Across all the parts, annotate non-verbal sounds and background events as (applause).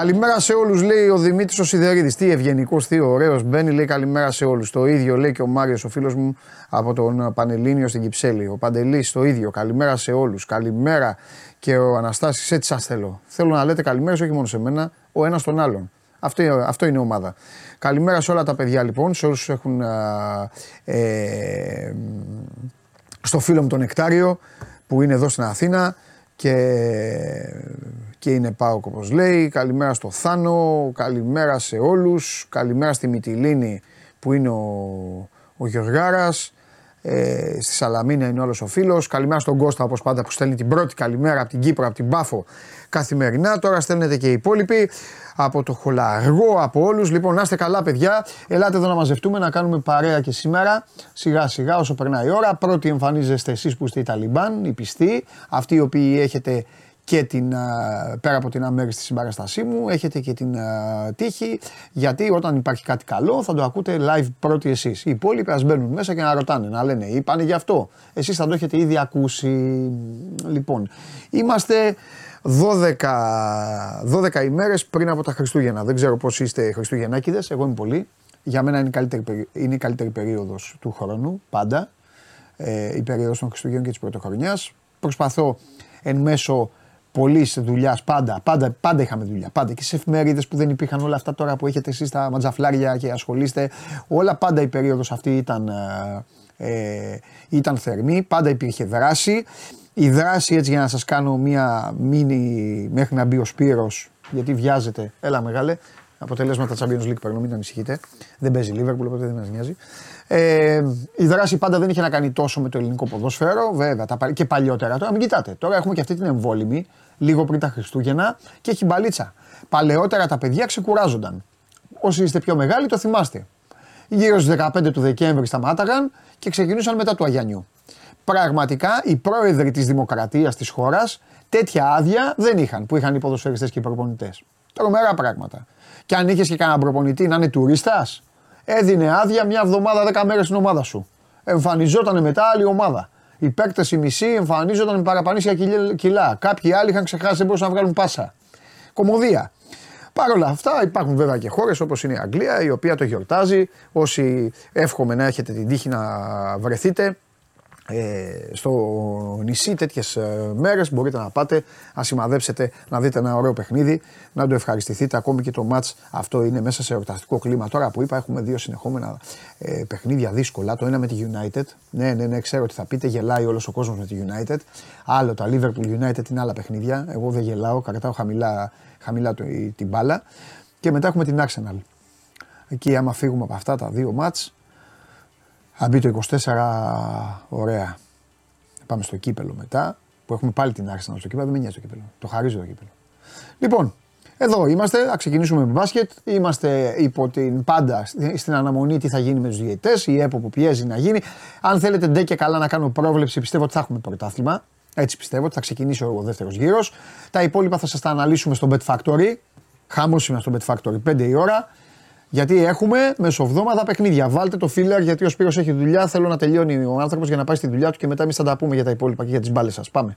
Καλημέρα σε όλους, λέει ο Δημήτρης ο Σιδερίδης. Τι ευγενικός, τι ωραίος. Μπαίνει, λέει καλημέρα σε όλους. Το ίδιο λέει και ο Μάριος, ο φίλος μου από τον Πανελίνιο στην Κυψέλη. Ο Παντελής, το ίδιο. Καλημέρα σε όλους. Καλημέρα και ο Αναστάσης, έτσι σας θέλω. Θέλω να λέτε καλημέρα όχι μόνο σε μένα, ο ένας τον άλλον. Αυτό, αυτό είναι η ομάδα. Καλημέρα σε όλα τα παιδιά λοιπόν, σε όλους έχουν ε, στο φίλο μου τον Εκτάριο που είναι εδώ στην Αθήνα και, και είναι πάω όπως λέει. Καλημέρα στο Θάνο, καλημέρα σε όλους, καλημέρα στη Μυτιλίνη που είναι ο, ο Γιωργάρας. Ε, στη Σαλαμίνα είναι όλος ο φίλος. Καλημέρα στον Κώστα, όπως πάντα, που στέλνει την πρώτη καλημέρα από την Κύπρο, από την Πάφο καθημερινά. Τώρα στέλνετε και οι υπόλοιποι από το χολαργό, από όλους. Λοιπόν, να είστε καλά, παιδιά. Ελάτε εδώ να μαζευτούμε, να κάνουμε παρέα και σήμερα. Σιγά σιγά, όσο περνάει η ώρα. Πρώτοι εμφανίζεστε εσείς που είστε οι Ταλιμπάν, οι πιστοί, αυτοί οι οποίοι έχετε και την, πέρα από την αμέριστη συμπαραστασή μου, έχετε και την τύχη, γιατί όταν υπάρχει κάτι καλό θα το ακούτε live πρώτοι εσείς. Οι υπόλοιποι ας μπαίνουν μέσα και να ρωτάνε, να λένε ή πάνε γι' αυτό. Εσείς θα το έχετε ήδη ακούσει. Λοιπόν, είμαστε 12, 12 ημέρες πριν από τα Χριστούγεννα. Δεν ξέρω πώς είστε Χριστουγεννάκηδες, εγώ είμαι πολύ. Για μένα είναι η καλύτερη, είναι η καλύτερη περίοδος του χρόνου, πάντα. Ε, η περίοδος των Χριστουγέννων και της Πρωτοχρονιάς. Προσπαθώ εν μέσω πολλή δουλειά πάντα, πάντα, πάντα είχαμε δουλειά. Πάντα και σε εφημερίδες που δεν υπήρχαν όλα αυτά τώρα που έχετε εσείς τα ματζαφλάρια και ασχολείστε. Όλα πάντα η περίοδος αυτή ήταν, ε, ε, ήταν θερμή, πάντα υπήρχε δράση. Η δράση έτσι για να σας κάνω μία μίνι μέχρι να μπει ο Σπύρος, γιατί βιάζεται, έλα μεγάλε, αποτελέσματα Champions League παίρνω, μην ανησυχείτε. Δεν παίζει Liverpool, οπότε δεν μας νοιάζει. Ε, η δράση πάντα δεν είχε να κάνει τόσο με το ελληνικό ποδόσφαιρο, βέβαια, τα, και παλιότερα. Τώρα μην κοιτάτε, τώρα έχουμε και αυτή την εμβόλυμη, λίγο πριν τα Χριστούγεννα και έχει μπαλίτσα. Παλαιότερα τα παιδιά ξεκουράζονταν. Όσοι είστε πιο μεγάλοι το θυμάστε. Γύρω στις 15 του Δεκέμβρη σταμάταγαν και ξεκινούσαν μετά του Αγιανιού πραγματικά οι πρόεδροι της δημοκρατίας της χώρας τέτοια άδεια δεν είχαν που είχαν οι ποδοσφαιριστές και οι προπονητές. Τρομερά πράγματα. Και αν είχες και κανέναν προπονητή να είναι τουρίστας, έδινε άδεια μια εβδομάδα, δέκα μέρες στην ομάδα σου. Εμφανιζόταν μετά άλλη ομάδα. Οι παίκτες οι μισοί εμφανίζονταν με παραπανήσια κιλά. Κάποιοι άλλοι είχαν ξεχάσει, δεν μπορούσαν να βγάλουν πάσα. Κομμωδία. Παρ' όλα αυτά υπάρχουν βέβαια και χώρες όπως είναι η Αγγλία η οποία το γιορτάζει. Όσοι εύχομαι να έχετε την τύχη να βρεθείτε ε, στο νησί τέτοιες μέρες μπορείτε να πάτε, να σημαδέψετε, να δείτε ένα ωραίο παιχνίδι, να το ευχαριστηθείτε. Ακόμη και το ματ αυτό είναι μέσα σε εορταστικό κλίμα. Τώρα που είπα, έχουμε δύο συνεχόμενα ε, παιχνίδια δύσκολα. Το ένα με τη United. Ναι, ναι, ναι, ξέρω ότι θα πείτε, γελάει όλος ο κόσμος με τη United. Άλλο τα Liverpool United είναι άλλα παιχνίδια. Εγώ δεν γελάω, κρατάω χαμηλά, χαμηλά το, την μπάλα. Και μετά έχουμε την Arsenal. Εκεί, άμα φύγουμε από αυτά τα δύο μάτς, αν μπει το 24, ωραία. Πάμε στο κύπελο μετά, που έχουμε πάλι την άρχιση στο κύπελο. Δεν με νοιάζει το κύπελο. Το χαρίζω το κύπελο. Λοιπόν, εδώ είμαστε, θα ξεκινήσουμε με μπάσκετ. Είμαστε υπό την πάντα στην αναμονή τι θα γίνει με τους διαιτητές, η ΕΠΟ που πιέζει να γίνει. Αν θέλετε ντε και καλά να κάνω πρόβλεψη, πιστεύω ότι θα έχουμε πρωτάθλημα. Έτσι πιστεύω ότι θα ξεκινήσει ο δεύτερος γύρος. Τα υπόλοιπα θα σας τα αναλύσουμε στο Bet Factory. Χάμο στο Bet Factory 5 η ώρα. Γιατί έχουμε μεσοβδόμαδα παιχνίδια. Βάλτε το φίλερ γιατί ο Σπύρος έχει δουλειά. Θέλω να τελειώνει ο άνθρωπος για να πάει στη δουλειά του και μετά εμείς θα τα πούμε για τα υπόλοιπα και για τις μπάλες σας. Πάμε.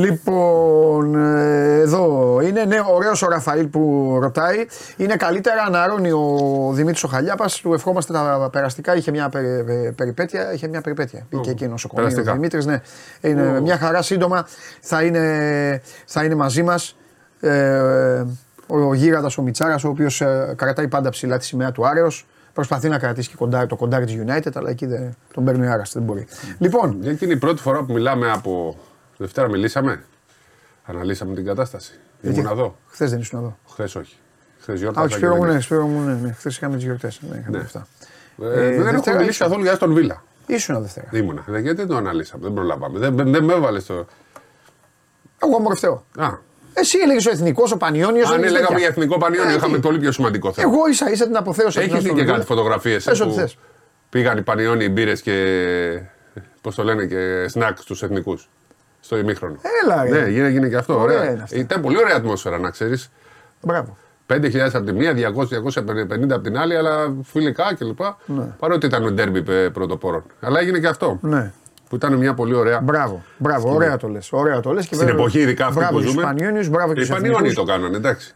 Λοιπόν, ε, εδώ είναι ναι, ωραίος ο Ραφαήλ που ρωτάει. Είναι καλύτερα να αρώνει ο Δημήτρης ο Χαλιάπας. Του ευχόμαστε τα περαστικά. Είχε μια περιπέτεια. Είχε μια περιπέτεια. Πήγε εκεί νοσοκομείο ο Δημήτρης. Ναι, είναι μια χαρά σύντομα. Θα είναι, θα είναι μαζί μας. Ε, ο Γίγαντα ο Μιτσάρας, ο οποίος ε, κρατάει πάντα ψηλά τη σημαία του Άρεος. Προσπαθεί να κρατήσει και κοντά, το κοντάρι της United, αλλά εκεί δεν, τον παίρνει ο Δεν μπορεί. Λοιπόν. Γιατί είναι η πρώτη φορά που μιλάμε από Δευτέρα μιλήσαμε. Αναλύσαμε την κατάσταση. Ήμουν εδώ. Χθες δεν ήσουν εδώ. Χθες όχι. Χθες γιορτά. Α, όχι, σπίρο μου, ναι, σπίρο μου, ναι, ναι. Χθες είχαμε τις γιορτές. Ναι, ναι. Αυτά. Ε, ε, δεν έχω μιλήσει καθόλου για τον Βίλα. Ήσουν Δευτέρα. Ήμουνα. Ε, γιατί δεν το αναλύσαμε, δεν προλάβαμε. Δεν, δεν, δεν με έβαλες το. Εγώ αμορφτέω. Α. Εσύ έλεγες ο εθνικός, ο Πανιόνιος. Αν έλεγαμε για εθνικό Πανιόνιο, είχαμε πολύ πιο σημαντικό θέμα. Εγώ ίσα ίσα την αποθέωσα. Έχει δει και κάτι φωτογραφίες. Πήγαν οι Πανιόνιοι μπύρες και. Πώς το λένε και σνακ στους εθνικούς στο ημίχρονο. Έλα, ρε. Ναι, γίνει, γίνει και αυτό. Ωραία. ωραία. Ήταν πολύ ωραία ατμόσφαιρα, να ξέρεις. Μπράβο. 5.000 από τη μία, 200-250 από την άλλη, αλλά φιλικά κλπ. Ναι. Παρότι ήταν ντέρμπι πρωτοπόρων. Αλλά έγινε και αυτό. Ναι. Που ήταν μια πολύ ωραία. Μπράβο, μπράβο, Στην... ωραία το λες. Ωραία το λες και Στην βέβαια... εποχή, ειδικά αυτή μπράβο που ζούμε. Σπανιόνιους, μπράβο και Οι Ισπανιόνι το κάνανε, εντάξει.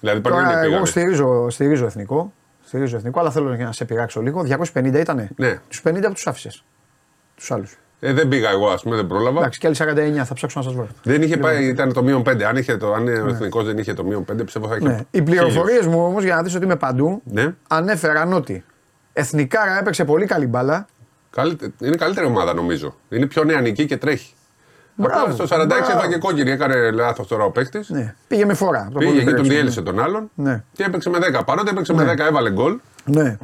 Δηλαδή, Τώρα, εγώ στηρίζω, στηρίζω εθνικό. Στηρίζω εθνικό, αλλά θέλω να σε πειράξω λίγο. 250 ήταν. Ναι. Τους 50 που τους άφησες. Τους άλλους. Ε, δεν πήγα εγώ, ας πούμε, δεν πρόλαβα. Εντάξει, και άλλοι 49 θα ψάξω να σας βρω. Δεν είχε πάει, λοιπόν. ήταν το μείον 5. Αν, είχε το, αν ναι. ο εθνικός δεν είχε το μείον 5, πιστεύω θα είχε. Ναι. Οι πληροφορίες μου όμως, για να δεις ότι είμαι παντού, ναι. ανέφεραν ότι εθνικά έπαιξε πολύ καλή μπάλα. Είναι καλύτερη ομάδα νομίζω. Είναι πιο νεανική και τρέχει. Μπράβο, στο 46 έφαγε κόκκινη, έκανε λάθος τώρα ο παίκτης. Ναι. Πήγε με φορά. Πήγε και τον διέλυσε τον άλλον. Ναι. Και έπαιξε με 10. Παρότι έπαιξε ναι. με 10, έβαλε γκολ. Ναι.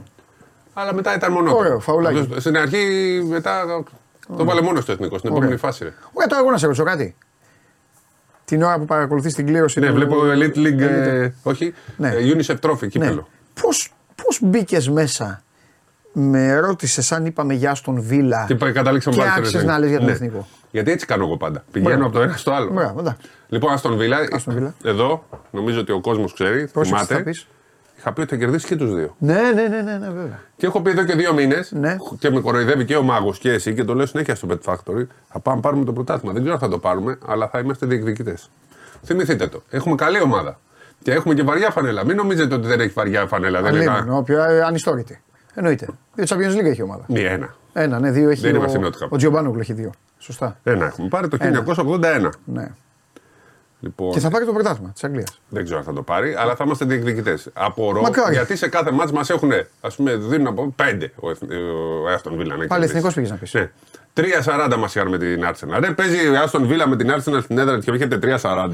Αλλά μετά ήταν μόνο. Ωραίο, φαουλάκι. Στην αρχή μετά το βάλε μόνο στο εθνικό, στην επόμενη φάση. Ωραία, τώρα εγώ να σε ρωτήσω κάτι. Την ώρα που παρακολουθείς την κλήρωση. Ναι, βλέπω Elite League. Ε, όχι, ναι. Ε, UNICEF Trophy, κύπελο. Ναι. Πώς μπήκες μέσα με ρώτησες αν είπαμε για στον Βίλα. Και καταλήξαμε και άξιζε να λες για τον ναι. εθνικό. Γιατί έτσι κάνω εγώ πάντα. Πηγαίνω από το ένα στο άλλο. Μπράβο, λοιπόν, Αστον Βίλα. Εδώ νομίζω ότι ο κόσμος ξέρει. Θυμάται. Είχα πει ότι θα κερδίσει και τους δύο. Ναι, ναι, ναι, ναι, ναι, βέβαια. Και έχω πει εδώ και δύο μήνες ναι. και με κοροϊδεύει και ο μάγος και εσύ και το λέω συνέχεια στο Pet Factory. Θα πάμε πάρουμε το πρωτάθλημα. Δεν ξέρω αν θα το πάρουμε, αλλά θα είμαστε διεκδικητές. Θυμηθείτε το. Έχουμε καλή ομάδα. Και έχουμε και βαριά φανέλα. Μην νομίζετε ότι δεν έχει βαριά φανέλα. Δεν είναι. Όποια ε, ανιστόρητη. Εννοείται. Δύο Champions League έχει ομάδα. Μία, ένα. Ένα, ναι, δύο έχει. Δεν ο, ο Τζιομπάνογκλου έχει δύο. Σωστά. Ένα έχουμε πάρει το 1981. Ναι. Λοιπόν, και θα πάρει το πρωτάθλημα της Αγγλίας. Δεν ξέρω αν θα το πάρει, αλλά θα είμαστε διεκδικητές. Απορώ γιατί σε κάθε μάτσο μας έχουν, ας πούμε, δίνουν από πέντε ο, Άστον Βίλα. Πάλι εθνικός πήγες να πεις. Ναι. 3-40 μας είχαν με την Άρσενα. Ρε, παίζει ο Άστον Βίλα με την Άρσενα στην έδρα και έχετε 3-40.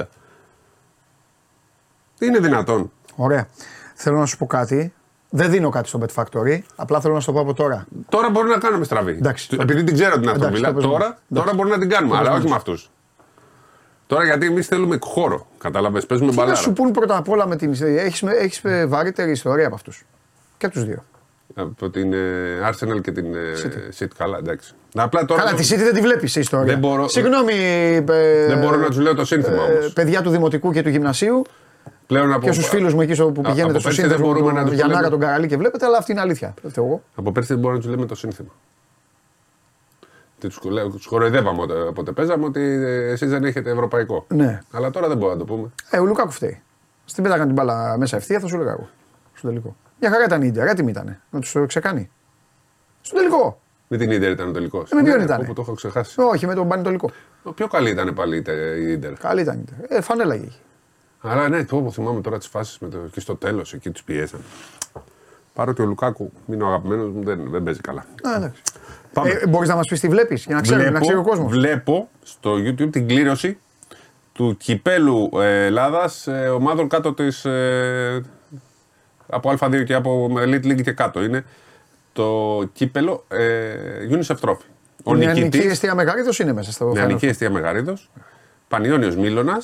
Τι είναι δυνατόν. Ωραία. Θέλω να σου πω κάτι. Δεν δίνω κάτι στο Bet Factory. Απλά θέλω να σου το πω από τώρα. Τώρα μπορεί να κάνουμε στραβή. Εντάξει, Επειδή την ξέρω την Άστον Βίλα, τώρα, τώρα μπορεί να την κάνουμε. Αλλά όχι με αυτούς. Τώρα γιατί εμείς θέλουμε χώρο. Κατάλαβες, παίζουμε μπαλά. Θα σου πούν πρώτα απ' όλα με την ιστορία; Έχεις έχεις βαρύτερη ιστορία από αυτούς. Και από τους δύο. Από την ε, Arsenal και την ε, City. City. Καλά, εντάξει. Απλά τώρα Καλά, τη City δεν τη βλέπεις σε ιστορία. Δεν μπορώ... Συγγνώμη. Ε, δεν μπορώ να τους λέω το σύνθημα όμως. παιδιά του Δημοτικού και του Γυμνασίου. Πλέον από... Και στους φίλους μου εκεί που πηγαίνετε στο σύνθημα τους Γιαννάρα τον Καραλή και βλέπετε, αλλά αυτή είναι αλήθεια. Από πέρσι δεν μπορώ να τους λέμε το σύνθημα. Τους χοροϊδεύαμε όποτε παίζαμε ότι εσείς δεν έχετε ευρωπαϊκό. Ναι. Αλλά τώρα δεν μπορούμε να το πούμε. Ε, ο Λουκάκου φταίει. Στην πέταγαν την μπάλα μέσα ευθεία, θα σου έλεγα εγώ. Στο τελικό. Μια χαρά ήταν η Ιντερ, έτοιμη ήταν. Να τους ξεκάνει. Στο τελικό. Με την Ιντερ ήταν το τελικό. Ε, με ποιον ναι, ήταν. Που το έχω ξεχάσει. Όχι, με τον Πανετολικό. Το πιο καλή ήταν πάλι η Ιντερ. Καλή ήταν η Ιντερ. Ε, φανέλα είχε. Αλλά ναι, το θυμάμαι τώρα τις φάσεις το... και στο τέλος εκεί τους πιέσαν. Παρότι ο Λουκάκου είναι ο αγαπημένος μου, δεν, δεν παίζει καλά. Α, εντάξει. Ε, Μπορείς να μας πεις τι βλέπεις για να ξέρει, να ξέρει ο κόσμος. Βλέπω στο YouTube την κλήρωση του κυπέλου ε, Ελλάδας ε, ομάδων κάτω της. Ε, από Α2 και από Elite League και κάτω. Είναι το κύπελο ε, UNICEF Trophy. Ο η νεανική αιστεία Μεγαρίδος είναι μέσα στο Νεανική αιστεία Μεγαρίδος. Πανιόνιος Μίλωνα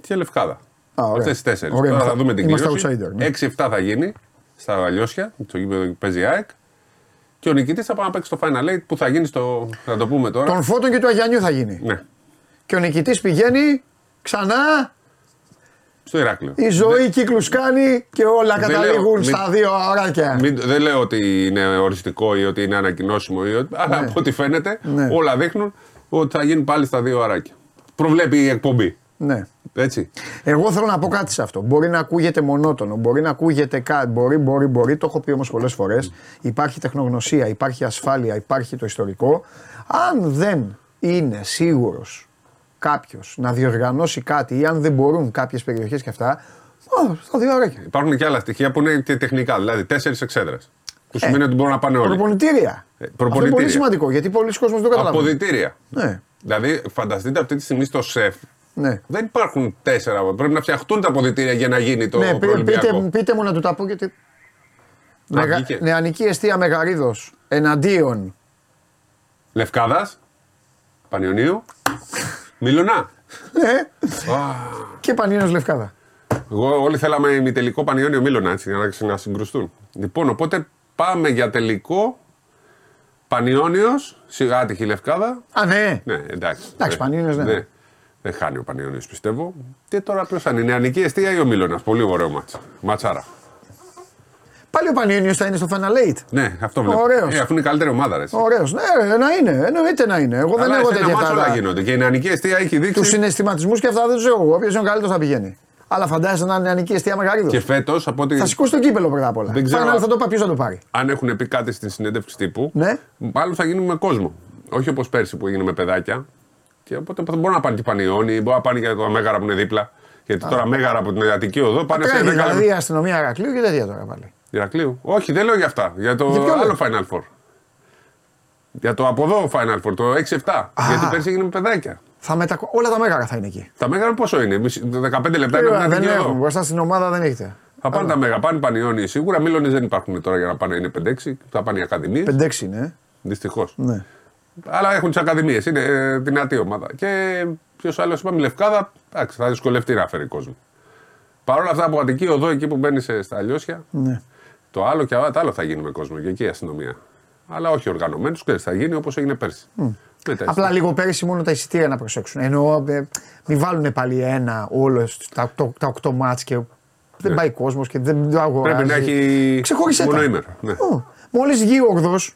και Λευκάδα. Αυτές τις τέσσερις. Τώρα θα δούμε την κλήρωση. 6-7 ναι. θα γίνει στα Αλλιώσια, το γήπεδο που παίζει ΑΕΚ. Και ο νικητής θα πάει να παίξει το Final Eight που θα γίνει στο. Θα το πούμε τώρα. Τον Φώτον και του Αγιανιού θα γίνει. Ναι. Και ο νικητής πηγαίνει ξανά. Στο Ηράκλειο. Η ζωή δεν... κύκλους κάνει και όλα καταλήγουν στα δύο ωράκια. δεν λέω ότι είναι οριστικό ή ότι είναι ανακοινώσιμο, ή ότι, αλλά ναι. από ό,τι φαίνεται ναι. όλα δείχνουν ότι θα γίνει πάλι στα δύο ωράκια. Προβλέπει η εκπομπή. Ναι. Έτσι. Εγώ θέλω να πω κάτι σε αυτό. Μπορεί να ακούγεται μονότονο, μπορεί να ακούγεται κάτι. Μπορεί, μπορεί, μπορεί. Το έχω πει όμως πολλές φορές. Υπάρχει τεχνογνωσία, υπάρχει ασφάλεια, υπάρχει το ιστορικό. Αν δεν είναι σίγουρος κάποιος να διοργανώσει κάτι ή αν δεν μπορούν κάποιες περιοχές και αυτά. στα δύο ώρια. Υπάρχουν και άλλα στοιχεία που είναι και τεχνικά. Δηλαδή τέσσερις εξέδρες. Που σημαίνει ε, ότι μπορούν να πάνε όλοι. Προπονητήρια. Ε, προπονητήρια. Αυτό είναι πολύ σημαντικό γιατί πολλοί κόσμοι δεν το καταλαβαίνουν. Αποδητήρια. Ναι. Δηλαδή, φανταστείτε αυτή τη στιγμή στο σεφ ναι. Δεν υπάρχουν τέσσερα. Πρέπει να φτιαχτούν τα αποδητήρια για να γίνει το ναι, πείτε, πείτε μου να του τα πω γιατί. Μεγα... Νεανική αιστεία Μεγαρίδος εναντίον. Λευκάδας. Πανιωνίου. Μίλωνα. Ναι. Και Πανιόνιος Λευκάδα. Εγώ όλοι θέλαμε ημιτελικό Πανιόνιο Μίλωνα έτσι για να συγκρουστούν. Λοιπόν, οπότε πάμε για τελικό Πανιόνιος, σιγά άτυχη Λευκάδα. Α, ναι. Ναι, εντάξει. Εντάξει, Πανιόνιος ναι. ναι. Δεν χάνει ο Πανιόνιο πιστεύω. Και τώρα ποιος θα είναι, η νεανική αιστεία ή ο Μίλωνας; Πολύ ωραίο μάτσα. Ματσάρα. Πάλι ο Πανιόνιο θα είναι στο Final Eight. Ναι, αυτό βλέπω. Ωραίος. Ε, αφού είναι η καλύτερη ομάδα. Ρε. Ωραίος. Ναι, να είναι. Εννοείται να είναι. Εγώ δεν Αλλά έχω σε ένα τέτοια μάτσο όλα χαρά. γίνονται. Και η νεανική αιστεία έχει δείξει. Τους συναισθηματισμούς και αυτά δεν τους έχω. Όποιος είναι ο καλύτερος θα πηγαίνει. Αλλά φαντάζεσαι να είναι νεανική αιστεία μεγαλύτερος. Και φέτος, από ό,τι. Θα σηκώσει το κύπελο πρώτα απ' όλα. Δεν ξέρω. Final θα το πάει, ποιος θα το πάρει; αν έχουν πει κάτι στην συνέντευξη τύπου, Ναι. μάλλον θα γίνουν με κόσμο. Όχι όπως πέρσι που έγινε με παιδάκια. Και οπότε μπορούν να πάνε και πανιόνι, μπορεί να πάνε και τα μέγαρα που είναι δίπλα. Γιατί τώρα μέγαρα από την Αττική Οδό πάνε σε Τρέχει 10 δηλαδή η λεπτά. αστυνομία Αρακλείου και τέτοια τώρα πάλι. Ηρακλείου. Όχι, δεν λέω για αυτά. Για το Για ποιο άλλο λέω; Final Four. Για το από εδώ Final Four, το 6-7. Γιατί πέρσι έγινε με παιδάκια. Θα μετακο... Όλα τα μέγαρα θα είναι εκεί. Τα μέγαρα πόσο είναι, μισή- 15 λεπτά είναι από την δεν Αττική έχουν. Οδό. Μπροστά στην ομάδα δεν έχετε. Θα πάνε τα μέγα, πάνε πανιόνι σίγουρα. Μήλωνε δεν υπάρχουν τώρα για να πάνε, είναι 5-6. Θα πάνε οι ακαδημίες. 5-6 είναι. ε. Δυστυχώς. Ναι. Αλλά έχουν τις ακαδημίες. Είναι ε, δυνατή ομάδα. Και ποιος άλλος είπαμε, Λευκάδα, εντάξει, θα δυσκολευτεί να φέρει κόσμο. Παρ' όλα αυτά από Αττική Οδό, εκεί που μπαίνει σε- στα λιώσια, ναι. το άλλο και το άλλο θα γίνει με κόσμο. Και εκεί η αστυνομία. Αλλά όχι οργανωμένους, ξέρεις, θα γίνει όπως έγινε πέρσι. Με τα Απλά λίγο πέρυσι μόνο τα εισιτήρια να προσέξουν. Εννοώ, ε, μην βάλουν πάλι ένα όλο τα, το- τα 8 μάτς και δεν πάει κόσμος και δεν το αγοράζει. Ναι. Πρέπει να έχει Ξεχώρισε τα. μονοήμερο. Ναι. Μόλις βγει ο 8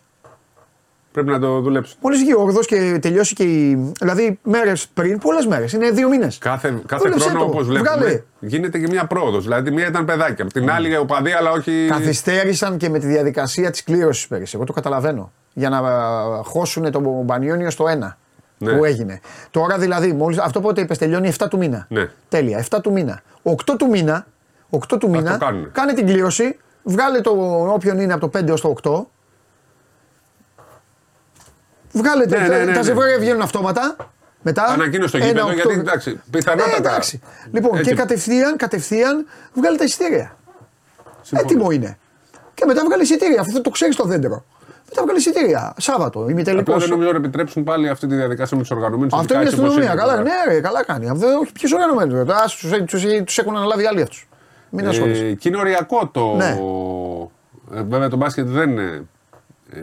Πρέπει να το δουλέψουν. Μόλις βγει ο 8 και τελειώσει και η. Δηλαδή μέρες πριν, πολλές μέρες. Είναι δύο μήνες. Κάθε, κάθε Δούλεψέ χρόνο το. όπως βλέπουμε Βγάλε. γίνεται και μια πρόοδος. Δηλαδή, μία ήταν παιδάκια. Απ' την άλλη οπαδοί, αλλά όχι. Καθυστέρησαν και με τη διαδικασία της κλήρωσης πέρυσι. Εγώ το καταλαβαίνω. Για να ε, χώσουν τον Μπανιόνιο στο 1. Ναι. Που έγινε. Τώρα δηλαδή, μόλις, αυτό πότε είπες, τελειώνει 7 του μήνα. Ναι. Τέλεια, 7 του μήνα. 8 του μήνα, 8 του μήνα κάνουνε. κάνε την κλήρωση, βγάλε το όποιον είναι από το 5 έω το 8. Βγάλε Ναι, τα, ναι, ναι, τα ναι. ζευγάρια βγαίνουν αυτόματα. Μετά. Ανακοίνωσε το ένα γήπεδο, οκτώ- γιατί, εντάξει, πιθανότατα. Ναι, εντάξει. Λοιπόν, Έτσι. και κατευθείαν, κατευθείαν βγάλε τα εισιτήρια. Συμφωνώ. Έτοιμο είναι. Και μετά βγάλει εισιτήρια, αφού το ξέρεις το δέντρο. Μετά βγάλει εισιτήρια. Σάββατο, ημιτελικό. Απλά δεν νομίζω να επιτρέψουν πάλι αυτή τη διαδικασία με τους οργανωμένους. Αυτό είναι η αστυνομία. Καλά, ναι, ρε, καλά κάνει. Αυτό, όχι, ποιο οργανωμένο. Τώρα του έχουν αναλάβει άλλοι αυτούς. Μην ασχολείσαι. Ε, και είναι οριακό το. Ναι. Ε, βέβαια το μπάσκετ δεν, ε,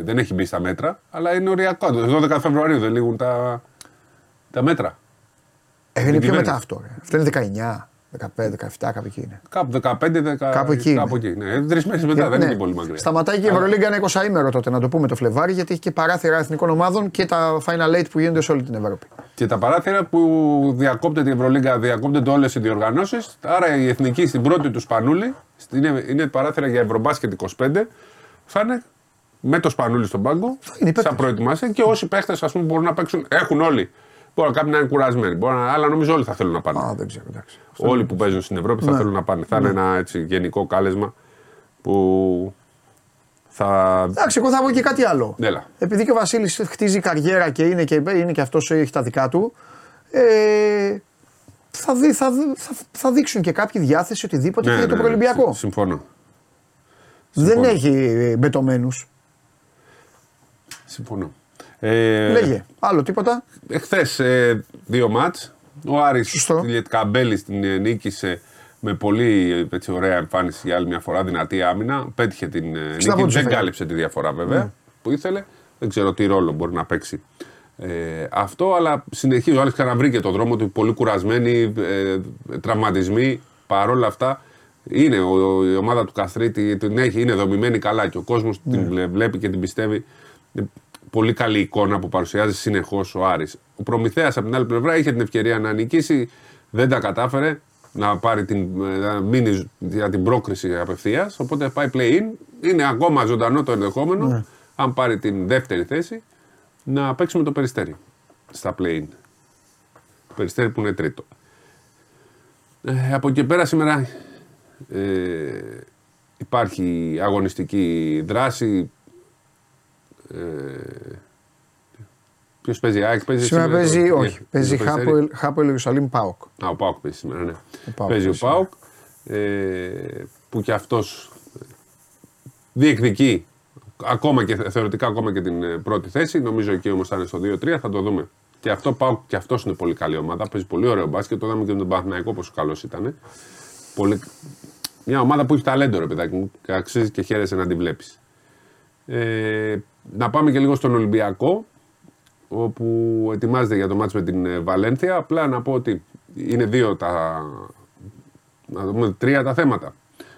δεν έχει μπει στα μέτρα, αλλά είναι οριακό. Το 12 Φεβρουαρίου δεν λήγουν τα, τα μέτρα. Ε, είναι πιο κυβέρνηση. μετά αυτό. Ρε. Αυτό είναι 19, 15, 17, κάπου εκεί είναι. Κάπου 15, 10, Κάπου εκεί Κάπου είναι. εκεί. Ναι, Τρεις μέρες μετά, Και- δεν ναι. είναι πολύ μακριά. Σταματάει και η Ευρωλίγκα ένα 20 ημέρο τότε, να το πούμε το Φλεβάρι, γιατί έχει και παράθυρα εθνικών ομάδων και τα Final Eight που γίνονται σε όλη την Ευρώπη. Και τα παράθυρα που διακόπτεται η Ευρωλίγκα, διακόπτεται όλες οι διοργανώσεις. Άρα η εθνική στην πρώτη τους σπανούλη, είναι, είναι παράθυρα για Ευρωμπάσκετ 25, θα είναι με το σπανούλι στον πάγκο, είναι οι παίκτες. σαν προετοιμασία και όσοι παίχτες μπορούν να παίξουν, έχουν όλοι. Μπορεί κάποιοι να είναι κουρασμένοι, μπορεί να, αλλά νομίζω όλοι θα θέλουν να πάνε. Α, δεν ξέρω, εντάξει. Όλοι που παίζουν στην Ευρώπη θα Ναι. θέλουν να πάνε. Θα είναι ένα έτσι, γενικό κάλεσμα που θα. Εντάξει, εγώ θα πω και κάτι άλλο. Έλα. Επειδή και ο Βασίλης χτίζει καριέρα και είναι και, είναι και αυτός έχει τα δικά του, ε, θα, δει, θα, δει- θα, θα δείξουν και κάποιοι διάθεση οτιδήποτε Ναι, και για ναι, το ναι, προελυμπιακό. συ- Συμφωνώ. Δεν συμφωνώ. έχει μπετωμένους. Συμφωνώ. Ε, Λέγε. Άλλο τίποτα; Εχθές ε, δύο μάτς. Ο Άρης Σωστό. Καμπέλη την ε, νίκησε με πολύ ε, έτσι, ωραία εμφάνιση για άλλη μια φορά, δυνατή άμυνα. Πέτυχε την ε, νίκη. πόντους Δεν έφερε. κάλυψε τη διαφορά βέβαια που ήθελε. Δεν ξέρω τι ρόλο μπορεί να παίξει ε, αυτό, αλλά συνεχίζει. Ο Άρης ξαναβρήκε το δρόμο του, πολύ κουρασμένοι, ε, τραυματισμοί. Παρ' όλα αυτά, είναι ο, ο- η ομάδα του Καστρίτη, την έχει, είναι δομημένη καλά και ο κόσμος την βλέ- βλέπει και την πιστεύει. Είναι Πολύ καλή εικόνα που παρουσιάζει συνεχώς ο Άρης. Ο Προμηθέας από την άλλη πλευρά είχε την ευκαιρία να νικήσει, δεν τα κατάφερε να, πάρει την, να μείνει για την πρόκριση απευθείας. Οπότε πάει play-in. Είναι ακόμα ζωντανό το ενδεχόμενο, αν πάρει την δεύτερη θέση, να παίξει με το περιστέρι στα play-in. Περιστέρι που είναι τρίτο. Ε, από εκεί πέρα σήμερα ε, υπάρχει αγωνιστική δράση. Ε, Ποιος παίζει, ΑΕΚ παίζει Σήμερα σήμερα το- παίζει, ναι, όχι, παίζει το Περιστέρι. Χάπο- Χάπο Ιερουσαλήμ Πάοκ. Α, ο Πάουκ παίζει σήμερα, ναι. Πάοκ παίζει ο παίζει Πάουκ. Ε, που και αυτός διεκδικεί ακόμα και θεωρητικά ακόμα και την ε, πρώτη θέση. Νομίζω εκεί όμως θα είναι στο 2-3, θα το δούμε. Και αυτό Πάουκ και αυτός είναι πολύ καλή ομάδα. Παίζει πολύ ωραίο μπάσκετ. Το είδαμε και με τον Παναθηναϊκό πόσο καλός ήταν. Πολύ... Μια ομάδα που έχει ταλέντο, ρε παιδάκι μου. Και αξίζει και χαίρεσαι να την βλέπεις. Ε, να πάμε και λίγο στον Ολυμπιακό όπου ετοιμάζεται για το μάτς με την ε, Βαλένθια. Απλά να πω ότι είναι δύο τα. Να δούμε τρία τα θέματα.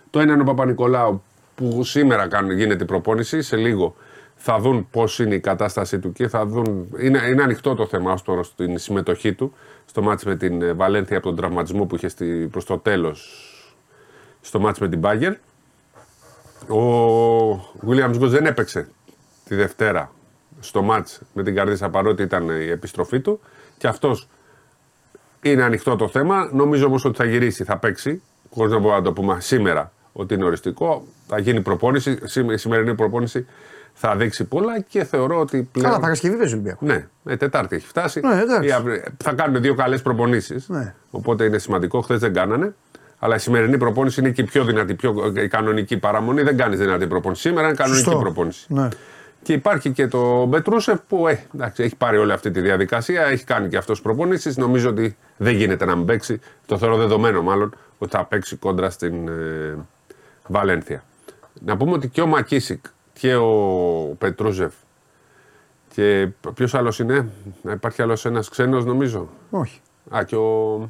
Το ένα είναι ο Παπα-Νικολάου που σήμερα κάνουν, γίνεται η προπόνηση. Σε λίγο θα δουν πώς είναι η κατάστασή του και θα δουν. Είναι, είναι ανοιχτό το θέμα ως τώρα στην συμμετοχή του στο μάτς με την ε, Βαλένθια από τον τραυματισμό που είχε στη, προς το τέλος στο μάτς με την Μπάγκερ. Ο Williams Γκος δεν έπαιξε τη Δευτέρα στο μάτς με την Καρδίσα παρότι ήταν η επιστροφή του και αυτός είναι ανοιχτό το θέμα. Νομίζω όμως ότι θα γυρίσει, θα παίξει, χωρίς να μπορούμε να το πούμε σήμερα ότι είναι οριστικό. Θα γίνει προπόνηση, η σημερινή προπόνηση θα δείξει πολλά και θεωρώ ότι πλέον. Καλά, Παρασκευή παίζει Ολυμπιακός. Ναι, ε, Τετάρτη έχει φτάσει. Ναι, εντάξει. θα κάνουν δύο καλές προπονήσεις. Ναι. Οπότε είναι σημαντικό. Χθες δεν κάνανε. Αλλά η σημερινή προπόνηση είναι και η πιο δυνατή, πιο η κανονική παραμονή. Δεν κάνεις δυνατή προπόνηση. Σήμερα είναι κανονική Σωστό. προπόνηση. Ναι. Και υπάρχει και το Μπετρούσεφ που ε, εντάξει, έχει πάρει όλη αυτή τη διαδικασία, έχει κάνει και αυτός προπονήσεις. Νομίζω ότι δεν γίνεται να μην παίξει. Το θεωρώ δεδομένο μάλλον ότι θα παίξει κόντρα στην ε, Βαλένθια. Να πούμε ότι και ο Μακίσικ και ο Πετρούζεφ και ποιος άλλος είναι, να υπάρχει άλλος ένας ξένος νομίζω; Όχι. Α, και ο.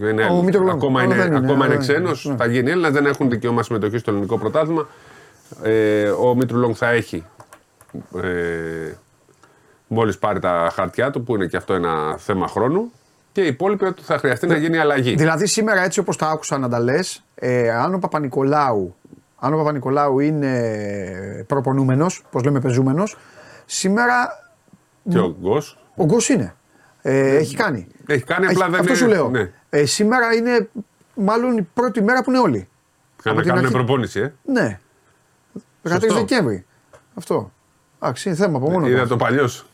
Είναι, Ο Μήτρογλου. ακόμα Α, είναι, δεν είναι, ακόμα είναι δεν ξένος, είναι, ναι. θα γίνει Έλληνας, δεν έχουν δικαίωμα συμμετοχή στο ελληνικό πρωτάθλημα. Ε, ο Μήτρου θα έχει ε, μόλις πάρει τα χαρτιά του, που είναι και αυτό ένα θέμα χρόνου. Και οι υπόλοιποι ότι θα χρειαστεί να γίνει αλλαγή. Δηλαδή σήμερα έτσι όπως τα άκουσα να τα λες, ε, αν ο Παπα-Νικολάου, αν ο Παπα-Νικολάου είναι προπονούμενος, πώς λέμε πεζούμενος, σήμερα Και ο Γκος ο Γκος είναι. Ε, έχει κάνει. έχει κάνει, απλά δεν αυτό είναι. σου λέω. Ναι. Ε, σήμερα είναι μάλλον η πρώτη μέρα που είναι όλοι. Να Από την κάνουν αρχή. προπόνηση, ε. Ναι. 13 Σωστό. Δεκέμβρη. Αυτό. Εντάξει, είναι θέμα από μόνο του. Είδα αυτό. το παλιός.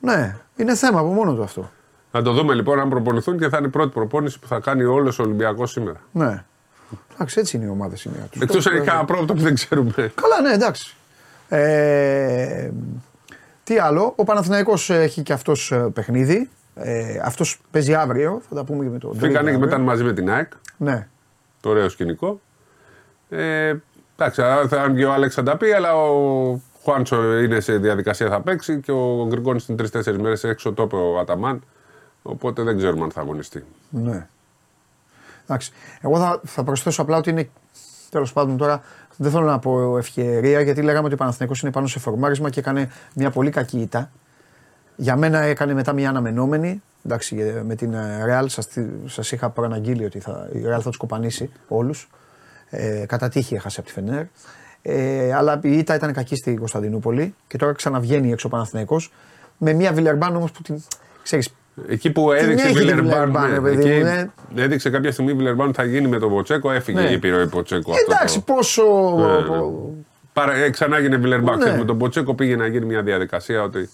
Ναι, είναι θέμα από μόνο του αυτό. Θα το δούμε λοιπόν αν προπονηθούν και θα είναι η πρώτη προπόνηση που θα κάνει όλος ο Ολυμπιακός σήμερα. Ναι. Εντάξει, έτσι είναι οι ομάδε σήμερα. Τους Εκτός αν το- έχει κανένα πρόβλημα που δεν ξέρουμε. Καλά, ναι, εντάξει. Ε, τι άλλο, ο Παναθηναϊκός έχει και αυτός ε, παιχνίδι. Ε, αυτός παίζει αύριο, θα τα πούμε και με τον Φύγανε και αύριο. μετά μαζί με την ΑΕΚ. Ναι. Το ωραίο σκηνικό. Ε, εντάξει, θα αν και ο Άλεξ θα τα πει, αλλά ο Χουάντσο είναι σε διαδικασία θα παίξει και ο Γκριγκόνη είναι τρει-τέσσερι μέρες έξω το είπε ο Αταμάν. Οπότε δεν ξέρουμε αν θα αγωνιστεί. Ναι. Εντάξει. Εγώ θα, θα προσθέσω απλά ότι είναι. Τέλος πάντων τώρα δεν θέλω να πω ευκαιρία γιατί λέγαμε ότι ο Παναθηναϊκός είναι πάνω σε φορμάρισμα και έκανε μια πολύ κακή ήττα. Για μένα έκανε μετά μια αναμενόμενη. Εντάξει, ε, με την ε, Real σας, σας είχα προαναγγείλει ότι θα, η Real θα τους κοπανίσει όλους. Ε, κατά τύχη έχασε από τη Φενέρ. Ε, αλλά η ήττα ήταν κακή στην Κωνσταντινούπολη και τώρα ξαναβγαίνει έξω ο Παναθηναϊκός με μια Βιλερμπάν όμως που την, ξέρεις, Εκεί που έδειξε η έχει τη Βιλερμπάν. Βιλερμπάν, ναι, ρε παιδί εκεί μου, ναι. Έδειξε κάποια στιγμή η Βιλερμπάν θα γίνει με τον Ποτσέκο, έφυγε Ναι. η επιρροή Ποτσέκο. αυτό Εντάξει, το- πόσο. Ναι, ναι. Παρα, ε, ξανά έγινε Βιλερμπάν. Ναι. Ξέρεις, Με τον Ποτσέκο πήγε να γίνει μια διαδικασία ότι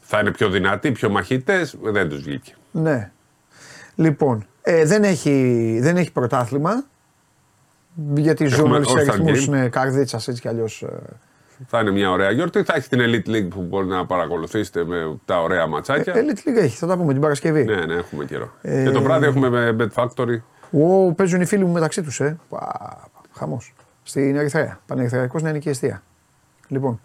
θα είναι πιο δυνατοί, πιο μαχητές. Δεν τους βγήκε. Ναι. Λοιπόν, ε, δεν, έχει, δεν έχει πρωτάθλημα. Γιατί ζούμε Έχουμε όλοι σε All-Star αριθμούς Game. είναι καρδίτσας έτσι κι αλλιώς. Θα είναι μια ωραία γιορτή. Θα έχεις την Elite League που μπορεί να παρακολουθήσετε με τα ωραία ματσάκια. Elite League έχεις, θα τα πούμε την Παρασκευή. Ναι, ναι, έχουμε καιρό. Ε, Και το βράδυ έχουμε με Bet Factory. Ω, παίζουν οι φίλοι μου μεταξύ τους, ε. Χαμός. Στην Ερυθρέα. Πανερυθραϊκό να είναι και η αιστεία. Λοιπόν.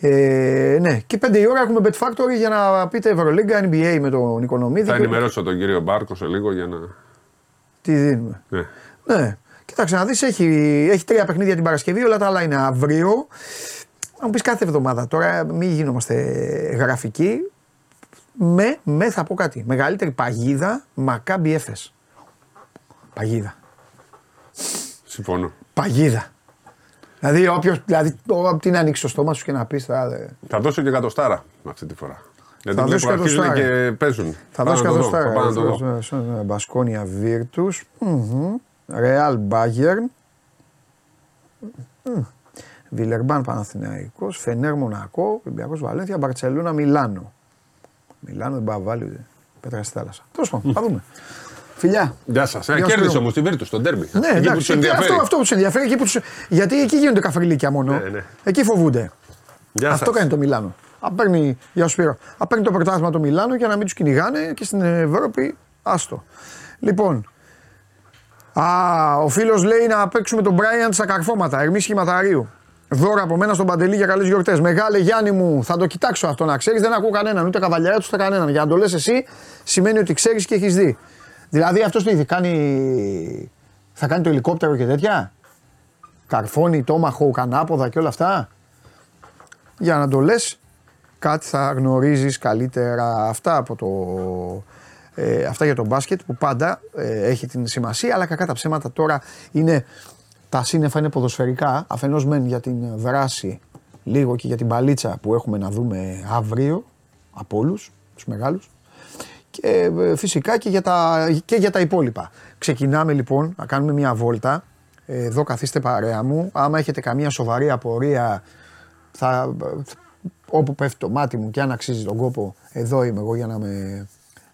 Ε, ναι, και 5 η ώρα έχουμε Bet Factory για να πείτε Ευρωλίγκα, NBA με τον Οικονομίδη. Θα και- ενημερώσω τον κύριο Μπάρκο σε λίγο για να. Τι δίνουμε. Ναι. Ναι. Κοίταξε να δεις, έχει, έχει τρία παιχνίδια την Παρασκευή, όλα τα άλλα είναι αύριο. Αν μου πεις κάθε εβδομάδα, τώρα μην γινόμαστε γραφικοί. Με, με θα πω κάτι, μεγαλύτερη παγίδα, Μακάμπι Έφες. Παγίδα. Συμφωνώ. Παγίδα. Δηλαδή, όποιος, δηλαδή, ο- τι να ανοίξει το στόμα σου και να πεις, θα, δε- Θα δώσω και εκατοστάρα αυτή τη φορά. Γιατί Θα βλέπω δώσεις αρχίζουν εκατοστάρα. και παίζουν. θα Πάω δώσει να το δω, καθοστάρα. θα πάω να το δω. Μπασκόνια Βίρτους, Ρεάλ Μπάγερν, Βιλερμπάν Παναθηναϊκός, Φενέρ Μονακό, Ολυμπιακός Βαλένθια, Μπαρτσελούνα Μιλάνο. Μιλάνο δεν πάει να βάλει πέτρα στη θάλασσα. Τέλος πάντων, θα δούμε. Φιλιά. Γεια σας. Γεια σου, Κέρδισε Γιώργο. όμως τη Βίρτου στον τέρμι. Ναι, Εκεί που εντάξει. τους ενδιαφέρει. Αυτό, αυτό που τους ενδιαφέρει. Εκεί που τους... Γιατί εκεί γίνονται καφριλίκια μόνο. Ναι, ναι. Εκεί φοβούνται. Γεια Αυτό σας. κάνει το Μιλάνο. Αν παίρνει, γεια σου Σπύρο, αν παίρνει το πρωτάθλημα το Μιλάνο για να μην τους κυνηγάνε και στην Ευρώπη, άστο. Λοιπόν, α, ο φίλος λέει να παίξουμε τον Μπράιαντ στα καρφώματα, Ερμή Σχηματαρίου. Δώρα από μένα στον Παντελή για καλές γιορτές. Μεγάλε Γιάννη μου, θα το κοιτάξω αυτό να ξέρεις. Δεν ακούω κανέναν, ούτε καβαλιά τους, ούτε κανέναν. Για να το λες εσύ, σημαίνει ότι ξέρεις και έχεις δει. Δηλαδή αυτός τι κάνει. Θα κάνει το ελικόπτερο και τέτοια; Καρφώνει, τόμαχο, κανάποδα και όλα αυτά; Για να το λες, κάτι θα γνωρίζεις καλύτερα. Αυτά από το. Ε, αυτά για τον μπάσκετ που πάντα ε, έχει την σημασία, αλλά κακά τα ψέματα τώρα είναι τα σύννεφα είναι ποδοσφαιρικά, αφενός μεν για την δράση, λίγο και για την παλίτσα που έχουμε να δούμε αύριο από όλους τους μεγάλους και ε, φυσικά και για, τα, και για τα υπόλοιπα. Ξεκινάμε λοιπόν να κάνουμε μια βόλτα. Εδώ καθίστε παρέα μου. Άμα έχετε καμία σοβαρή απορία, θα, όπου πέφτει το μάτι μου και αν αξίζει τον κόπο, εδώ είμαι εγώ για να με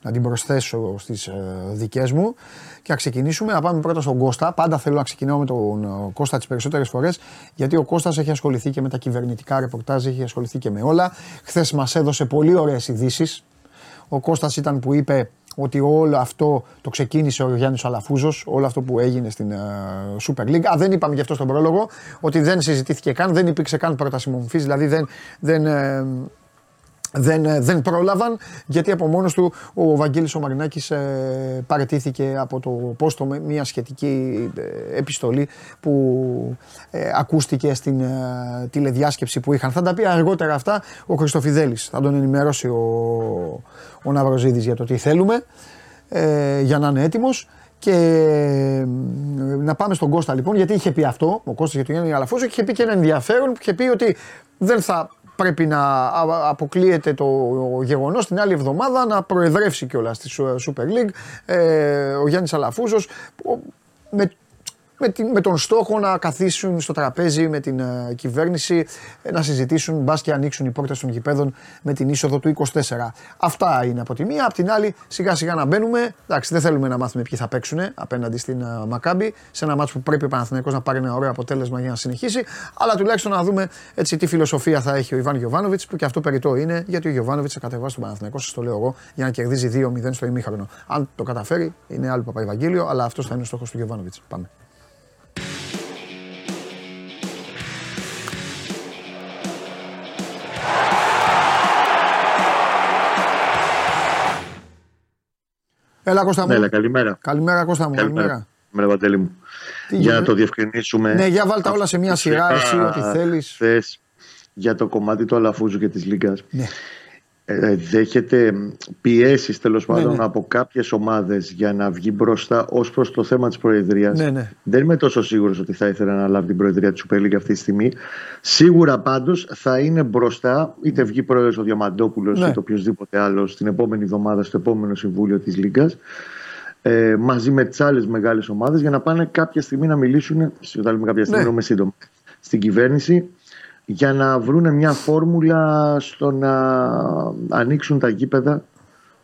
να την προσθέσω στις ε, δικές μου και να ξεκινήσουμε να πάμε πρώτα στον Κώστα. Πάντα θέλω να ξεκινάω με τον ε, Κώστα τις περισσότερες φορές γιατί ο Κώστας έχει ασχοληθεί και με τα κυβερνητικά ρεπορτάζ, έχει ασχοληθεί και με όλα. Χθες μας έδωσε πολύ ωραίες ειδήσεις. Ο Κώστας ήταν που είπε ότι όλο αυτό το ξεκίνησε ο Γιάννης Αλαφούζος, όλο αυτό που έγινε στην uh, Super League. Α, δεν είπαμε γι' αυτό στον πρόλογο, ότι δεν συζητήθηκε καν, δεν υπήρξε καν πρόταση μομφής, δηλαδή δεν, δεν, ε, δεν, ε, δεν πρόλαβαν γιατί από μόνος του ο Βαγγέλης ο Μαρινάκης ε, παρετήθηκε από το πόστο με μια σχετική ε, επιστολή που ε, ακούστηκε στην ε, τηλεδιάσκεψη που είχαν. Θα τα πει αργότερα αυτά ο Χριστοφιδέλης. Θα τον ενημερώσει ο, ο Ναυροζίδης για το τι θέλουμε ε, για να είναι έτοιμος. Και να πάμε στον Κώστα λοιπόν, γιατί είχε πει αυτό, ο Κώστας για τον Γιάννη Αλαφούζο, και είχε πει και ένα ενδιαφέρον που είχε πει ότι δεν θα πρέπει να αποκλείεται το γεγονός την άλλη εβδομάδα να προεδρεύσει κιόλας στη Super League ε, ο Γιάννης Αλαφούζος με με, με τον στόχο να καθίσουν στο τραπέζι με την uh, κυβέρνηση ε, να συζητήσουν μπας και ανοίξουν οι πόρτες των γηπέδων με την είσοδο του 24. Αυτά είναι από τη μία. Απ' την άλλη, σιγά σιγά να μπαίνουμε. Εντάξει, δεν θέλουμε να μάθουμε ποιοι θα παίξουν απέναντι στην uh, Μακάμπη σε ένα μάτσο που πρέπει ο Παναθηναϊκός να πάρει ένα ωραίο αποτέλεσμα για να συνεχίσει. Αλλά τουλάχιστον να δούμε έτσι τι φιλοσοφία θα έχει ο Ιβάν Γιοβάνοβιτ που και αυτό περιττό είναι γιατί ο Γιοβάνοβιτ θα κατεβάσει τον Παναθηναϊκό, σας το λέω εγώ, για να κερδίζει 2-0 στο ημίχρονο. Αν το καταφέρει, είναι άλλο Παπαϊβαγγέλιο, αλλά αυτός θα είναι ο στόχος του Γιοβάνοβιτ. Πάμε. Έλα Κώστα μου. Έλα, καλημέρα. Καλημέρα Κώστα μου. Καλημέρα. Καλημέρα Βατέλη μου. Τι για να το διευκρινίσουμε. Ναι, για βάλτε όλα σε μια σειρά εσύ ό,τι θέλεις. Θες για το κομμάτι του Αλαφούζου και της Λίγκας. Ναι. Ε, δέχεται πιέσεις τέλος ναι, πάντων ναι. από κάποιες ομάδες για να βγει μπροστά ως προς το θέμα της Προεδρίας. Ναι, ναι. Δεν είμαι τόσο σίγουρος ότι θα ήθελα να λάβει την Προεδρία της Super League αυτή τη στιγμή. Σίγουρα πάντως θα είναι μπροστά είτε βγει πρόεδρος ο Διαμαντόπουλος ναι. είτε οποιοδήποτε άλλος την επόμενη εβδομάδα στο επόμενο Συμβούλιο της Λίγκας ε, μαζί με τις άλλες μεγάλες ομάδες για να πάνε κάποια στιγμή να μιλήσουν. Όταν κάποια στιγμή, ναι. σύντομα, στην κυβέρνηση για να βρουν μια φόρμουλα στο να ανοίξουν τα γήπεδα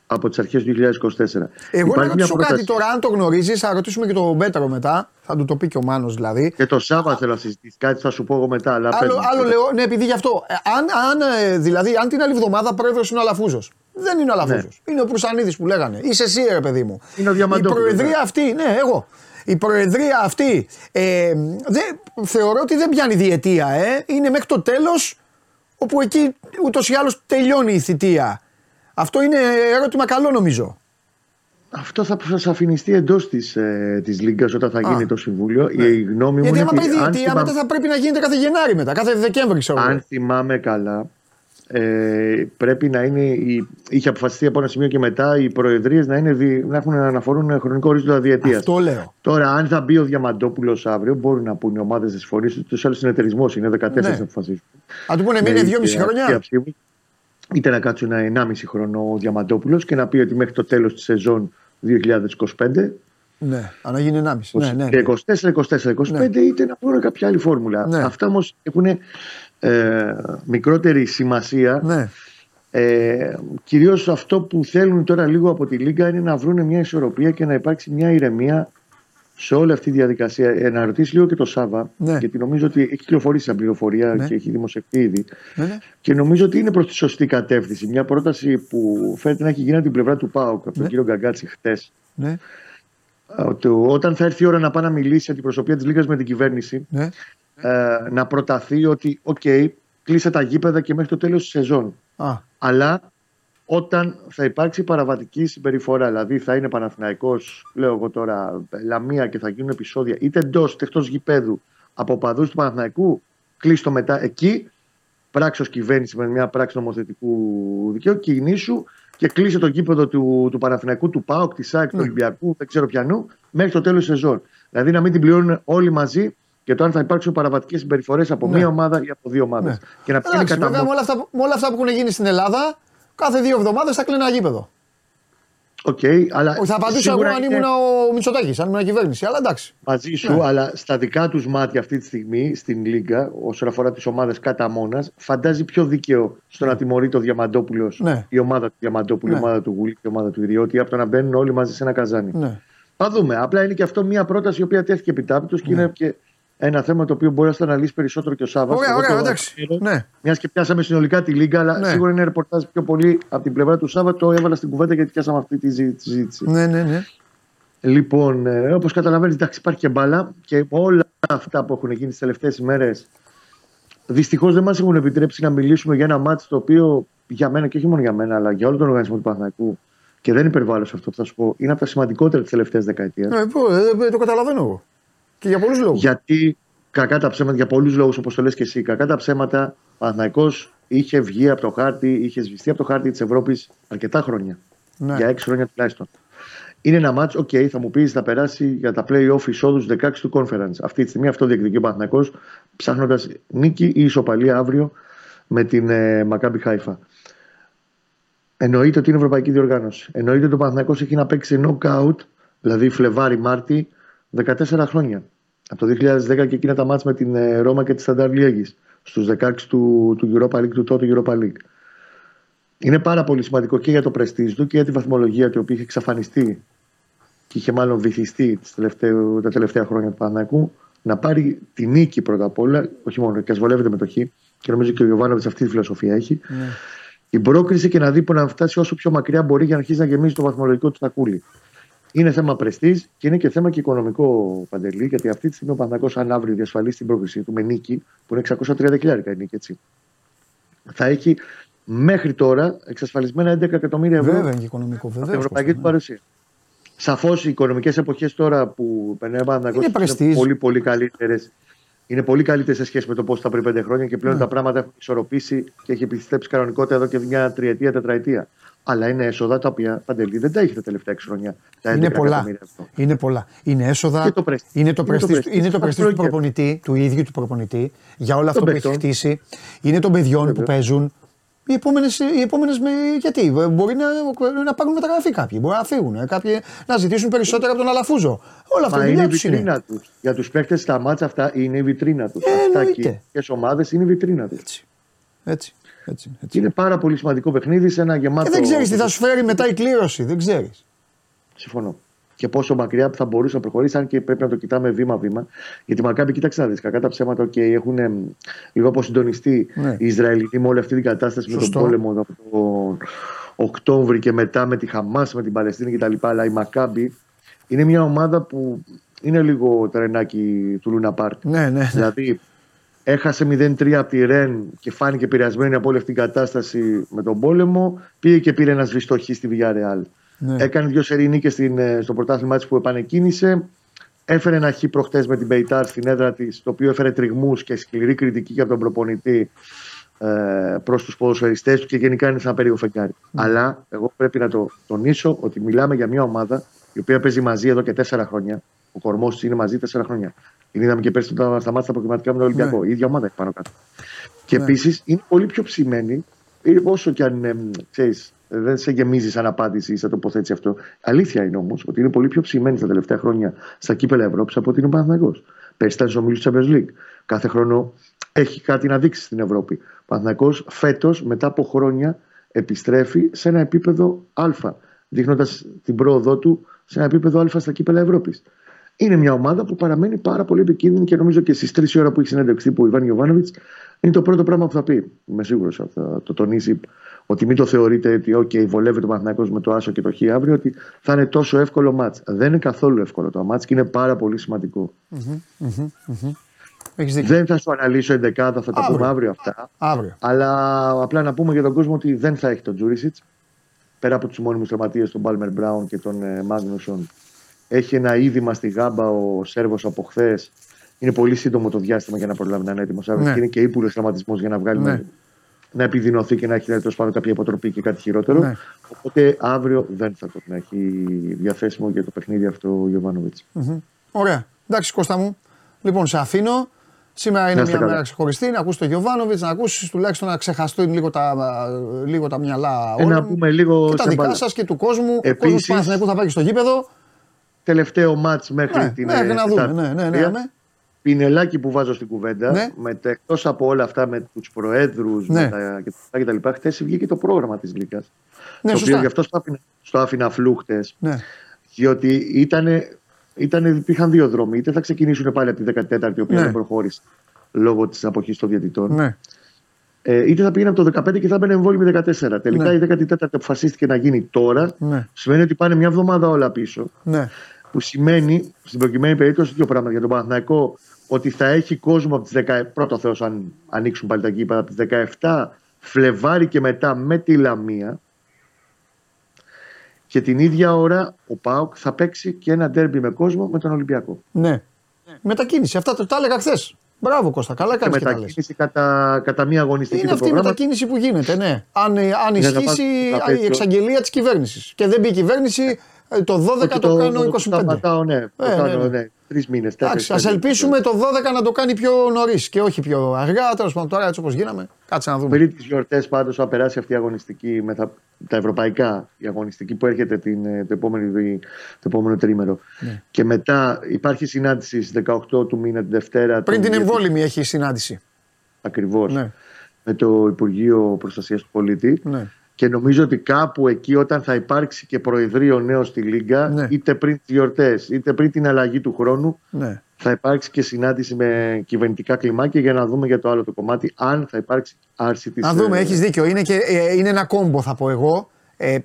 από τις αρχές του 2024. Εγώ να ρωτήσω κάτι τώρα, αν το γνωρίζεις, θα ρωτήσουμε και τον Πέτρο μετά. Θα του το πει και ο Μάνος δηλαδή. Και το Σάββατο θέλω να συζητήσεις κάτι, θα σου πω εγώ μετά. Αλλά άλλο, άλλο λέω, ναι, επειδή γι' αυτό. Ε, αν, αν, ε, δηλαδή, αν την άλλη εβδομάδα πρόεδρος είναι ο Αλαφούζος. Δεν είναι ο Αλαφούζος. Ναι. Είναι ο Προυσανίδης που λέγανε. Είσαι εσύ, ρε παιδί μου. Είναι ο Η προεδρία ναι. αυτή, ναι, εγώ η προεδρία αυτή ε, θεωρώ ότι δεν πιάνει διετία. Ε. Είναι μέχρι το τέλος όπου εκεί ούτως ή άλλως τελειώνει η θητεία. Αυτό είναι ερώτημα καλό νομίζω. Αυτό θα αφινιστεί εντός της ε, της Λίγκας όταν θα γίνει το Συμβούλιο. Ναι. Η γνώμη Γιατί μου άμα πάει διετία, μετά θα πρέπει να γίνεται κάθε Γενάρη μετά, κάθε Δεκέμβρη, ξέρω. Αν θυμάμαι καλά, ε, πρέπει να είναι. Η, είχε αποφασιστεί από ένα σημείο και μετά οι προεδρίες να, να έχουν να αναφορούν χρονικό ορίζοντα διετίας. Αυτό λέω. Τώρα, αν θα μπει ο Διαμαντόπουλος αύριο, μπορούν να πούνε οι ομάδες της φορή του. Τους άλλους συνεταιρισμό είναι 14 ναι. να αποφασίσουν. Αν του πούνε μείνει 2,5 χρόνια. Είτε να κάτσουν ένα 1,5 χρόνο ο Διαμαντόπουλος και να πει ότι μέχρι το τέλος της σεζόν 2025 ναι, αν γίνει 1,5. Ναι, ναι, 24, 24, 25 ναι. είτε να βρουν κάποια άλλη φόρμουλα. Ναι. Αυτά όμως έχουν ε, μικρότερη σημασία. Ναι. Ε, κυρίως αυτό που θέλουν τώρα λίγο από τη Λίγκα είναι να βρουν μια ισορροπία και να υπάρξει μια ηρεμία σε όλη αυτή τη διαδικασία. Ε, να ρωτήσει λίγο και το Σάβα, ναι. γιατί νομίζω ότι έχει κυκλοφορήσει σαν πληροφορία ναι. και έχει δημοσιευτεί ήδη. Ναι, ναι. Και νομίζω ότι είναι προς τη σωστή κατεύθυνση. Μια πρόταση που φαίνεται να έχει γίνει από την πλευρά του ΠΑΟΚ, από τον κύριο Γκαγκάτση χτες. Ναι. Ότι όταν θα έρθει η ώρα να πάει να μιλήσει αντιπροσωπεία της Λίγκα με την κυβέρνηση, ναι ε, να προταθεί ότι, OK, okay, κλείσε τα γήπεδα και μέχρι το τέλος της σεζόν. Α. Αλλά όταν θα υπάρξει παραβατική συμπεριφορά, δηλαδή θα είναι Παναθηναϊκός, λέω εγώ τώρα, Λαμία και θα γίνουν επεισόδια είτε εντός είτε εκτός γηπέδου από παδού του Παναθηναϊκού, κλείστο μετά εκεί, πράξω κυβέρνηση με μια πράξη νομοθετικού δικαίου, κινήσου και κλείσε το γήπεδο του, του Παναθηναϊκού, του ΠΑΟΚ, της ΣΑΚ, του Ναι. Ολυμπιακού, δεν ξέρω πιανού, μέχρι το τέλος της σεζόν. Δηλαδή να μην την πληρώνουν όλοι μαζί και το αν θα υπάρξουν παραβατικές συμπεριφορές από Ναι. μία ομάδα ή από δύο ομάδες. Ναι. Και να πηγαίνει Εντάξει, κατά βέβαια, με όλα, αυτά, που- με όλα αυτά που έχουν γίνει στην Ελλάδα, κάθε δύο εβδομάδες θα κλείνει ένα γήπεδο. Οκ, αλλά Όχι, θα απαντούσα εγώ σίγουρα αν είναι ήμουν ο Μητσοτάκης, αν ήμουν κυβέρνηση. Αλλά εντάξει. μαζί σου, Ναι. αλλά στα δικά τους μάτια αυτή τη στιγμή στην Λίγκα, όσον αφορά τις ομάδες κατά μόνας, φαντάζει πιο δίκαιο στο να τιμωρεί το Διαμαντόπουλος Ναι. η ομάδα του Διαμαντόπουλου, Ναι. η ομάδα του Γουλή και η ομάδα του Ιδιώτη, από το να μπαίνουν όλοι μαζί σε ένα καζάνι. Ναι. Θα δούμε. Απλά είναι και αυτό μια πρόταση η οποία τέθηκε επιτάπητος και είναι και ένα θέμα το οποίο μπορεί να το αναλύσει περισσότερο και ο Σάββας. Ωραία, ωραία, εντάξει. Ναι. Μιας και πιάσαμε συνολικά τη Λίγκα, αλλά Ναι. σίγουρα είναι ρεπορτάζ πιο πολύ από την πλευρά του Σάββα. Το έβαλα στην κουβέντα γιατί πιάσαμε αυτή τη ζή- τη συζήτηση. Ναι, ναι, ναι. Λοιπόν, ε, όπως καταλαβαίνεις, εντάξει, υπάρχει και μπάλα και όλα αυτά που έχουν γίνει τις τελευταίες ημέρες δυστυχώς δεν μας έχουν επιτρέψει να μιλήσουμε για ένα μάτσο το οποίο για μένα και όχι μόνο για μένα, αλλά για όλο τον οργανισμό του Παναθηναϊκού και δεν υπερβάλλω σε αυτό που θα σου πω, είναι από τα σημαντικότερα της τελευταίας δεκαετίας. Ναι, πω, ε, ε, το καταλαβαίνω εγώ. Και για πολλούς λόγους. Γιατί κακά τα ψέματα, για πολλούς λόγους όπως το λες και εσύ, κακά τα ψέματα, ο Παναθηναϊκός είχε βγει από το χάρτη, είχε σβηστεί από το χάρτη της Ευρώπης αρκετά χρόνια. Ναι. Για έξι χρόνια τουλάχιστον. Είναι ένα μάτσο, οκ, θα μου πεις, θα περάσει για τα play-off εισόδου στους 16 του Conference. Αυτή τη στιγμή αυτό διεκδικεί ο Παναθηναϊκός ψάχνοντας νίκη ή ισοπαλία αύριο με την ε, Maccabi Χάιφα. Εννοείται ότι είναι ευρωπαϊκή διοργάνωση. Εννοείται ότι ο Παναθηναϊκός έχει να παίξει knockout, δηλαδή Φλεβάρι-Μάρτι, 14 χρόνια. Από το 2010 και εκείνα τα μάτς με την ε, Ρώμα και τη Σταντάρ Liège στους 16 του, του Europa League, του τότε Europa League. Είναι πάρα πολύ σημαντικό και για το πρεστίζ του και για τη βαθμολογία του, οποία είχε εξαφανιστεί και είχε μάλλον βυθιστεί τις τελευταίου- τα τελευταία χρόνια του Παναθηναϊκού, να πάρει τη νίκη πρώτα απ' όλα, όχι μόνο, και ασβολεύεται με το χ, και νομίζω και ο Ιωβάνοβιτς αυτή τη φιλοσοφία έχει. Ναι. Την πρόκριση και να δει που να φτάσει όσο πιο μακριά μπορεί για να αρχίσει να γεμίζει το βαθμολογικό του τακούλι. Είναι θέμα πρεστής και είναι και θέμα και οικονομικό παντελή, γιατί αυτή τη στιγμή ο Παναθηναϊκός αν αύριο διασφαλίσει την πρόκρισή του με νίκη, που είναι 630 χιλιάρικα η νίκη, έτσι. Θα έχει μέχρι τώρα εξασφαλισμένα 11 εκατομμύρια ευρώ Βέβαια είναι και οικονομικό. από την Βεβαίω. ευρωπαϊκή του παρουσία. Σαφώς οι οικονομικές εποχές τώρα που περνάει ο Παναθηναϊκός Είναι είναι πρεστίζ. πολύ, πολύ καλύτερες. Είναι πολύ καλύτερε σε σχέση με το πώς ήταν πριν πέντε χρόνια και πλέον Ναι. τα πράγματα έχουν ισορροπήσει και έχει επιστρέψει κανονικότητα εδώ και μια τριετία, τετραετία. Αλλά είναι έσοδα τα οποία παντελή δεν τα έχει τα τελευταία 6 χρόνια. Τα 11 Είναι πολλά. εκατομμύρια ευρώ. Είναι πολλά. Είναι έσοδα. Και το prestige. Είναι το Είναι το prestige, prestige. είναι το prestige του Βαθμολογία. προπονητή, του ίδιου του προπονητή, για όλο αυτό που έχει παιχτών. χτίσει. Είναι των παιδιών που Βέβαια. παίζουν. Οι επόμενες. Οι επόμενες με, γιατί, μπορεί να, να πάρουν μεταγραφή κάποιοι, μπορεί να φύγουν, κάποιοι να ζητήσουν περισσότερα από τον Αλαφούζο. Όλα αυτά Μα η είναι η δουλειά του είναι. βιτρίνα τους. Για τους παίκτες στα μάτσα αυτά είναι η βιτρίνα τους. Ε, Αυτά εννοείται. και οι ομάδες είναι η βιτρίνα τους. Έτσι. Έτσι. έτσι, έτσι. Είναι πάρα πολύ σημαντικό παιχνίδι σε ένα γεμάτο. Και δεν ξέρεις τι θα σου φέρει μετά η κλήρωση. Δεν ξέρεις. Συμφωνώ. Και πόσο μακριά θα μπορούσε να προχωρήσει, αν και πρέπει να το κοιτάμε βήμα-βήμα. Γιατί Μακάμπη, κοίταξε να δεις, κακά τα ψέματα, και έχουν εμ, λίγο αποσυντονιστεί Ναι. οι Ισραηλινοί με όλη αυτή την κατάσταση Σωστό. με τον πόλεμο από τον Οκτώβρη και μετά με τη Χαμάς, με την Παλαιστίνη κτλ. Αλλά η Μακάμπη είναι μια ομάδα που είναι λίγο τρενάκι του Λούνα Πάρκ. Ναι, ναι, ναι. Δηλαδή, έχασε 0-3 από τη Ρεν και φάνηκε επηρεασμένη από όλη αυτή την κατάσταση με τον πόλεμο. Πήγε και πήρε ένα σβηστό χ στη Villarreal. Ναι. Έκανε δύο σερή νίκες στην, ε, στο πρωτάθλημά της που επανεκκίνησε. Έφερε ένα χ προχτές με την Μπεϊτάρ στην έδρα της, το οποίο έφερε τριγμούς και σκληρή κριτική και από τον προπονητή ε, προς τους ποδοσφαιριστές του και γενικά είναι σαν περίεργο φεγγάρι. Αλλά εγώ πρέπει να το τονίσω ότι μιλάμε για μια ομάδα η οποία παίζει μαζί εδώ και τέσσερα χρόνια. Ο κορμός της είναι μαζί τέσσερα χρόνια. Την είδαμε και πέρσι όταν σταμάτησε τα προκριματικά με τον Ολυμπιακό. Η ίδια ομάδα έχει πάνω κάτω. Και Ναι. επίσης είναι πολύ πιο ψημένη, ε, όσο και αν είναι, μ, ξέρεις, δεν σε γεμίζει σαν απάντηση ή σαν τοποθέτηση αυτό. Αλήθεια είναι όμως ότι είναι πολύ πιο ψημένη τα τελευταία χρόνια στα κύπελα Ευρώπης από ότι είναι ο Παναθηναϊκός. Πέρσι ήταν στου ομίλου Champions League. Κάθε χρόνο έχει κάτι να δείξει στην Ευρώπη. Ο Παναθηναϊκός φέτος, μετά από χρόνια, επιστρέφει σε ένα επίπεδο Α, δείχνοντας την πρόοδό του σε ένα επίπεδο Α στα κύπελα Ευρώπης. Είναι μια ομάδα που παραμένει πάρα πολύ επικίνδυνη και νομίζω και στις 3 ώρα που έχει συνέντευξη που ο Ιβάν Γιοβάνοβιτ είναι το πρώτο πράγμα που θα πει. Είμαι σίγουρος θα το τονίσει ότι μην το θεωρείτε ότι OK, βολεύει το Παναθηναϊκός με το Άσο και το Χ αύριο, ότι θα είναι τόσο εύκολο μάτς. Δεν είναι καθόλου εύκολο το μάτς και είναι πάρα πολύ σημαντικό. Έχεις δίκιο. Δεν θα σου αναλύσω εντεκάδα, θα τα Αύριο. πούμε αύριο αυτά. Αύριο. Αλλά απλά να πούμε για τον κόσμο ότι δεν θα έχει τον Τζούρισιτς. Πέρα από τους μόνιμους τερματίε, τον Μπάλμερ Μπράουν και τον ε, Μάγνουσον, έχει ένα είδημα στη γάμπα ο Σέρβος από χθες. Είναι πολύ σύντομο το διάστημα για να προλάβει να είναι έτοιμος αύριο. Ναι. Και είναι και ύπουλο τραυματισμός για να βγάλει Ναι. να, να επιδεινωθεί και να έχει τέλος πάντων κάποια υποτροπή και κάτι χειρότερο. Ναι. Οπότε αύριο δεν θα τον έχει διαθέσιμο για το παιχνίδι αυτό ο Γιωβάνοβιτς. Μμμ. Ωραία. Εντάξει, Κώστα μου. Λοιπόν, σε αφήνω. Σήμερα είναι Να είστε μια καλά. μέρα ξεχωριστή. Να ακούσει τον Γιωβάνοβιτς, να ακούσεις τουλάχιστον να ξεχαστούν λίγο τα, λίγο τα μυαλά Ε, να όλων. πούμε λίγο και τα σε δικά μπάλα. σας και του κόσμου. Ο Επίσης- κόσμος του Παναθηναϊκού θα πάει και στο γήπεδο. Τελευταίο μάτς μέχρι Ναι, την. ναι, ε, να δούμε. Τετάρτη. Ναι, ναι, ναι, ναι. Πινελάκι που βάζω στην κουβέντα, Ναι. με, εκτός από όλα αυτά με τους προέδρους Ναι. με τα, και τα, και τα λοιπά, χτες βγήκε το πρόγραμμα της Λίκας. Ναι, το σωστά. οποίο γι' αυτό στο άφηνα, στο άφηνα φλού χτες, Ναι. διότι ήτανε, ήτανε, υπήρχαν δύο δρόμοι. Είτε θα ξεκινήσουν πάλι από τη 14η, η οποία Ναι. δεν προχώρησε λόγω της αποχής των διαιτητών. ναι. Ε, είτε θα πήγαινε από το 15 και θα μπαινε εμβόλυμη με 14. Τελικά Ναι. η 14η αποφασίστηκε να γίνει τώρα. Ναι. Σημαίνει ότι πάνε μια εβδομάδα όλα πίσω. ναι. Που σημαίνει στην προκειμένη περίπτωση δύο πράγματα για τον Παναθηναϊκό ότι θα έχει κόσμο από τις 10. Πρώτο Θεός, αν ανοίξουν πάλι τα γήπεδα, από τις 17 Φλεβάρι και μετά με τη Λαμία. Και την ίδια ώρα ο Πάουκ θα παίξει και ένα ντέρμπι με κόσμο με τον Ολυμπιακό. ναι. Μετακίνηση. Αυτά το τα έλεγα χθες. Μπράβο Κώστα, καλά Και κάνεις και τα λες. μετακίνηση κατά, κατά μία αγωνιστική Είναι το αυτή η πρόγραμμα. μετακίνηση που γίνεται, ναι. Αν, ε, αν Για να ισχύσει πας στο η τραπέζι, εξαγγελία της κυβέρνησης. Και δεν μπει η κυβέρνηση, ε, το 12 Ότι το, κάνω 25. Το σταματάω, ναι. Το Ε, κάνω, ναι, ναι. Ναι. Τρεις μήνες. Εντάξει, ας ελπίσουμε το 12 να το κάνει πιο νωρίς και όχι πιο αργά. Τέλος πάντων, τώρα έτσι όπως γίναμε, κάτσε να δούμε. Πριν τις γιορτές, πάντως, θα περάσει αυτή η αγωνιστική με τα, τα ευρωπαϊκά, η αγωνιστική που έρχεται την, ε, το, επόμενο, το επόμενο τρίμερο. Ναι. Και μετά υπάρχει συνάντηση στις 18 του μήνα την Δευτέρα. Πριν την εμβόλυμη έχει συνάντηση. Ακριβώς. Ναι. Με το Υπουργείο Προστασίας του Πολίτη. Ναι. Και νομίζω ότι κάπου εκεί, όταν θα υπάρξει και προεδρείο νέο στη Λίγκα, Ναι. είτε πριν τις γιορτές, είτε πριν την αλλαγή του χρόνου, ναι. θα υπάρξει και συνάντηση με κυβερνητικά κλιμάκια για να δούμε για το άλλο το κομμάτι, αν θα υπάρξει άρση της. Να δούμε, έχεις δίκιο. Είναι, και, ε, είναι ένα κόμπο, θα πω εγώ. Ε,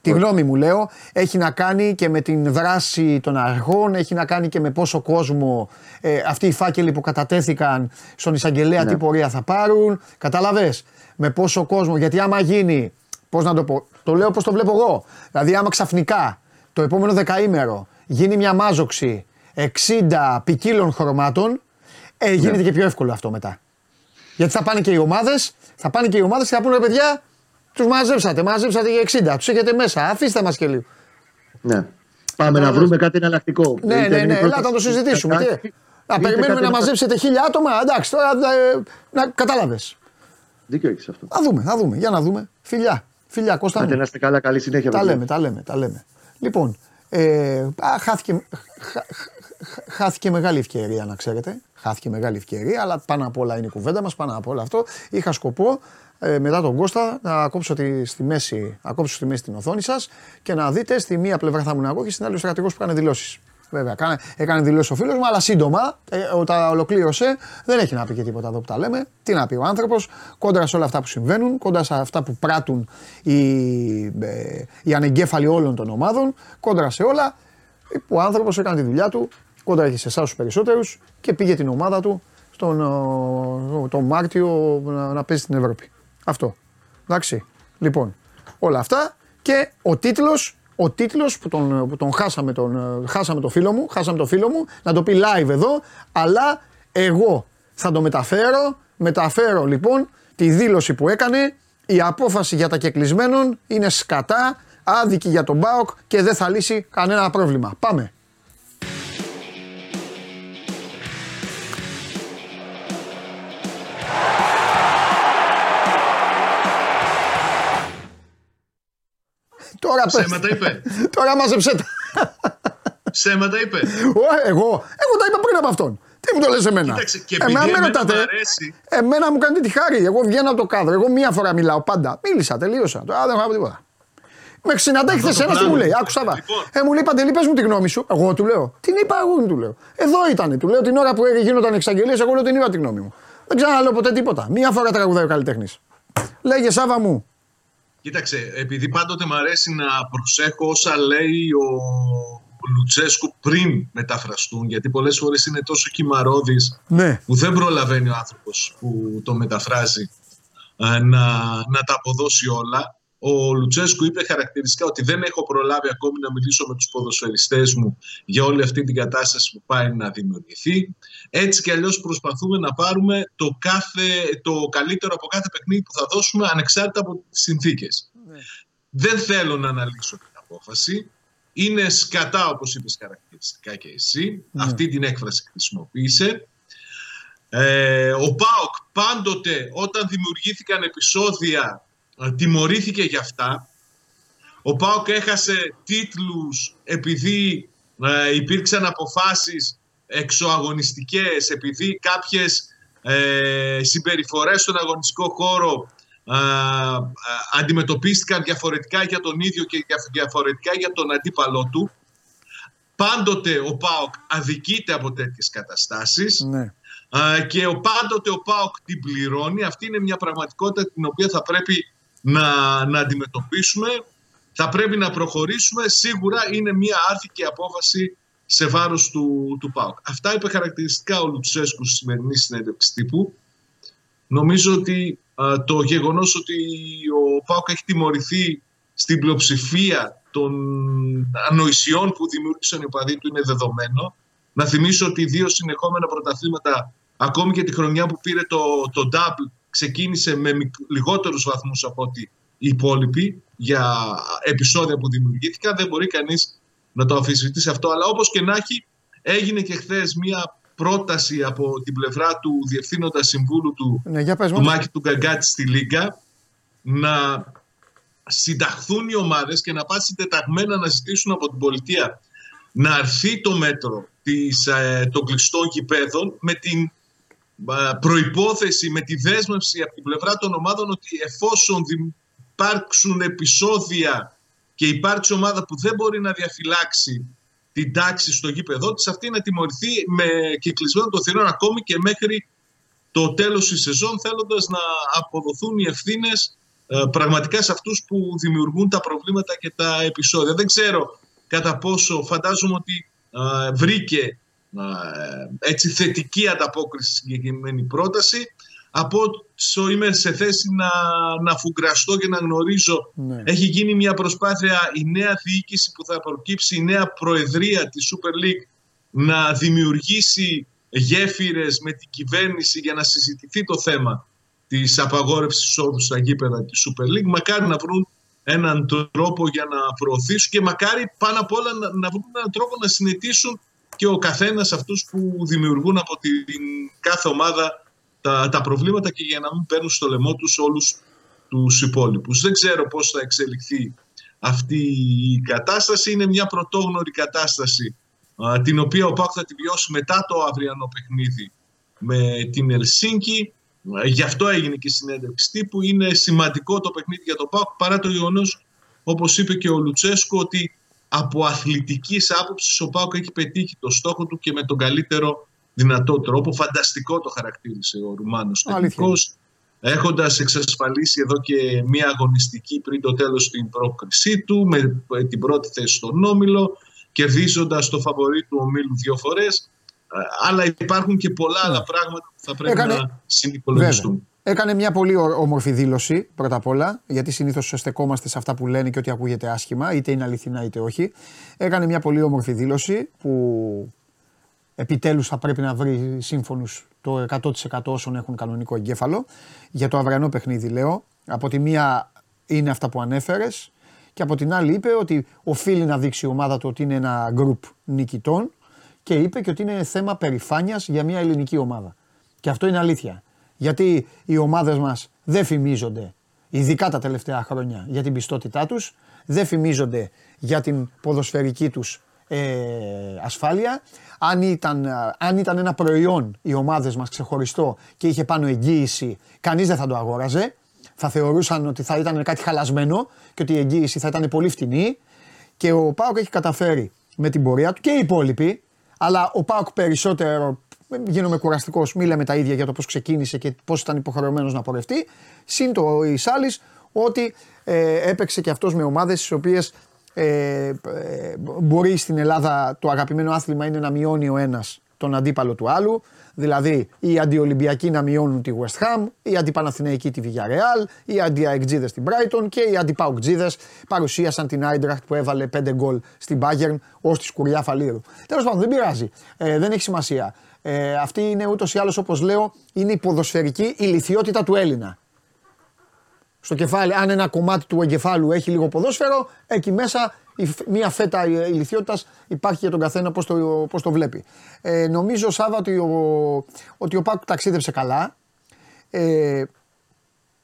τη γνώμη μου λέω, έχει να κάνει και με την δράση των αρχών, έχει να κάνει και με πόσο κόσμο ε, αυτοί οι φάκελοι που κατατέθηκαν στον εισαγγελέα Ναι. τι πορεία θα πάρουν. Κατάλαβες, με πόσο κόσμο, γιατί άμα γίνει, πώς να το πω, το λέω πώς το βλέπω εγώ. Δηλαδή άμα ξαφνικά το επόμενο δεκαήμερο γίνει μια μάζοξη 60 ποικίλων χρωμάτων, ε, γίνεται και πιο εύκολο αυτό μετά. Γιατί θα πάνε και οι ομάδες, θα πάνε και οι ομάδες και θα πούνε ρε παιδιά, τους μαζέψατε, μαζέψατε για 60, τους έχετε μέσα, αφήστε μας και λίγο. Ναι. Πάμε Κατάλαβες. να βρούμε κάτι εναλλακτικό. Ναι, Είτε ναι, είναι ναι, η ελάτε πρόταση να το συζητήσουμε. κάτι, Τι, να είτε περιμένουμε κάτι να μαζέψετε χίλια άτομα, εντάξει, τώρα ε, να κατάλαβε. Δίκιο έχεις αυτό. Θα δούμε, θα δούμε, για να δούμε. Φιλιά, φιλιά, Κώστα Άντε μου. να είστε καλά, καλή συνέχεια. Τα παιδιά. λέμε, τα λέμε, τα λέμε. Λοιπόν, ε, α, χάθηκε, χα- χα- χάθηκε μεγάλη ευκαιρία να ξέρετε. Χάθηκε μεγάλη ευκαιρία, αλλά πάνω απ' όλα είναι η κουβέντα μας, πάνω απ' όλα αυτό. Είχα σκοπό ε, μετά τον Κώστα να κόψω τη, στη μέση, να κόψω στη μέση την οθόνη σας και να δείτε στη μία πλευρά θα ήμουν εγώ και στην άλλη ο στρατηγός που έκανε δηλώσεις. Βέβαια, έκανε, έκανε δηλώσεις ο φίλος μου, αλλά σύντομα ε, όταν ολοκλήρωσε δεν έχει να πει και τίποτα εδώ που τα λέμε. Τι να πει ο άνθρωπος, κόντρα σε όλα αυτά που συμβαίνουν, κόντρα σε αυτά που πράττουν οι, ε, οι ανεγκέφαλοι όλων των ομάδων, κόντρα σε όλα. Ο άνθρωπος έκανε τη δουλειά του, κόντρα και σε εσάς τους περισσότερους και πήγε την ομάδα του στον ο, τον Μάρτιο να, να παίζει στην Ευρώπη. Αυτό. Εντάξει. Λοιπόν, όλα αυτά και ο τίτλος ο τίτλος που τον, που τον χάσαμε, τον, χάσαμε το φίλο μου, χάσαμε το φίλο μου, να το πει live εδώ, αλλά εγώ θα το μεταφέρω, μεταφέρω λοιπόν τη δήλωση που έκανε, η απόφαση για τα κεκλεισμένων είναι σκατά, άδικη για τον ΜΠΑΟΚ και δεν θα λύσει κανένα πρόβλημα. Πάμε. Τώρα πες. Ψέματα είπε. (laughs) Τώρα μάζεψέ τα. Ψέματα είπε. Ω, εγώ, εγώ τα είπα πριν από αυτόν. Τι μου το λες εμένα; Κοίταξε, και εμένα επειδή με εμένα ρωτάτε. μου αρέσει- Εμένα μου κάνετε τη χάρη. Εγώ βγαίνω από το κάδρο. Εγώ μία φορά μιλάω πάντα. Μίλησα, τελείωσα. Τώρα δεν έχω να πω τίποτα. Με συναντάει Αυτό χθε το ένας τι μου πράγμα. λέει. Άκουσα βα. Λοιπόν. Ε, μου λέει Παντελή, πες μου τη γνώμη σου. Εγώ του λέω. Την είπα, εγώ του λέω. Εδώ ήταν. Του λέω την ώρα που γίνονταν εξαγγελίες, εγώ λέω την είπα τη γνώμη μου. Δεν ξαναλέω ποτέ τίποτα. Μία φορά τραγουδάει ο καλλιτέχνης. Λέγε Σάβα μου. Κοίταξε, επειδή πάντοτε μου αρέσει να προσέχω όσα λέει ο Λουτσέσκου πριν μεταφραστούν, γιατί πολλές φορές είναι τόσο κυμαρόδης Ναι. που δεν προλαβαίνει ο άνθρωπος που το μεταφράζει ε, να, να τα αποδώσει όλα. Ο Λουτσέσκου είπε χαρακτηριστικά ότι δεν έχω προλάβει ακόμη να μιλήσω με τους ποδοσφαιριστές μου για όλη αυτή την κατάσταση που πάει να δημιουργηθεί. Έτσι κι αλλιώς προσπαθούμε να πάρουμε το, κάθε, το καλύτερο από κάθε παιχνίδι που θα δώσουμε ανεξάρτητα από τις συνθήκες. Δεν θέλω να αναλύσω την απόφαση. Είναι σκατά όπως είπες χαρακτηριστικά και εσύ. Αυτή την έκφραση χρησιμοποίησε. Ε, ο ΠΑΟΚ πάντοτε όταν δημιουργήθηκαν επεισόδια ε, τιμωρήθηκε για αυτά. Ο ΠΑΟΚ έχασε τίτλους επειδή ε, υπήρξαν αποφάσεις εξωαγωνιστικές, επειδή κάποιες ε, συμπεριφορές στον αγωνιστικό χώρο ε, ε, αντιμετωπίστηκαν διαφορετικά για τον ίδιο και διαφορετικά για τον αντίπαλό του. Πάντοτε ο ΠΑΟΚ αδικείται από τέτοιες καταστάσεις ναι. και ο, πάντοτε ο ΠΑΟΚ την πληρώνει. Αυτή είναι μια πραγματικότητα την οποία θα πρέπει να, να αντιμετωπίσουμε. Θα πρέπει να προχωρήσουμε. Σίγουρα είναι μια άρθικη απόφαση σε βάρος του, του ΠΑΟΚ. Αυτά είπε χαρακτηριστικά ο Λουτσέσκου στη σημερινή συνέντευξη τύπου. Νομίζω ότι α, το γεγονός ότι ο ΠΑΟΚ έχει τιμωρηθεί στην πλειοψηφία των ανοησιών που δημιούργησαν οι οπαδοί του είναι δεδομένο. Να θυμίσω ότι δύο συνεχόμενα πρωταθλήματα, ακόμη και τη χρονιά που πήρε το, το double, ξεκίνησε με λιγότερους βαθμούς από ότι οι υπόλοιποι για επεισόδια που δημιουργήθηκαν. Δεν μπορεί κανείς να το αμφισβητήσει αυτό. Αλλά όπως και να έχει, έγινε και χθες μια πρόταση από την πλευρά του Διευθύνοντα Συμβούλου του, ναι, για πες του Μάκη του Γκαγκάτη στη Λίγκα να συνταχθούν οι ομάδες και να πάνε συντεταγμένα να ζητήσουν από την πολιτεία να αρθεί το μέτρο της, ε, των κλειστών γηπέδων με την προϋπόθεση, με τη δέσμευση από την πλευρά των ομάδων ότι εφόσον υπάρξουν επεισόδια και υπάρξει ομάδα που δεν μπορεί να διαφυλάξει την τάξη στο γήπεδό της, αυτή να τιμωρηθεί με κυκλισμένο των θηρών ακόμη και μέχρι το τέλος της σεζόν θέλοντας να αποδοθούν οι ευθύνες πραγματικά σε αυτούς που δημιουργούν τα προβλήματα και τα επεισόδια. Δεν ξέρω κατά πόσο φαντάζομαι ότι βρήκε έτσι θετική ανταπόκριση στη συγκεκριμένη πρόταση. Από όσο είμαι σε θέση να, να φουγκραστώ και να γνωρίζω Ναι. έχει γίνει μια προσπάθεια η νέα διοίκηση που θα προκύψει, η νέα προεδρία της Super League να δημιουργήσει γέφυρες με την κυβέρνηση για να συζητηθεί το θέμα της απαγόρευσης εισόδου στα γήπεδα της Super League. Μακάρι να βρουν έναν τρόπο για να προωθήσουν και μακάρι πάνω απ' όλα να, να βρουν έναν τρόπο να συνετήσουν και ο καθένας αυτούς που δημιουργούν από την κάθε ομάδα τα, τα προβλήματα και για να μην παίρνουν στο λαιμό τους όλους τους υπόλοιπους. Δεν ξέρω πώς θα εξελιχθεί αυτή η κατάσταση. Είναι μια πρωτόγνωρη κατάσταση α, την οποία ο Πάκ θα τη βιώσει μετά το αυριανό παιχνίδι με την Ελσίνκη. Α, Γι' αυτό έγινε και η συνέντευξη τύπου. Είναι σημαντικό το παιχνίδι για το ΠΑΟΚ παρά το γεγονός, όπως είπε και ο Λουτσέσκο, ότι από αθλητικής άποψης ο ΠΑΟΚ έχει πετύχει το στόχο του και με τον καλύτερο δυνατό τρόπο. Φανταστικό το χαρακτήρισε ο Ρουμάνος Αλήθεια. τεχνικός έχοντας εξασφαλίσει εδώ και μία αγωνιστική πριν το τέλος την πρόκρισή του με την πρώτη θέση στον Όμιλο κερδίζοντας το φαβορή του ομίλου δύο φορές Ε, αλλά υπάρχουν και πολλά άλλα πράγματα που θα πρέπει Έκανε- να συνυπολογιστούν. Βέβαια. Έκανε μια πολύ ω- όμορφη δήλωση πρώτα απ' όλα, γιατί συνήθως στεκόμαστε σε αυτά που λένε και ότι ακούγεται άσχημα, είτε είναι αληθινά είτε όχι. Έκανε μια πολύ όμορφη δήλωση που επιτέλους θα πρέπει να βρει σύμφωνους το 100% όσων έχουν κανονικό εγκέφαλο. Για το αυριανό παιχνίδι, λέω. Από τη μία είναι αυτά που ανέφερες, και από την άλλη είπε ότι οφείλει να δείξει η ομάδα του ότι είναι ένα γκρουπ νικητών και είπε και ότι είναι θέμα περηφάνειας για μια ελληνική ομάδα. Και αυτό είναι αλήθεια. Γιατί οι ομάδες μας δεν φημίζονται, ειδικά τα τελευταία χρόνια, για την πιστότητά τους, δεν φημίζονται για την ποδοσφαιρική τους ε, ασφάλεια. Αν ήταν, αν ήταν ένα προϊόν οι ομάδες μας ξεχωριστό και είχε πάνω εγγύηση, κανείς δεν θα το αγόραζε. Θα θεωρούσαν ότι θα ήταν κάτι χαλασμένο και ότι η εγγύηση θα ήταν πολύ φτηνή. Και ο Πάοκ έχει καταφέρει με την πορεία του και οι υπόλοιποι, αλλά ο Πάοκ περισσότερο. Γίνομαι κουραστικός, μη λέμε τα ίδια για το πώς ξεκίνησε και πώς ήταν υποχρεωμένος να πορευτεί. Συν το η Σάλης ότι ε, έπαιξε και αυτός με ομάδες τι οποίες Ε, ε, μπορεί στην Ελλάδα το αγαπημένο άθλημα είναι να μειώνει ο ένας τον αντίπαλο του άλλου. Δηλαδή οι αντιολυμπιακοί να μειώνουν τη West Ham, οι αντιπαναθηναϊκοί τη Villarreal, οι αντιαεκτζίδες την Brighton και οι αντιπαοκτζίδες παρουσίασαν την Eintracht που έβαλε 5 γκολ στην Bayern ως τη σκουριά φαλήρου. Τέλος πάντων δεν πειράζει, ε, δεν έχει σημασία. Ε, αυτή είναι ούτως ή άλλως όπως λέω είναι η ποδοσφαιρική ηλικιότητα του Έλληνα. Στο κεφάλι, αν ένα κομμάτι του εγκεφάλου έχει λίγο ποδόσφαιρο, εκεί μέσα μία φέτα ηλικιότητας υπάρχει για τον καθένα πώς το, πώς το βλέπει. Ε, νομίζω, Σάβα, ότι ο, ότι ο Πάκου ταξίδεψε καλά. Ε,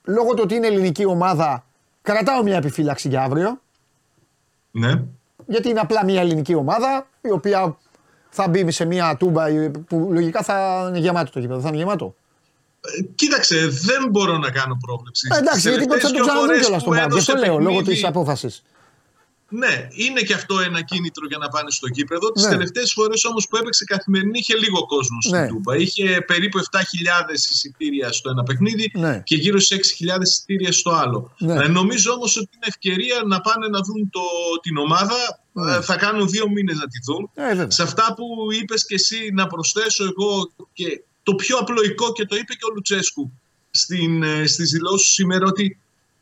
λόγω του ότι είναι ελληνική ομάδα, κρατάω μια επιφύλαξη για αύριο. Ναι. Γιατί είναι απλά μια ελληνική ομάδα, η οποία θα μπει σε μια τούμπα που λογικά θα είναι γεμάτο το γήπεδο. Θα είναι γεμάτο. Ε, κοίταξε, δεν μπορώ να κάνω πρόβλεψη. Ε, εντάξει, γιατί θα το ξαναδούν κιόλας στο μάτι. Γι' αυτό λέω, λόγω της απόφασης. Ναι, είναι και αυτό ένα κίνητρο για να πάνε στο γήπεδο. Τις ναι. τελευταίες φορές όμως που έπαιξε καθημερινή είχε λίγο κόσμο στην ναι. Τούμπα. Είχε περίπου 7.000 εισιτήρια στο ένα παιχνίδι ναι. και γύρω στις 6.000 εισιτήρια στο άλλο. Ναι. Ε, νομίζω όμως ότι είναι ευκαιρία να πάνε να δουν το, την ομάδα. Ναι. Ε, θα κάνουν δύο μήνες να τη δουν. Ε, Σε αυτά που είπες και εσύ, να προσθέσω εγώ και το πιο απλοϊκό και το είπε και ο Λουτσέσκου στην, ε, στις δηλώσεις σήμερα ότι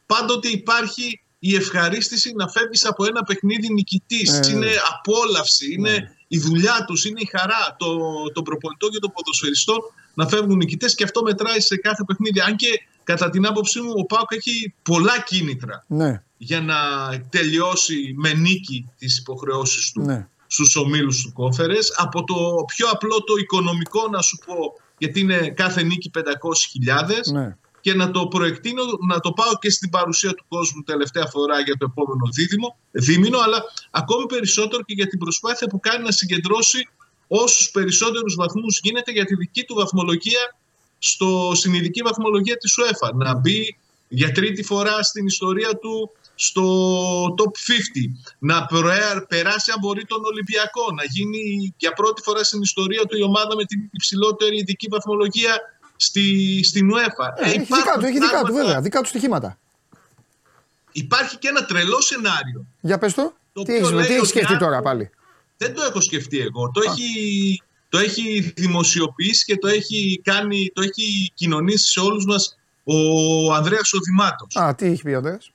πάντοτε υπάρχει η ευχαρίστηση να φεύγεις από ένα παιχνίδι νικητής. Ε, είναι απόλαυση, είναι ναι. η δουλειά τους, είναι η χαρά των το προπονητών και των ποδοσφαιριστών να φεύγουν νικητές και αυτό μετράει σε κάθε παιχνίδι. Αν και κατά την άποψή μου ο Πάουκ έχει πολλά κίνητρα ναι. για να τελειώσει με νίκη τις υποχρεώσεις του ναι. στους ομίλους του κόφερες. Από το πιο απλό το οικονομικό να σου πω, γιατί είναι κάθε νίκη 500.000. Ναι και να το προεκτείνω, να το πάω και στην παρουσία του κόσμου τελευταία φορά για το επόμενο δίδυμο, δίμηνο, αλλά ακόμη περισσότερο και για την προσπάθεια που κάνει να συγκεντρώσει όσους περισσότερους βαθμούς γίνεται για τη δική του βαθμολογία στο, στην ειδική βαθμολογία της UEFA. Να μπει για τρίτη φορά στην ιστορία του στο top 50, να περάσει αν μπορεί τον Ολυμπιακό, να γίνει για πρώτη φορά στην ιστορία του η ομάδα με την υψηλότερη ειδική βαθμολογία στη, στην UEFA. Ε, έχει δικά του, έχει δικά του βέβαια, δικά του στοιχήματα. Υπάρχει και ένα τρελό σενάριο. Για πες το, το τι έχεις, σκεφτεί τώρα πάλι; Δεν το έχω σκεφτεί εγώ. Το έχει, το έχει δημοσιοποιήσει και το έχει, κάνει, το έχει κοινωνήσει σε όλους μας ο Ανδρέας Οδημάτος. Α, τι έχει πει ο Ανδρέας;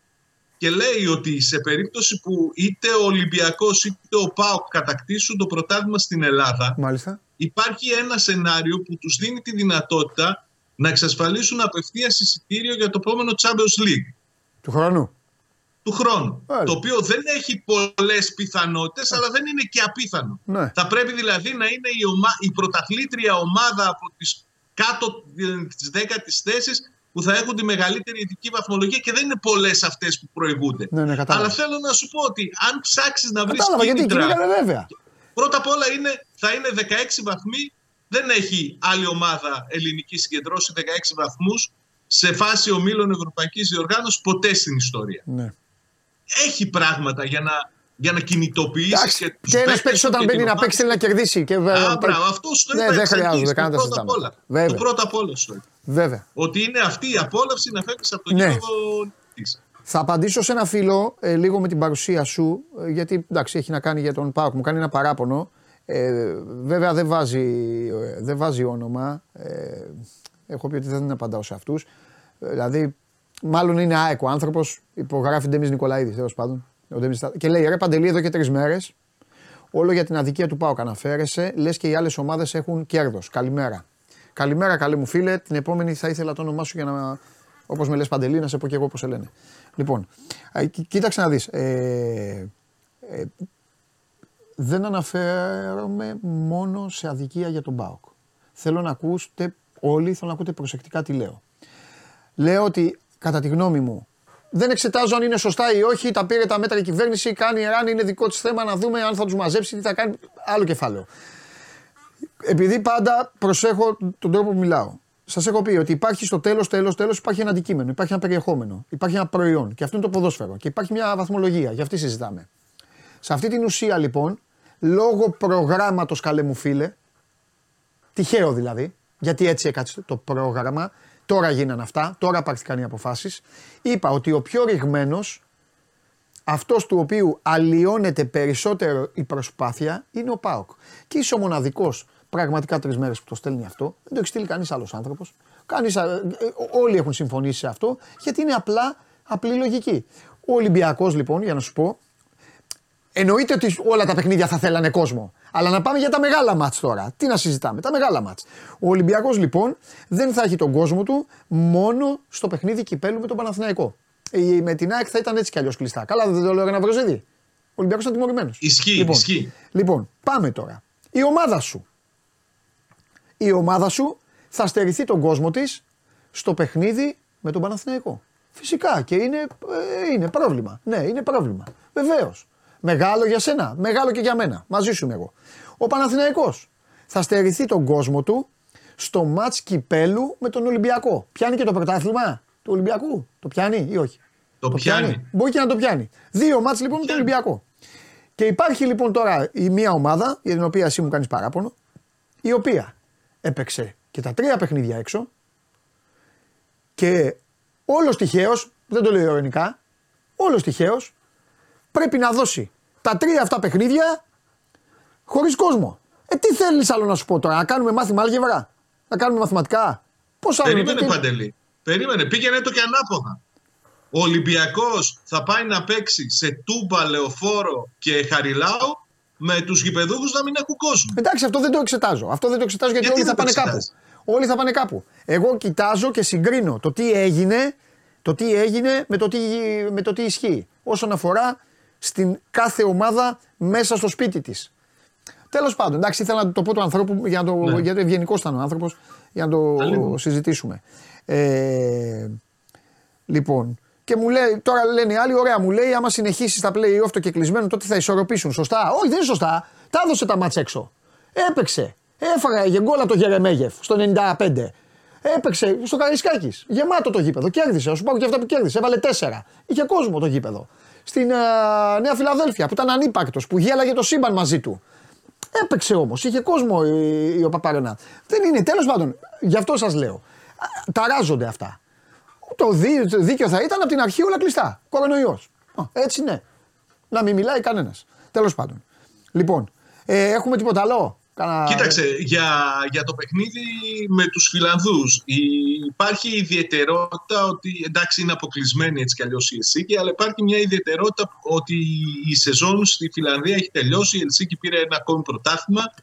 Και λέει ότι σε περίπτωση που είτε ο Ολυμπιακός είτε ο ΠΑΟΚ κατακτήσουν το πρωτάθλημα στην Ελλάδα Μάλιστα υπάρχει ένα σενάριο που τους δίνει τη δυνατότητα να εξασφαλίσουν απευθείας εισιτήριο για το επόμενο Champions League. Του χρόνου. Του χρόνου. Το οποίο δεν έχει πολλές πιθανότητες, αλλά δεν είναι και απίθανο. Ναι. Θα πρέπει δηλαδή να είναι η, ομα... η πρωταθλήτρια ομάδα από τις κάτω τις δέκατες θέσεις που θα έχουν τη μεγαλύτερη ειδική βαθμολογία και δεν είναι πολλές αυτές που προηγούνται. Ναι, ναι, Αλλά θέλω να σου πω ότι αν ψάξεις να βρεις κίνητρα. Γιατί βέβαια. Πρώτα απ' όλα είναι, θα είναι 16 βαθμοί. Δεν έχει άλλη ομάδα ελληνική συγκεντρώσει 16 βαθμούς σε φάση ομίλων Ευρωπαϊκής Διοργάνωσης ποτέ στην ιστορία. Ναι. Έχει πράγματα για να, για να κινητοποιήσει και τους Και ένας παίξει όταν μπαίνει να παίξει θέλει να κερδίσει. Και βέβαια, Α, μπράβο, αυτό στο ναι, δεν χρειάζεται καν να το Το πρώτο απ' όλα στο Βέβαια. Ότι είναι αυτή η απόλαυση να φεύγει από το ναι. γήπεδο τη. Θα απαντήσω σε ένα φίλο ε, λίγο με την παρουσία σου, ε, γιατί εντάξει, έχει να κάνει για τον Πάοκ. Μου κάνει ένα παράπονο. Ε, βέβαια δεν βάζει, ε, δεν βάζει όνομα. Ε, έχω πει ότι δεν απαντάω σε αυτούς. Δηλαδή, μάλλον είναι άεκο άνθρωπος. Υπογράφει Ντέμις Νικολαίδης, τέλος πάντων. Και λέει: Ρε Παντελή, εδώ και τρεις μέρες. Όλο για την αδικία του Πάοκ αναφέρεσαι. Λες και οι άλλες ομάδες έχουν κέρδος. Καλημέρα. Καλημέρα, καλή μου φίλε. Την επόμενη θα ήθελα το όνομά σου για να. Όπως με λες Παντελή, να σε πω και εγώ πώς σε λένε. Λοιπόν, κοίταξε να δεις. Ε, ε, δεν αναφέρομαι μόνο σε αδικία για τον ΠΑΟΚ. Θέλω να ακούσετε όλοι, θέλω να ακούτε προσεκτικά τι λέω. Λέω ότι κατά τη γνώμη μου δεν εξετάζω αν είναι σωστά ή όχι, τα πήρε τα μέτρα η κυβέρνηση, κάνει εράν, είναι δικό της θέμα να δούμε αν θα τους μαζέψει, τι θα κάνει. Άλλο κεφάλαιο. Επειδή πάντα προσέχω τον τρόπο που μιλάω. Σας έχω πει ότι υπάρχει στο τέλος, τέλος, τέλος υπάρχει ένα αντικείμενο, υπάρχει ένα περιεχόμενο, υπάρχει ένα προϊόν και αυτό είναι το ποδόσφαιρο και υπάρχει μια βαθμολογία. Για αυτή συζητάμε. Σε αυτή την ουσία λοιπόν λόγω προγράμματος, καλέ μου φίλε, τυχαίο δηλαδή, γιατί έτσι έκατσε το πρόγραμμα, τώρα γίνανε αυτά, τώρα πάρθηκαν οι αποφάσεις. Είπα ότι ο πιο ρηγμένος αυτός του οποίου αλλοιώνεται περισσότερο η προσπάθεια είναι ο Πάοκ. Και είσαι ο μοναδικός πραγματικά τρεις μέρες που το στέλνει αυτό. Δεν το έχει στείλει κανείς άλλος άνθρωπος. Κανείς, ε, όλοι έχουν συμφωνήσει σε αυτό γιατί είναι απλά απλή λογική. Ο Ολυμπιακός λοιπόν, για να σου πω, εννοείται ότι όλα τα παιχνίδια θα θέλανε κόσμο. Αλλά να πάμε για τα μεγάλα μάτς τώρα. Τι να συζητάμε, τα μεγάλα μάτς. Ο Ολυμπιακός λοιπόν δεν θα έχει τον κόσμο του μόνο στο παιχνίδι κυπέλου με τον Παναθηναϊκό. Με την ΑΕΚ θα ήταν έτσι κι αλλιώς κλειστά. Καλά, δεν το λέω για να Ο Ολυμπιακός ήταν τιμωρημένος. Ισχύει, λοιπόν, ισχύει. Λοιπόν, πάμε τώρα. Η ομάδα σου. Η ομάδα σου θα στερηθεί τον κόσμο της στο παιχνίδι με τον Παναθηναϊκό. Φυσικά και είναι, ε, είναι πρόβλημα. Ναι, είναι πρόβλημα. Βεβαίως. Μεγάλο για σένα, μεγάλο και για μένα. Μαζί σου είμαι εγώ. Ο Παναθηναϊκός θα στερηθεί τον κόσμο του στο μάτς κυπέλου με τον Ολυμπιακό. Πιάνει και το πρωτάθλημα του Ολυμπιακού; Το πιάνει ή όχι; Το, πιάνει. Μπορεί και να το πιάνει. Δύο μάτς λοιπόν με τον Ολυμπιακό. Και υπάρχει λοιπόν τώρα η μία ομάδα, για την οποία εσύ μου κάνεις παράπονο, η οποία έπαιξε και τα τρία παιχνίδια έξω και όλος τυχαίως, δεν το λέω ειρωνικά, όλος τυχαίως πρέπει να δώσει τα τρία αυτά παιχνίδια χωρίς κόσμο. Ε, τι θέλεις άλλο να σου πω τώρα, να κάνουμε μάθημα άλγευρα, να κάνουμε μαθηματικά; Πώς άλλο Περίμενε, τι... Παντελή. Περίμενε, πήγαινε το και ανάποδα. Ο Ολυμπιακός θα πάει να παίξει σε Τούμπα, Λεωφόρο και Χαριλάου με τους γηπεδούχους να μην έχουν κόσμο. Εντάξει, αυτό δεν το εξετάζω. Αυτό δεν το εξετάζω γιατί, γιατί όλοι θα πάνε κάπου. Όλοι θα πάνε κάπου. Εγώ κοιτάζω και συγκρίνω το τι έγινε, το τι έγινε με, το τι, με το τι ισχύει. Όσον αφορά στην κάθε ομάδα μέσα στο σπίτι της. Τέλος πάντων, εντάξει, ήθελα να το πω του ανθρώπου για να το. Ναι. Γιατί ευγενικός ήταν ο άνθρωπος, για να το συζητήσουμε. Ε, λοιπόν, και μου λέει, τώρα λένε οι άλλοι, ωραία, μου λέει, άμα συνεχίσεις τα play-off το κεκλεισμένο, τότε θα ισορροπήσουν. Σωστά; Όχι, δεν είναι σωστά. Τα έδωσε τα μάτσα έξω. Έπαιξε. Έφαγε γκολ το Γερεμέγεφ στο 95. Έπαιξε στο Καρισκάκη. Γεμάτο το γήπεδο. Κέρδισε. Σου πάω και αυτά που κέρδισε. Έβαλε 4. Είχε κόσμο το γήπεδο. Στην uh, Νέα Φιλαδέλφια που ήταν ανύπακτο, που γέλαγε το σύμπαν μαζί του. Έπαιξε όμως. Είχε κόσμο η, η, ο Παπαρενά. Δεν είναι. Τέλος πάντων, γι' αυτό σας λέω. Ταράζονται αυτά. Το δίκαιο θα ήταν από την αρχή όλα κλειστά. Κορονοϊός. Έτσι ναι. Να μην μιλάει κανένας. Τέλος πάντων. Λοιπόν, ε, έχουμε τίποτα άλλο; Κοίταξε, για, για το παιχνίδι με τους Φιλανδούς υπάρχει ιδιαιτερότητα ότι εντάξει είναι αποκλεισμένη έτσι κι αλλιώς η Ελσίκη αλλά υπάρχει μια ιδιαιτερότητα ότι η σεζόν στη Φιλανδία έχει τελειώσει η Ελσίκη πήρε ένα ακόμη πρωτάθλημα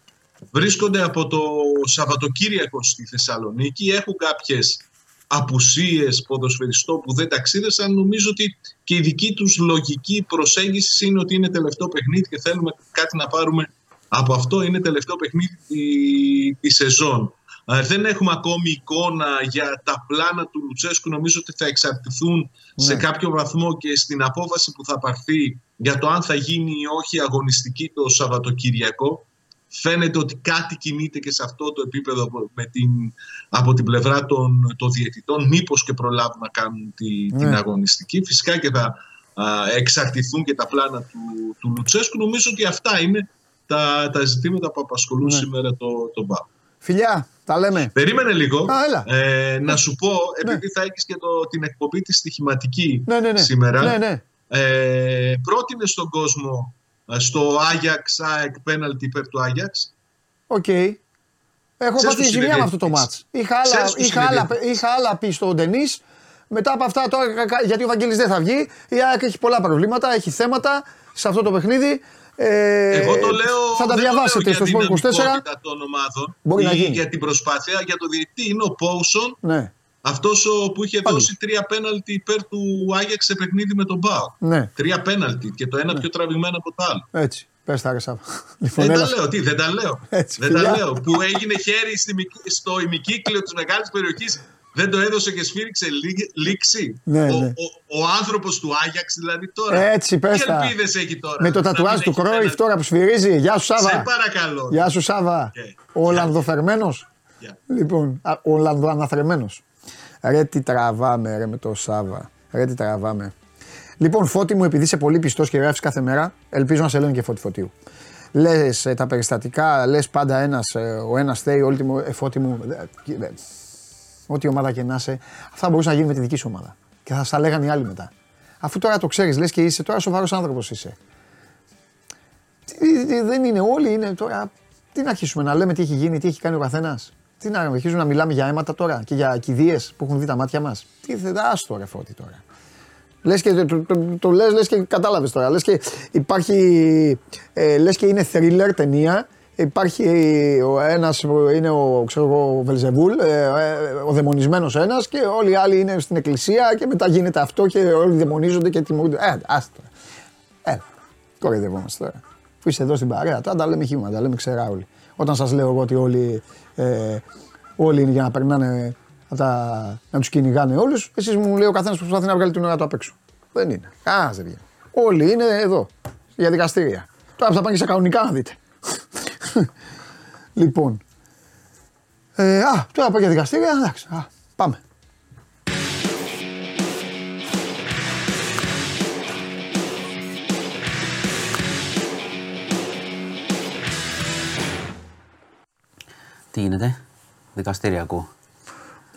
βρίσκονται από το Σαββατοκύριακο στη Θεσσαλονίκη έχουν κάποιες απουσίες ποδοσφαιριστών που δεν ταξίδεσαν νομίζω ότι και η δική τους λογική προσέγγισης είναι ότι είναι τελευταίο παιχνίδι και θέλουμε κάτι να πάρουμε από αυτό είναι τελευταίο παιχνίδι τη σεζόν. Ε, δεν έχουμε ακόμη εικόνα για τα πλάνα του Λουτσέσκου. Νομίζω ότι θα εξαρτηθούν σε ναι. κάποιο βαθμό και στην απόφαση που θα πάρθει για το αν θα γίνει ή όχι αγωνιστική το Σαββατοκύριακο. Φαίνεται ότι κάτι κινείται και σε αυτό το επίπεδο με την, από την πλευρά των, των διαιτητών. Μήπως και προλάβουν να κάνουν τη, την ναι. αγωνιστική. Φυσικά και θα εξαρτηθούν και τα πλάνα του, του Λουτσέσκου. Νομίζω ότι αυτά είναι τα, τα ζητήματα που απασχολούν ναι. σήμερα το, το ΜΠΑ. Φιλιά, τα λέμε. Περίμενε λίγο. Ε, να σου πω, ναι. επειδή θα έχεις και το, την εκπομπή της στοιχηματική ναι, ναι, ναι. σήμερα. Ναι, ναι. Ε, πρότεινε στον κόσμο ε, στο Άγιαξ ΑΕΚ πέναλτι υπέρ του Άγιαξ. OK. Okay. Έχω πάθει ζημιά με αυτό το ματς. Είχα άλλα, είχα, άλλα, είχα άλλα πει στον Ντενή. Μετά από αυτά, τώρα, γιατί ο Βαγγέλης δεν θα βγει, η ΑΕΚ έχει πολλά προβλήματα, έχει θέματα σε αυτό το παιχνίδι. Ε, Εγώ το λέω. Θα τα διαβάσετε στο Sport 24. των ομάδων Μπορεί να γίνει. Για την προσπάθεια, για το διαιτητή είναι ο Πόουσον. Ναι. Αυτός που είχε δώσει τρία πέναλτι υπέρ του Άγιαξ σε παιχνίδι με τον Μπάου. Ναι. Τρία πέναλτι και το ένα ναι. πιο τραβηγμένο από το άλλο. Έτσι. Πες τα ρεσά. Λοιπόν, δεν τα λέω, τι, δεν τα λέω. Έτσι, δεν τα λέω. Που έγινε χέρι στο ημικύκλιο της μεγάλης περιοχής δεν το έδωσε και σφύριξε λήξη. Ναι, ο, ναι. ο, ο άνθρωπος του Άγιαξ δηλαδή τώρα. Έτσι, πες. Τι ελπίδες έχει τώρα; Με το τατουάζ του Κρόιφ τώρα που σφυρίζει. Γεια σου Σάβα. Σε παρακαλώ. Γεια σου Σάβα. Okay. Ο Ολλανδοφερμένος. Yeah. Λοιπόν, ο Ολλανδοαναθρεμένος. Ρε τι τραβάμε ρε με το Σάβα. Ρε τι τραβάμε. Λοιπόν, φώτη μου, επειδή είσαι πολύ πιστός και γράφεις κάθε μέρα, ελπίζω να σε λένε και φώτη φωτίου. Λες ε, τα περιστατικά, λες πάντα ένας, ε, ο ένας θέει, όλη τη ε, φώτη μου. Ό,τι ομάδα και να είσαι, αυτά μπορούσαν να γίνουν με τη δική σου ομάδα. Και θα στα λέγανε οι άλλοι μετά. Αφού τώρα το ξέρεις, λες και είσαι τώρα σοβαρός άνθρωπος είσαι. Τι- τι- Δεν είναι όλοι, είναι τώρα. Τι να αρχίσουμε να λέμε τι έχει γίνει, τι έχει κάνει ο καθένας. Τι να αρχίσουμε να μιλάμε για αίματα τώρα και για κηδείες που έχουν δει τα μάτια μας. Τι θε, άστο ρε φώτη τώρα. Λες και το, το, το, το λες, λες και κατάλαβες τώρα. Λες και υπάρχει, ε, λες και είναι thriller ταινία. Υπάρχει ε, ο ένας που είναι ο, ξέρω εγώ, ο Βελζεβούλ, ε, ε, ο δαιμονισμένος ένας και όλοι οι άλλοι είναι στην εκκλησία και μετά γίνεται αυτό και όλοι δαιμονίζονται και τιμωρούνται. Ε, άστο. Ε, κοροϊδευόμαστε τώρα. Που είστε εδώ στην παρέα, τώρα τα λέμε χήμα, τα λέμε ξερά όλοι. Όταν σας λέω εγώ ότι όλοι, ε, όλοι είναι για να περνάνε να, τα, να τους κυνηγάνε όλους, εσείς μου λέει ο καθένας που προσπαθεί να βγάλει την ώρα του απ' έξω. Δεν είναι. Κανένας δεν βγαίνει. Όλοι είναι εδώ, για δικαστήρια. Τώρα θα πάνε και σε κανονικά να δείτε. (laughs) λοιπόν. Ε, α, τώρα πάω για δικαστήρια, εντάξει. Α, πάμε. Τι γίνεται, δικαστήρια ακούω.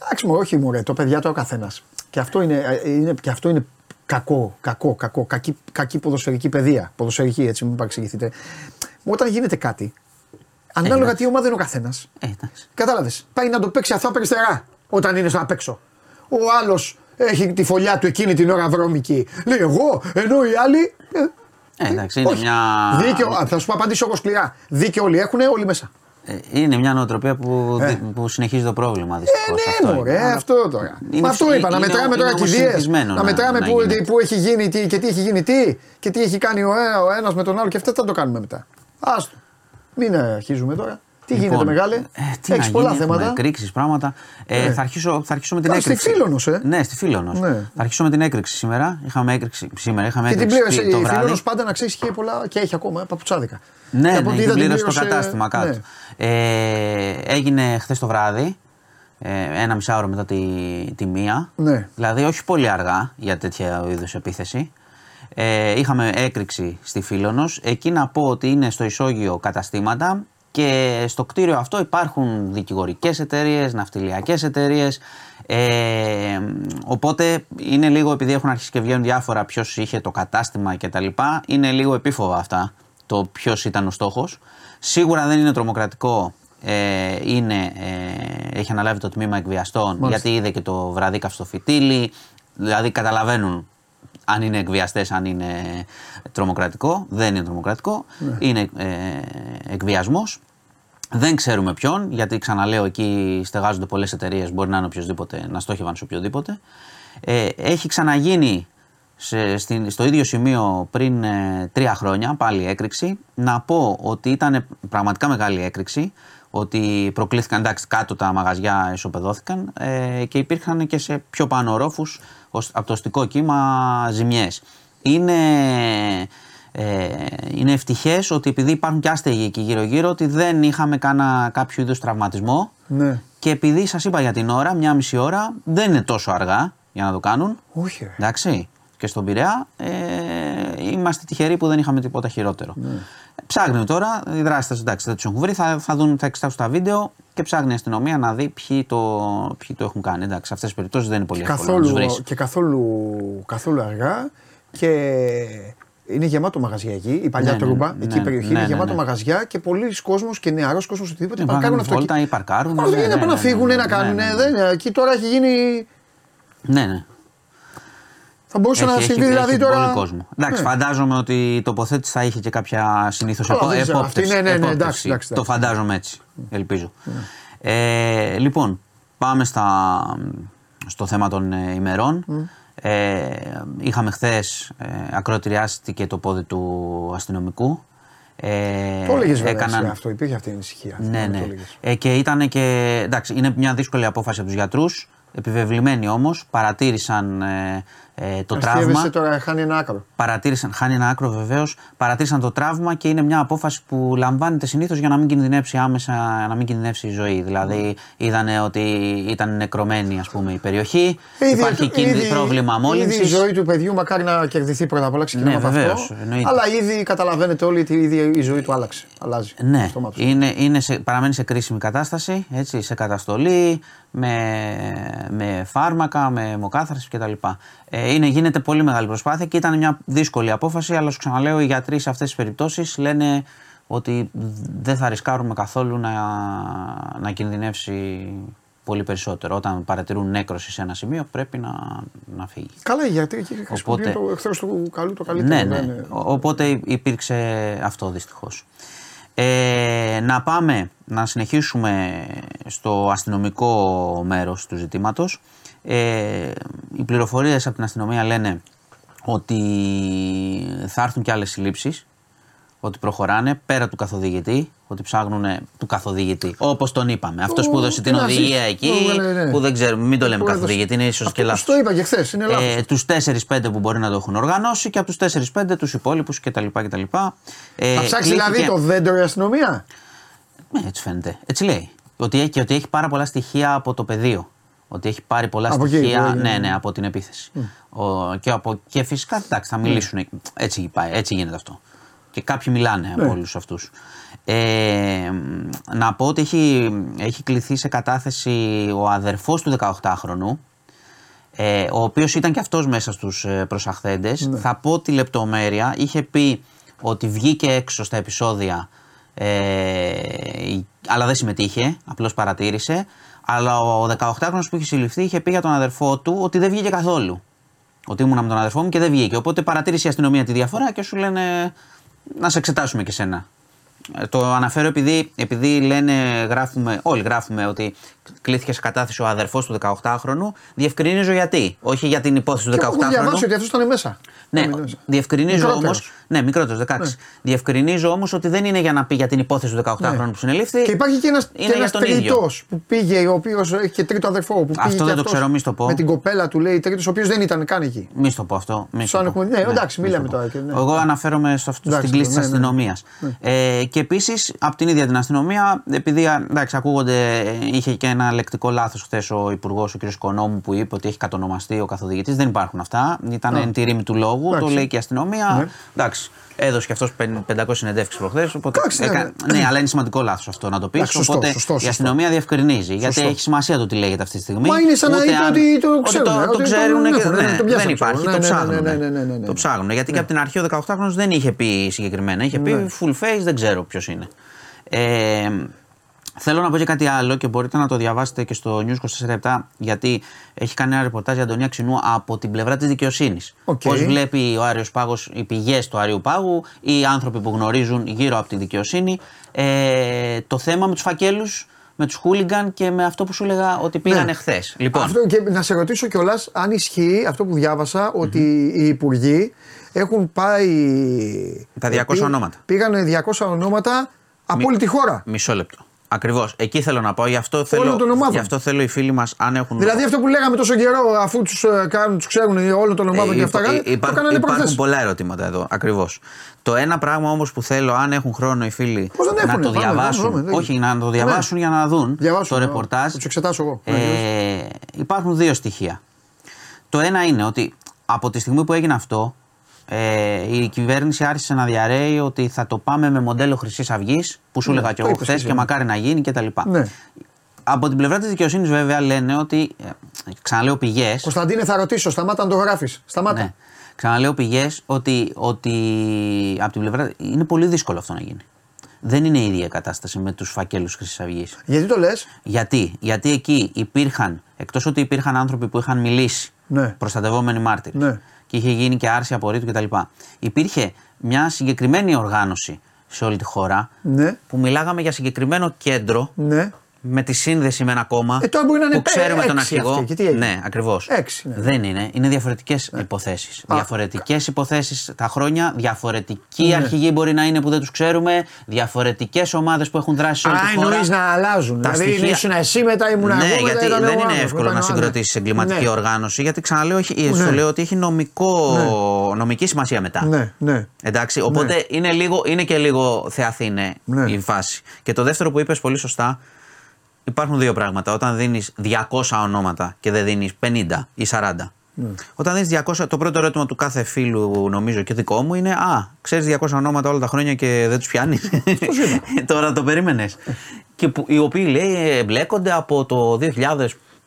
Εντάξει, μου, όχι μου, το παιδιά το ο καθένας. Και αυτό είναι, ε, είναι, και αυτό είναι κακό, κακό, κακό, κακή, κακή ποδοσφαιρική παιδεία. Ποδοσφαιρική, έτσι, μην παρεξηγηθείτε. Μου, Όταν γίνεται κάτι, ανάλογα εντάξει. τι ομάδα είναι ο καθένας, Ε, εντάξει. κατάλαβες. Πάει να το παίξει αυτό αριστερά όταν είναι στο απ' έξω. Ο άλλος έχει τη φωλιά του εκείνη την ώρα βρώμικη. Λέει εγώ, ενώ οι άλλοι. ε, Ε, εντάξει, είναι όχι. μια... Δίκαιο, α, θα σου πω απαντήσω εγώ σκληρά. Δίκαιο όλοι έχουν, όλοι μέσα. Ε, είναι μια νοοτροπία που, Ε. που συνεχίζει το πρόβλημα Ε, δυστυχώς. ναι, αυτό μωρέ, είναι. Αλλά αυτό τώρα. είναι Μα αυτό φυ- είπα, να είναι- μετράμε είναι τώρα όμως κηδείες, συνηθισμένο να να- μετράμε να που, γίνεται. που έχει γίνει τι και τι έχει γίνει τι και τι έχει κάνει ο, ε- ο ένας με τον άλλο και αυτά θα το κάνουμε μετά. Άστο. Μην ε, αρχίζουμε τώρα. Τι Λοιπόν, γίνεται μεγάλε, ε, τι έχεις να πολλά γίνει, έχουμε θέματα. Εκρήξεις, πράγματα. Ε, Ναι. θα, αρχίσω, θα αρχίσω με την Α, στη έκρηξη. Φίλωνος, ε. Ναι, στη Φίλωνος. Ναι. Θα αρχίσω με την έκρηξη σήμερα. Είχαμε έκρηξη σήμερα, είχαμε Και την έκρηξη πλήρωσε το η βράδυ. Φίλωνος πάντα να ξέρεις είχε πολλά και έχει ακόμα ε, παπουτσάδικα. Ναι, Και από ναι, ό,τι την είδα, πλήρωσε το πλήρωσε, κατάστημα κάτω. ναι. Ε, έγινε χθες το βράδυ, ε, ένα μισάωρο μετά τη, τη μία. Ναι. Δηλαδή όχι πολύ αργά για τέτοια είδους επίθεση. Ε, είχαμε έκρηξη στη Φίλωνος. Εκεί να πω ότι είναι στο ισόγειο καταστήματα και στο κτίριο αυτό υπάρχουν δικηγορικές εταιρείες, ναυτιλιακές εταιρείες. Ε, οπότε είναι λίγο, επειδή έχουν αρχίσει και βγαίνουν διάφορα ποιος είχε το κατάστημα κτλ. Είναι λίγο επίφοβα αυτά το ποιος ήταν ο στόχος. Σίγουρα δεν είναι τρομοκρατικό. Ε, είναι, ε, έχει αναλάβει το τμήμα εκβιαστών γιατί είδε και το βραδίκα στο φυτίλι. Δηλαδή καταλαβαίνουν αν είναι εκβιαστές, αν είναι τρομοκρατικό. Δεν είναι τρομοκρατικό. Είναι ε, εκβιασμός. Δεν ξέρουμε ποιον, γιατί ξαναλέω εκεί στεγάζονται πολλές εταιρείες. Μπορεί να είναι οποιοδήποτε, να στόχευαν σε οποιοδήποτε. Ε, έχει ξαναγίνει σε, στην, στο ίδιο σημείο πριν ε, τρία χρόνια, πάλι έκρηξη. Να πω ότι ήταν πραγματικά μεγάλη έκρηξη, ότι προκλήθηκαν, εντάξει, κάτω τα μαγαζιά ισοπεδώθηκαν ε, και υπήρχαν και σε πιο πάνω ορόφους ως- από το αστικό κύμα ζημιές. Είναι, ε, είναι ευτυχές ότι επειδή υπάρχουν και άστεγοι εκεί γύρω-γύρω, ότι δεν είχαμε κάνα κάποιο είδους τραυματισμό Ναι. και επειδή σας είπα για την ώρα, μια μισή ώρα, δεν είναι τόσο αργά για να το κάνουν. Όχι. ρε. Εντάξει. Και στον Πειραιά ε, είμαστε τυχεροί που δεν είχαμε τίποτα χειρότερο. Ψάχνει τώρα, οι δράστες εντάξει δεν τους έχουν βρει, θα, θα, δουν, θα εξετάσουν τα βίντεο και ψάχνει η αστυνομία να δει ποιοι το, ποιοι το έχουν κάνει. Εντάξει, σε αυτές τις περιπτώσεις δεν είναι πολύ εύκολο να τους βρεις. καθόλου, και καθόλου, καθόλου αργά και είναι γεμάτο μαγαζιά εκεί, η παλιά Ναι, ναι, Τρούμπα, ναι, εκεί η περιοχή ναι, είναι ναι, γεμάτο ναι. μαγαζιά και πολλοί κόσμος και νεαρός κόσμος οτιδήποτε Ναι, παρκάρουν πάνε βόλτα αυτοκίνητα. ή παρκάρουν, Όχι, ναι, είναι ναι, να ναι, φύγουν, ναι, να ναι, κάνουν. ναι, ναι. Δεν, εκεί τώρα έχει γίνει. Ναι, ναι. Θα μπορούσε να Έχει- συμβεί έχει- δηλαδή έχει τώρα. Πολύ κόσμο. Εντάξει, Ναι. φαντάζομαι ότι η τοποθέτηση θα είχε και κάποια συνήθως Καλά, δεν ξέρω, αυτή, ναι, ναι, ναι, εντάξει, εντάξει, Το εντάξει. φαντάζομαι έτσι. Ελπίζω. Ε, λοιπόν, πάμε στα, στο θέμα των ε, ημερών. Ε, είχαμε χθες ε, ακροτηριάστηκε το πόδι του αστυνομικού. Ε, Το έλεγες βέβαια έκαναν- εσύ αυτό, υπήρχε αυτή η ανησυχία. ναι, θυμάμαι, ναι. το έλεγες. Ε, και ήταν και. Εντάξει, είναι μια δύσκολη απόφαση από τους γιατρούς. Επιβεβλημένοι όμως, παρατήρησαν ε, ε, το τραύμα. Αστείευεσαι τώρα, χάνει ένα άκρο. Παρατήρησαν, χάνει ένα άκρο βεβαίως. Παρατήρησαν το τραύμα και είναι μια απόφαση που λαμβάνεται συνήθως για να μην κινδυνεύσει άμεσα, να μην κινδυνεύσει η ζωή. Δηλαδή, είδανε ότι ήταν νεκρωμένη ας πούμε, η περιοχή. Υπάρχει κίνδυνο πρόβλημα μόλυνση. Ήδη η ζωή του παιδιού μακάρι να κερδιθεί πρώτα απ' όλα ξεκινάμε Ναι, από αυτό. βεβαίως, εννοείται. Αλλά ήδη καταλαβαίνετε όλοι ότι ήδη η ζωή του άλλαξε. Αλλάζει. Ναι, αυτομάτως. είναι, είναι σε, παραμένει σε κρίσιμη κατάσταση, έτσι, σε καταστολή. Με, με φάρμακα, με μοκάθαρση κτλ. Ε, είναι, γίνεται πολύ μεγάλη προσπάθεια και ήταν μια δύσκολη απόφαση, αλλά σου ξαναλέω, οι γιατροί σε αυτές τις περιπτώσεις λένε ότι δεν θα ρισκάρουμε καθόλου να, να κινδυνεύσει πολύ περισσότερο. Όταν παρατηρούν νέκρωση σε ένα σημείο, πρέπει να, να φύγει. Καλά, γιατί εκεί χρησιμοποιεί το εχθρός του καλού το καλύτερο. Ναι, ναι. Οπότε υπήρξε αυτό δυστυχώς. Ε, να πάμε να συνεχίσουμε στο αστυνομικό μέρος του ζητήματος. Ε, οι πληροφορίες από την αστυνομία λένε ότι θα έρθουν και άλλες συλλήψεις ότι προχωράνε πέρα του καθοδηγητή, ότι ψάχνουν του καθοδηγητή. Όπως τον είπαμε. Αυτός που έδωσε την οδηγία εκεί, ναι, ναι. που δεν ξέρουμε, μην το λέμε καθοδηγητή, είναι ίσως και λάθος. Το είπα και χθες, είναι λάθος. Ε, τους 4-5 που μπορεί να το έχουν οργανώσει και από τους 4-5 τους υπόλοιπους κτλ. κτλ. Ε, θα ψάξει δηλαδή το δέντρο η αστυνομία; Ναι, έτσι φαίνεται. Έτσι λέει. Ότι έχει, ότι έχει πάρα πολλά στοιχεία από το πεδίο. Ότι έχει πάρει πολλά από στοιχεία εκεί, ναι, ναι, από την επίθεση. Mm. Ο, και, από, και φυσικά εντάξει, θα μιλήσουν. Mm. Έτσι, έτσι γίνεται αυτό και κάποιοι μιλάνε ναι. από όλους αυτούς. Ε, να πω ότι έχει, έχει κληθεί σε κατάθεση ο αδερφός του 18χρονου, ε, ο οποίος ήταν και αυτός μέσα στους ε, προσαχθέντες. Ναι. Θα πω τη λεπτομέρεια. Είχε πει ότι βγήκε έξω στα επεισόδια, ε, αλλά δεν συμμετείχε, απλώς παρατήρησε. Αλλά ο 18χρονος που είχε συλληφθεί είχε πει για τον αδερφό του ότι δεν βγήκε καθόλου. Ότι ήμουν με τον αδερφό μου και δεν βγήκε. Οπότε παρατήρησε η αστυνομία τη διαφορά και σου λένε να σε εξετάσουμε και σένα. Ε, το αναφέρω επειδή, επειδή λένε, γράφουμε, όλοι γράφουμε ότι κλήθηκε σε κατάθεση ο αδερφός του 18χρονου. Διευκρινίζω γιατί. Όχι για την υπόθεση του 18χρονου. Έχω διαβάσει ότι αυτός ήταν μέσα. Ναι, διευκρινίζω όμω. Ναι, μικρότερος, 16. Ναι. Διευκρινίζω όμως ότι δεν είναι για να πει για την υπόθεση του 18χρονου ναι. που συνελήφθη. Και υπάρχει και ένα τρίτος που πήγε, ο οποίος έχει και τρίτο αδερφό. Που πήγε αυτό δεν το ξέρω, μη το πω. Με την κοπέλα του λέει τρίτος, ο οποίος δεν ήταν καν εκεί. Μη το πω αυτό. Μη το πω. Ναι, εντάξει, μιλάμε τώρα. Εγώ αναφέρομαι στην κλίση της αστυνομίας. Ε, και επίσης από την ίδια την αστυνομία, επειδή ακούγονται, είχε και ένα λεκτικό λάθος χθες ο Υπουργός, ο κ. Κονόμου, που είπε ότι έχει κατονομαστεί ο καθοδηγητής. Δεν υπάρχουν αυτά. Ήταν εν τη ρήμη του λόγου, το λέει και η αστυνομία. Ναι. Εντάξει. Έδωσε και αυτός 500 συνεντεύξεις προχθές. ναι, ναι. ναι, αλλά είναι σημαντικό λάθος αυτό να το πεις. Οπότε σωστό, η αστυνομία διευκρινίζει. Γιατί έχει σημασία το τι λέγεται αυτή τη στιγμή. Μα είναι σαν να είπε ότι το ξέρουν. Το ξέρουν και δεν υπάρχει. Το ψάχνουν. Το ψάχνουν. Γιατί και από την αρχή ο 18χρονο δεν είχε πει συγκεκριμένα. Είχε πει full face, δεν ξέρω ποιος είναι. Ε, Θέλω να πω και κάτι άλλο και μπορείτε να το διαβάσετε και στο News 24 γιατί έχει κάνει ένα ρεπορτάζ για Αντωνία Ξινού από την πλευρά της δικαιοσύνης. Okay. Πώς βλέπει ο Άριος Πάγος οι πηγές του Άριου Πάγου, οι άνθρωποι που γνωρίζουν γύρω από τη δικαιοσύνη, ε, το θέμα με τους φακέλους, με τους χούλιγκαν και με αυτό που σου έλεγα ότι πήγανε ναι. χθες. Λοιπόν. Αυτό και να σε ρωτήσω κιόλας αν ισχύει αυτό που διάβασα ότι οι υπουργοί έχουν πάει. Τα 200 ονόματα. Πήγανε 200 ονόματα από όλη τη χώρα. Μισό λεπτό. Ακριβώς. Εκεί θέλω να πάω. Γι' αυτό θέλω, γι αυτό θέλω οι φίλοι μας, αν έχουν. Δηλαδή αυτό που λέγαμε τόσο καιρό, αφού τους ε, τους ξέρουν όλων των ομάδων ε, και αυτά. Ε, υπάρχουν, το υπάρχουν πολλά ερωτήματα εδώ. Ακριβώς. Το ένα πράγμα όμως που θέλω, αν έχουν χρόνο οι φίλοι να το διαβάσουν. όχι, να το διαβάσουν για να δουν το ρεπορτάζ. Θα τους εξετάσω εγώ. Ε, υπάρχουν δύο στοιχεία. Το ένα είναι ότι από τη στιγμή που έγινε αυτό, ε, η κυβέρνηση άρχισε να διαρρέει ότι θα το πάμε με μοντέλο Χρυσής Αυγής, που σου ναι, έλεγα και εγώ χθες και μακάρι να γίνει κτλ. Ναι. Από την πλευρά της δικαιοσύνης, βέβαια, λένε ότι. Ε, ξαναλέω πηγέ. Κωνσταντίνε, θα ρωτήσω, σταμάτα να το γράφεις. Σταμάτα. Ναι. Ξαναλέω πηγές ότι, ότι από την πλευρά. Είναι πολύ δύσκολο αυτό να γίνει. Δεν είναι η ίδια κατάσταση με τους φακέλους Χρυσής Αυγής. Γιατί το λες, Γιατί, Γιατί εκεί υπήρχαν, εκτός ότι υπήρχαν άνθρωποι που είχαν μιλήσει, ναι. προστατευόμενοι μάρτυρες. Ναι και είχε γίνει και άρση απορρίτου κτλ. Υπήρχε μια συγκεκριμένη οργάνωση σε όλη τη χώρα ναι. που μιλάγαμε για συγκεκριμένο κέντρο ναι με τη σύνδεση με ένα κόμμα ε, μπορεί να είναι που ξέρουμε τον αρχηγό. ναι, ακριβώς. Ναι. Δεν είναι. Είναι διαφορετικές ναι. υποθέσεις. Διαφορετικές υποθέσεις τα χρόνια, διαφορετικοί ναι. αρχηγοί μπορεί να είναι που δεν τους ξέρουμε, διαφορετικές ομάδες που έχουν δράσει σε όλη τη χώρα. να αλλάζουν. Τα δηλαδή στοιχεία... ήσουν εσύ μετά ήμουν ναι, εγώ. γιατί δεν είναι εύκολο να συγκροτήσεις εγκληματική ναι. οργάνωση. Γιατί ξαναλέω, έχει, ναι. λέω ότι έχει νομικό, ναι. νομική σημασία μετά. Ναι, ναι. Εντάξει, οπότε είναι, λίγο, είναι και λίγο θεαθήνε η φάση. Και το δεύτερο που είπες πολύ σωστά, υπάρχουν δύο πράγματα. Όταν δίνεις 200 ονόματα και δεν δίνεις 50 ή 40. Ναι. Όταν δίνεις 200, το πρώτο ερώτημα του κάθε φίλου, νομίζω και δικό μου είναι Α, ξέρεις 200 ονόματα όλα τα χρόνια και δεν τους πιάνεις; (laughs) Τώρα το περίμενες. και που, οι οποίοι λέει εμπλέκονται από το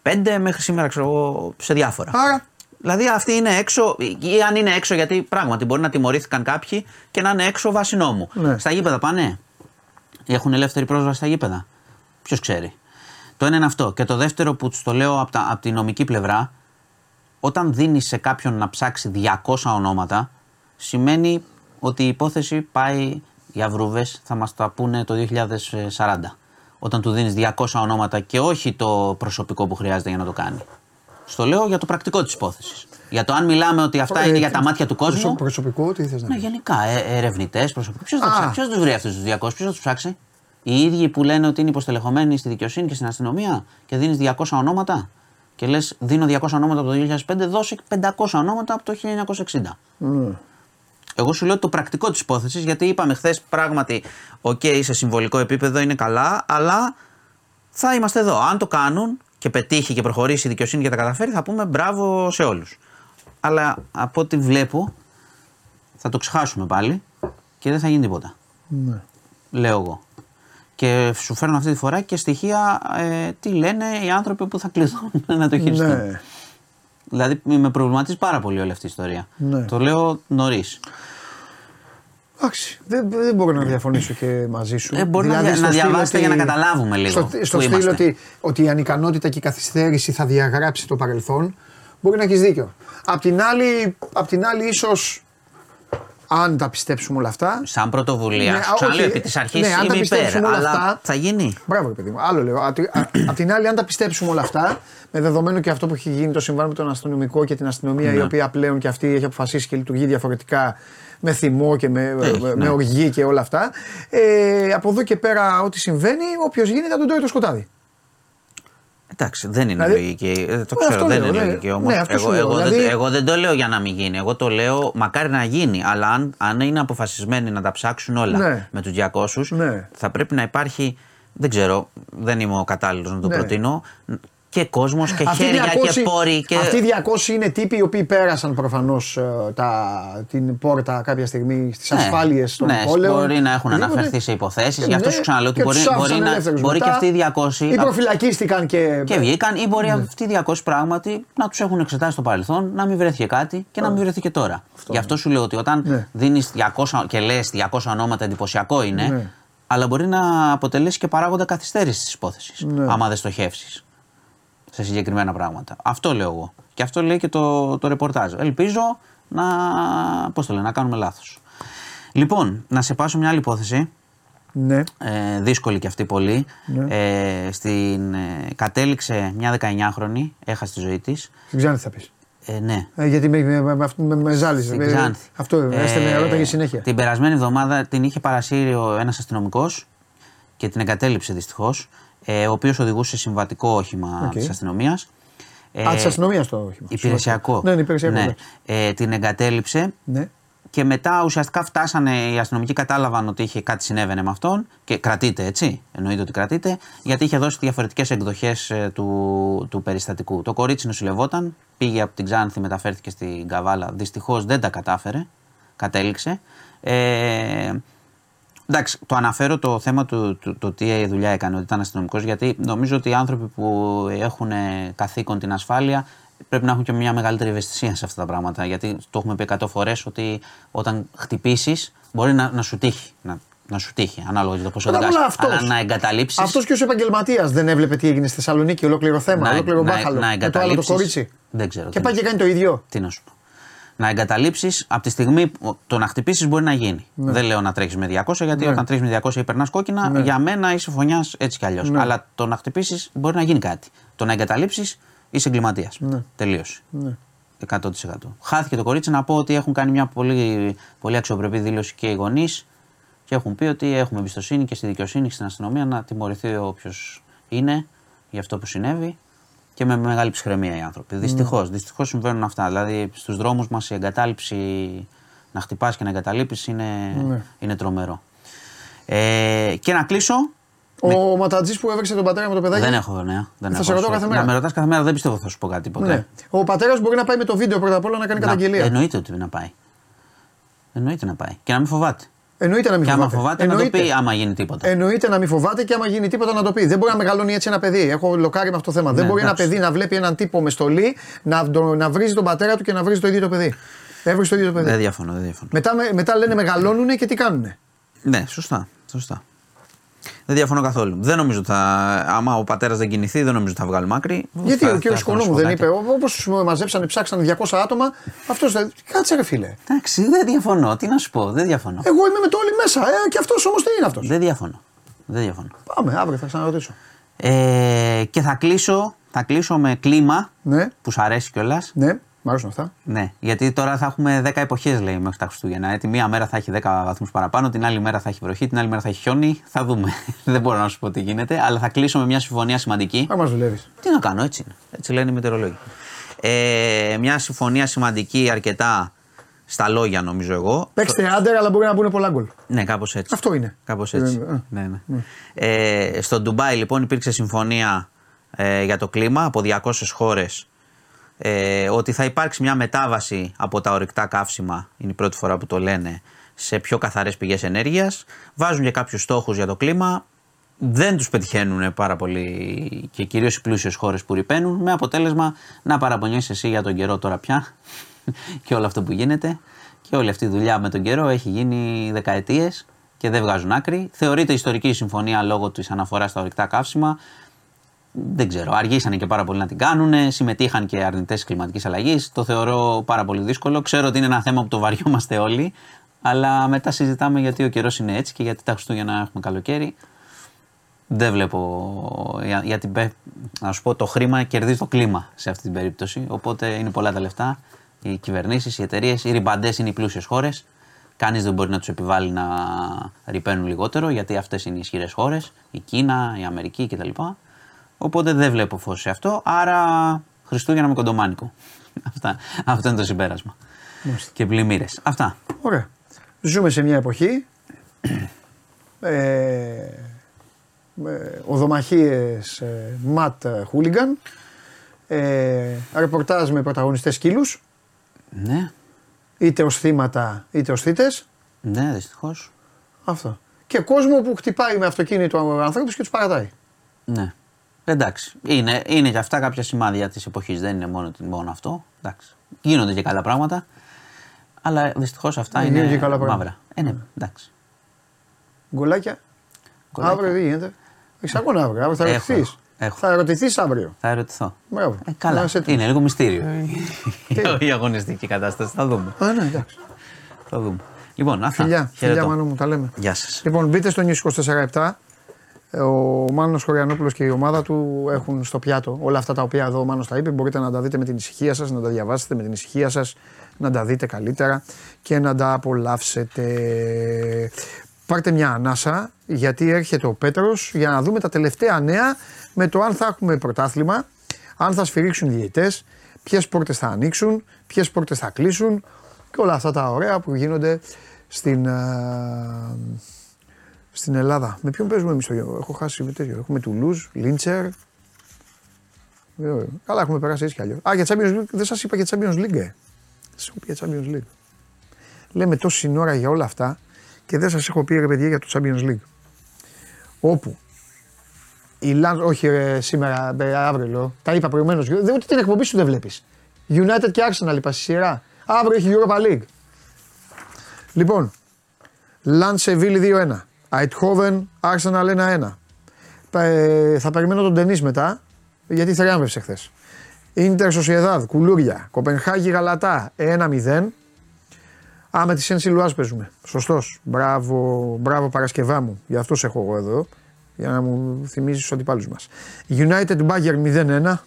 2005 μέχρι σήμερα ξέρω εγώ σε διάφορα. Άρα. Δηλαδή αυτοί είναι έξω, ή αν είναι έξω, γιατί πράγματι μπορεί να τιμωρήθηκαν κάποιοι και να είναι έξω βάσει νόμου. Ναι. Στα γήπεδα πάνε; Έχουν ελεύθερη πρόσβαση στα γήπεδα; Ποιος ξέρει; Το ένα είναι αυτό. Και το δεύτερο που τους το λέω από, τα, από τη νομική πλευρά, όταν δίνεις σε κάποιον να ψάξει 200 ονόματα, σημαίνει ότι η υπόθεση πάει για βρούβε, θα μας τα πούνε το 2040. Όταν του δίνεις 200 ονόματα και όχι το προσωπικό που χρειάζεται για να το κάνει. Στο λέω για το πρακτικό της υπόθεσης. Για το αν μιλάμε ότι αυτά Ε, είναι για τα μάτια του κόσμου. προσω- Προσωπικό, τι θες να Ναι, πεις. γενικά. Ε, Ερευνητές, προσωπικοί. Ποιος θα, Α. ψάξει, ποιος θα τους βρει αυτούς τους 200, ποιος θα τους ψάξει; Οι ίδιοι που λένε ότι είναι υποστελεχωμένοι στη δικαιοσύνη και στην αστυνομία και δίνεις 200 ονόματα. Και λες, δίνω 200 ονόματα από το 2005, δώσε 500 ονόματα από το 1960. Ναι. Εγώ σου λέω το πρακτικό της υπόθεσης, γιατί είπαμε χθες πράγματι, οκ, σε συμβολικό επίπεδο είναι καλά, αλλά θα είμαστε εδώ. Αν το κάνουν και πετύχει και προχωρήσει η δικαιοσύνη και τα καταφέρει, θα πούμε μπράβο σε όλους. Αλλά από ό,τι βλέπω, θα το ξεχάσουμε πάλι και δεν θα γίνει τίποτα. Ναι. Λέω εγώ. Και σου φέρνω αυτή τη φορά και στοιχεία ε, τι λένε οι άνθρωποι που θα κληθούν (laughs) να το χειριστούν. Ναι. Δηλαδή με προβληματίζει πάρα πολύ όλη αυτή η ιστορία. Ναι. Το λέω νωρίς. Εντάξει, δεν, δεν μπορώ να διαφωνήσω και μαζί σου. Ε, μπορεί να δια- στο να στυλ διαβάσετε ότι- για να καταλάβουμε λίγο Στο, που στο στυλ είμαστε. ότι, ότι η ανικανότητα και η καθυστέρηση θα διαγράψει το παρελθόν, μπορεί να έχεις δίκιο. Απ' την άλλη, απ την άλλη ίσως, αν τα πιστέψουμε όλα αυτά. Σαν πρωτοβουλία. Ναι, Σου ξαναλέω, όχι, επί της αρχής ναι, αν τα είμαι υπέρ. πιστέψουμε όλα Αλλά αυτά- θα γίνει. Μπράβο, ρε παιδί μου. Άλλο λέω. Απ' τη- α- Απ' την άλλη, αν τα πιστέψουμε όλα αυτά, με δεδομένο και αυτό που έχει γίνει το συμβάν με τον αστυνομικό και την αστυνομία, Ναι. η οποία πλέον και αυτή έχει αποφασίσει και λειτουργεί διαφορετικά με θυμό και με, Έχει, με, ναι. οργή και όλα αυτά. Ε, από εδώ και πέρα, ό,τι συμβαίνει, όποιος γίνει θα τον τρώει το σκοτάδι. Εντάξει, δεν είναι Δηλαδή- λογική. Ε, το Ε, ξέρω, αυτό δεν λέω, είναι ναι. λογική όμως. Ναι, αυτό σου εγώ, λέω, εγώ, δηλαδή- δεν, εγώ δεν το λέω για να μην γίνει. Εγώ το λέω μακάρι να γίνει. Αλλά αν, αν είναι αποφασισμένοι να τα ψάξουν όλα Ναι. με τους 200, Ναι. θα πρέπει να υπάρχει. Δεν ξέρω, δεν είμαι ο κατάλληλος να το Ναι. προτείνω. Και κόσμος και Αυτοί οι χέρια 200 και πόροι. Και... Αυτοί οι 200 είναι τύποι οι οποίοι πέρασαν προφανώς την πόρτα κάποια στιγμή στις Ναι, ασφάλειες των ναι, πόλεων. μπορεί να έχουν Οτιδήποτε. αναφερθεί σε υποθέσεις. Και Γι' αυτό ναι, σου ξαναλέω ότι και μπορεί, τους μπορεί, άφησαν να, ελεύθερους μπορεί και μετά. αυτοί οι 200. Ή προφυλακίστηκαν και. Και βγήκαν ή μπορεί Ναι. αυτοί οι 200 πράγματι να τους έχουν εξετάσει στο παρελθόν, να μην βρέθηκε κάτι και να μην βρεθεί και τώρα. Γι' αυτό σου λέω ότι όταν Ναι. δίνεις 200 και λες 200 ονόματα εντυπωσιακό είναι, Ναι. αλλά μπορεί να αποτελέσει και παράγοντα καθυστέρησης της υπόθεσης. Ναι. Άμα δεν στοχεύσεις σε συγκεκριμένα πράγματα. Αυτό λέω εγώ. Και αυτό λέει και το, το ρεπορτάζ. Ελπίζω να, πώς το λένε, να κάνουμε λάθος. Λοιπόν, να σε πάσω μια άλλη υπόθεση. Ναι. Ε, δύσκολη και αυτή πολύ. Ναι. Ε, στην, ε, κατέληξε μια 19χρονη, έχασε τη ζωή της. Στην Ξάνθη θα πεις. Ε, ναι, Ε, γιατί με, με, με, με, με, με ζάλιζε. στην Με- Ξάνθη. Αυτό ε, έστελνε ερώτηση συνέχεια. Την περασμένη εβδομάδα την είχε παρασύρει ένας αστυνομικός και την εγκατέλειψε δυστυχώς. Ε, ο οποίος οδηγούσε συμβατικό όχημα Οκ. της αστυνομίας. Ε, Α, της αστυνομίας το όχημα. Υπηρεσιακό. Ναι, είναι υπηρεσιακό. Ναι. εντάξει. Ε, την εγκατέλειψε Ναι. και μετά ουσιαστικά φτάσανε, οι αστυνομικοί κατάλαβαν ότι είχε κάτι συνέβαινε με αυτόν και κρατείται έτσι, εννοείται ότι κρατείται, γιατί είχε δώσει διαφορετικές εκδοχές ε, του, του περιστατικού. Το κορίτσι νοσηλευόταν, πήγε από την Ξάνθη, μεταφέρθηκε στην Καβάλα, δυστυχώς δεν τα κατάφερε, κατέληξε. Ε, Εντάξει, το αναφέρω το θέμα του, του, το τι δουλειά έκανε, ότι ήταν αστυνομικός, γιατί νομίζω ότι οι άνθρωποι που έχουν ε, καθήκον την ασφάλεια πρέπει να έχουν και μια μεγαλύτερη ευαισθησία σε αυτά τα πράγματα. Γιατί το έχουμε πει 100 φορές ότι όταν χτυπήσεις μπορεί να, να σου τύχει. Να, να σου τύχει, ανάλογα με το πόσο Πρώτα απ' δεν όλα κάνεις. αυτός. Αλλά να εγκαταλείψει. Αυτός και ω επαγγελματίας δεν έβλεπε τι έγινε στη Θεσσαλονίκη, ολόκληρο θέμα, ολόκληρο μπάχαλο. να με το άλλο το εγκαταλείψεις- κορίτσι. Δεν ξέρω. Και τι πάει να και σου κάνει το ίδιο. τι να σου πω. Να εγκαταλείψεις από τη στιγμή που το να χτυπήσεις μπορεί να γίνει. Δεν λέω να τρέχεις με 200, γιατί Ναι. όταν τρέχεις με 200 ή περνάς κόκκινα, Ναι. για μένα είσαι φωνιάς έτσι κι αλλιώς. Ναι. Αλλά το να χτυπήσεις μπορεί να γίνει κάτι. Το να εγκαταλείψεις είσαι εγκληματίας. Ναι. Τελείωσε. Ναι. 100%. Χάθηκε το κορίτσι να πω ότι έχουν κάνει μια πολύ, πολύ αξιοπρεπή δήλωση και οι γονείς και έχουν πει ότι έχουμε εμπιστοσύνη και στη δικαιοσύνη και στην αστυνομία να τιμωρηθεί όποιος είναι για αυτό που συνέβη και με μεγάλη ψυχραιμία οι άνθρωποι. Δυστυχώς, δυστυχώς συμβαίνουν αυτά. Δηλαδή στους δρόμους μας η εγκατάλειψη, να χτυπάς και να εγκαταλείπεις είναι, Ναι. είναι τρομερό. Ε, και να κλείσω. Ο Ματατζής που έβρεξε τον πατέρα με το παιδάκι. Δεν έχω νέα. Δεν Θα έχω. σε ρωτώ κάθε μέρα. Να με ρωτάς κάθε μέρα, δεν πιστεύω θα σου πω κάτι ποτέ. Ναι. Ο πατέρας μπορεί να πάει με το βίντεο πρώτα απ' όλα να κάνει Να- καταγγελία. Εννοείται ότι να πάει. Εννοείται να πάει. Και να μην φοβάται. Εννοείται να μην Και άμα φοβάται. φοβάται να το Εννοείται. πει, άμα γίνει τίποτα. Εννοείται να μην φοβάται και άμα γίνει τίποτα να το πει. Δεν μπορεί να μεγαλώνει έτσι ένα παιδί. Έχω λοκάρει με αυτό το θέμα. Δεν Ναι, μπορεί εντάξει. ένα παιδί να βλέπει έναν τύπο με στολή, να, το- να βρίζει τον πατέρα του και να βρίζει το ίδιο το παιδί. Έβριζε το ίδιο το παιδί. Δεν διαφωνώ, δεν διαφωνώ. Μετά, με- μετά λένε μεγαλώνουν και τι κάνουνε. Ναι, σωστά. σωστά. Δεν διαφωνώ καθόλου. Δεν νομίζω ότι θα. Άμα ο πατέρας δεν κινηθεί, δεν νομίζω ότι θα βγάλουμε άκρη. Γιατί Θα- ο κύριο θα έρθουν να Οικονόμου σου δεν πω είπε, κάτι. όπως μαζέψανε, ψάξανε 200 άτομα, αυτός δεν. Κάτσε ρε φίλε. Εντάξει, δεν διαφωνώ. Τι να σου πω, δεν διαφωνώ. Εγώ είμαι με το όλοι μέσα. Ε, και αυτός όμως τι είναι αυτός; Δεν διαφωνώ. Δεν διαφωνώ. Πάμε, αύριο θα ξαναρωτήσω. Ε, και θα κλείσω, θα κλείσω με κλίμα Ναι, που σου αρέσει κιόλας. ναι, μ' αρέσουν αυτά; Ναι, γιατί τώρα θα έχουμε 10 εποχές, λέει, μέχρι τα Χριστούγεννα. Ε, τη μία μέρα θα έχει 10 βαθμούς παραπάνω, την άλλη μέρα θα έχει βροχή, την άλλη μέρα θα έχει χιόνι. Θα δούμε. (laughs) Δεν μπορώ να σου πω τι γίνεται, αλλά θα κλείσω με μια συμφωνία σημαντική. Αν μας δουλεύεις. Τι να κάνω, έτσι είναι. Έτσι λένε οι μετεωρολόγοι. Ε, μια συμφωνία σημαντική αρκετά στα λόγια, νομίζω εγώ. Παίξτε άντερ, αλλά μπορεί να μπουν πολλά γκολ. Ναι, κάπως έτσι. Αυτό είναι. Κάπως έτσι. Ε, ε. ναι, ναι. Ε, στο Ντουμπάι, λοιπόν, υπήρξε συμφωνία ε, για το κλίμα από 200 χώρες. Ε, ότι θα υπάρξει μια μετάβαση από τα ορυκτά καύσιμα, είναι η πρώτη φορά που το λένε, σε πιο καθαρές πηγές ενέργειας. Βάζουν και κάποιους στόχους για το κλίμα. Δεν τους πετυχαίνουν πάρα πολύ και κυρίως οι πλούσιες χώρες που ρηπαίνουν με αποτέλεσμα να παραπονιέσαι εσύ για τον καιρό τώρα πια (laughs) και όλο αυτό που γίνεται και όλη αυτή η δουλειά με τον καιρό έχει γίνει δεκαετίες και δεν βγάζουν άκρη. Θεωρείται ιστορική η συμφωνία λόγω της αναφοράς στα ορυκτά καύσιμα δεν ξέρω, αργήσανε και πάρα πολύ να την κάνουν. Συμμετείχαν και αρνητές κλιματικής αλλαγής. Το θεωρώ πάρα πολύ δύσκολο. Ξέρω ότι είναι ένα θέμα που το βαριόμαστε όλοι. Αλλά μετά συζητάμε γιατί ο καιρός είναι έτσι και γιατί τα Χριστούγεννα έχουμε καλοκαίρι. Δεν βλέπω. για- Γιατί πε- να σου πω, το χρήμα κερδίζει το κλίμα σε αυτή την περίπτωση. Οπότε είναι πολλά τα λεφτά. Οι κυβερνήσεις, οι εταιρείες, οι ρημπαντέ είναι οι πλούσιες χώρες. Κανείς δεν μπορεί να τους επιβάλλει να ρηπαίνουν λιγότερο γιατί αυτές είναι οι ισχυρές χώρες. Η Κίνα, η Αμερική κτλ. Οπότε δεν βλέπω φως σε αυτό. Άρα Χριστούγεννα με κοντομάνικο. (laughs) Αυτά, αυτό είναι το συμπέρασμα. Και πλημμύρες. Αυτά. Ωραία. Ζούμε σε μια εποχή (clears throat) ε, με οδομαχίες ε, ματ χούλιγκαν, ε, ρεπορτάζ με πρωταγωνιστές σκύλους, Ναι, είτε ως θύματα είτε ως θύτες. ναι, δυστυχώς. Αυτό. Και κόσμο που χτυπάει με αυτοκίνητο ανθρώπους και τους παρατάει. Ναι. Εντάξει. Είναι, είναι και αυτά κάποια σημάδια της εποχής. Δεν είναι μόνο, μόνο αυτό. Εντάξει. Γίνονται και καλά πράγματα. Αλλά δυστυχώς αυτά Ναι, είναι γίνονται και καλά πράγματα. μαύρα. Ε, ναι, εντάξει. Γκολάκια. Γκολάκια. Αύριο τι γίνεται. Έχεις αγώνα αύριο. Αύριο θα Έχω, ερωτηθείς. έχω. Θα ερωτηθείς αύριο. Θα ερωτηθώ. Μπράβο. Ε, καλά. Να είσαι έτοιμος. Είναι λίγο μυστήριο (laughs) η- η αγωνιστική κατάσταση. Θα δούμε. Α, ναι, εντάξει. Θα δούμε. Λοιπόν, αυτά. Φιλιά, φιλιά Χαιρετώ. Μάνο μου, τα λέμε. Γεια σας. Λοιπόν, μπείτε στο News 24-7. Ο Μάνος Χωριανόπουλος και η ομάδα του έχουν στο πιάτο όλα αυτά τα οποία εδώ ο Μάνος τα είπε. Μπορείτε να τα δείτε με την ησυχία σας, να τα διαβάσετε με την ησυχία σας, να τα δείτε καλύτερα και να τα απολαύσετε. Πάρτε μια ανάσα γιατί έρχεται ο Πέτρος για να δούμε τα τελευταία νέα με το αν θα έχουμε πρωτάθλημα, αν θα σφυρίξουν οι διαιτητές, ποιες πόρτες θα ανοίξουν, ποιες πόρτες θα κλείσουν και όλα αυτά τα ωραία που γίνονται στην, α, στην Ελλάδα. Με ποιον παίζουμε εμείς το γιο; Έχω χάσει με τέτοιο. Έχουμε Τουλούζ, Λίντσερ. Ε, Καλά, έχουμε περάσει έτσι κι αλλιώς. Α, για Champions League, δεν σας είπα για Champions League. ε. Σας έχω πει για Champions League. Λέμε τόση ώρα για όλα αυτά και δεν σας έχω πει ρε παιδιά για το Champions League. Όπου η Λαν... Όχι ρε, σήμερα, ε, αύριο λέω. Τα είπα προηγουμένως. Δεν ούτε την εκπομπή σου δεν βλέπεις. United και Arsenal είπα στη σειρά. Αύριο έχει Europa League. Λοιπόν, Λαν Σεβίλη 2-1. Αιτχόβεν Arsenal 1-1. Ε, θα περιμένω τον Τενή μετά, γιατί θριάμβευσε χθες. Ιντερ Σοσιεδάδ, κουλούρια. Κοπενχάγη Γαλατά 1-0. Α, με τη Σένσι Λουάζ παίζουμε. Σωστός. Μπράβο, μπράβο Παρασκευά μου. Γι' αυτό σε έχω εγώ εδώ. Για να μου θυμίζεις τους αντιπάλους μας. United Bayern 0-1.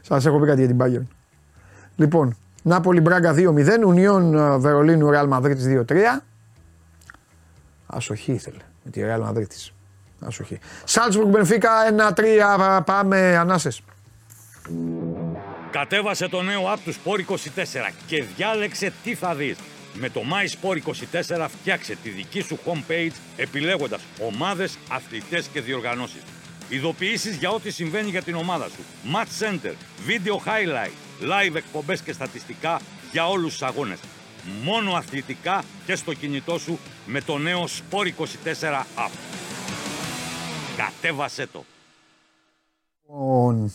Σας έχω πει κάτι για την Bayern. Λοιπόν, Νάπολη Μπράγκα 2-0, Ουνιόν ε, Βερολίνου Ρεάλ Μαδρίτης 2-3. Ασοχή ήθελε με τη Ρεάλ Μαδρίτης. Ασοχή. Σάλτσμπουργκ Μπενφίκα 1-3, πάμε ανάσες. Κατέβασε το νέο app του Sport 24 και διάλεξε τι θα δεις. Με το My Sport 24 φτιάξε τη δική σου homepage επιλέγοντας ομάδες, αθλητές και διοργανώσεις. Ειδοποιήσεις για ό,τι συμβαίνει για την ομάδα σου. Match Center, Video Highlight, Live εκπομπές και στατιστικά για όλους τους αγώνες. μόνο αθλητικά και στο κινητό σου με το νέο Sport 24 app. Κατέβασέ το. Λοιπόν,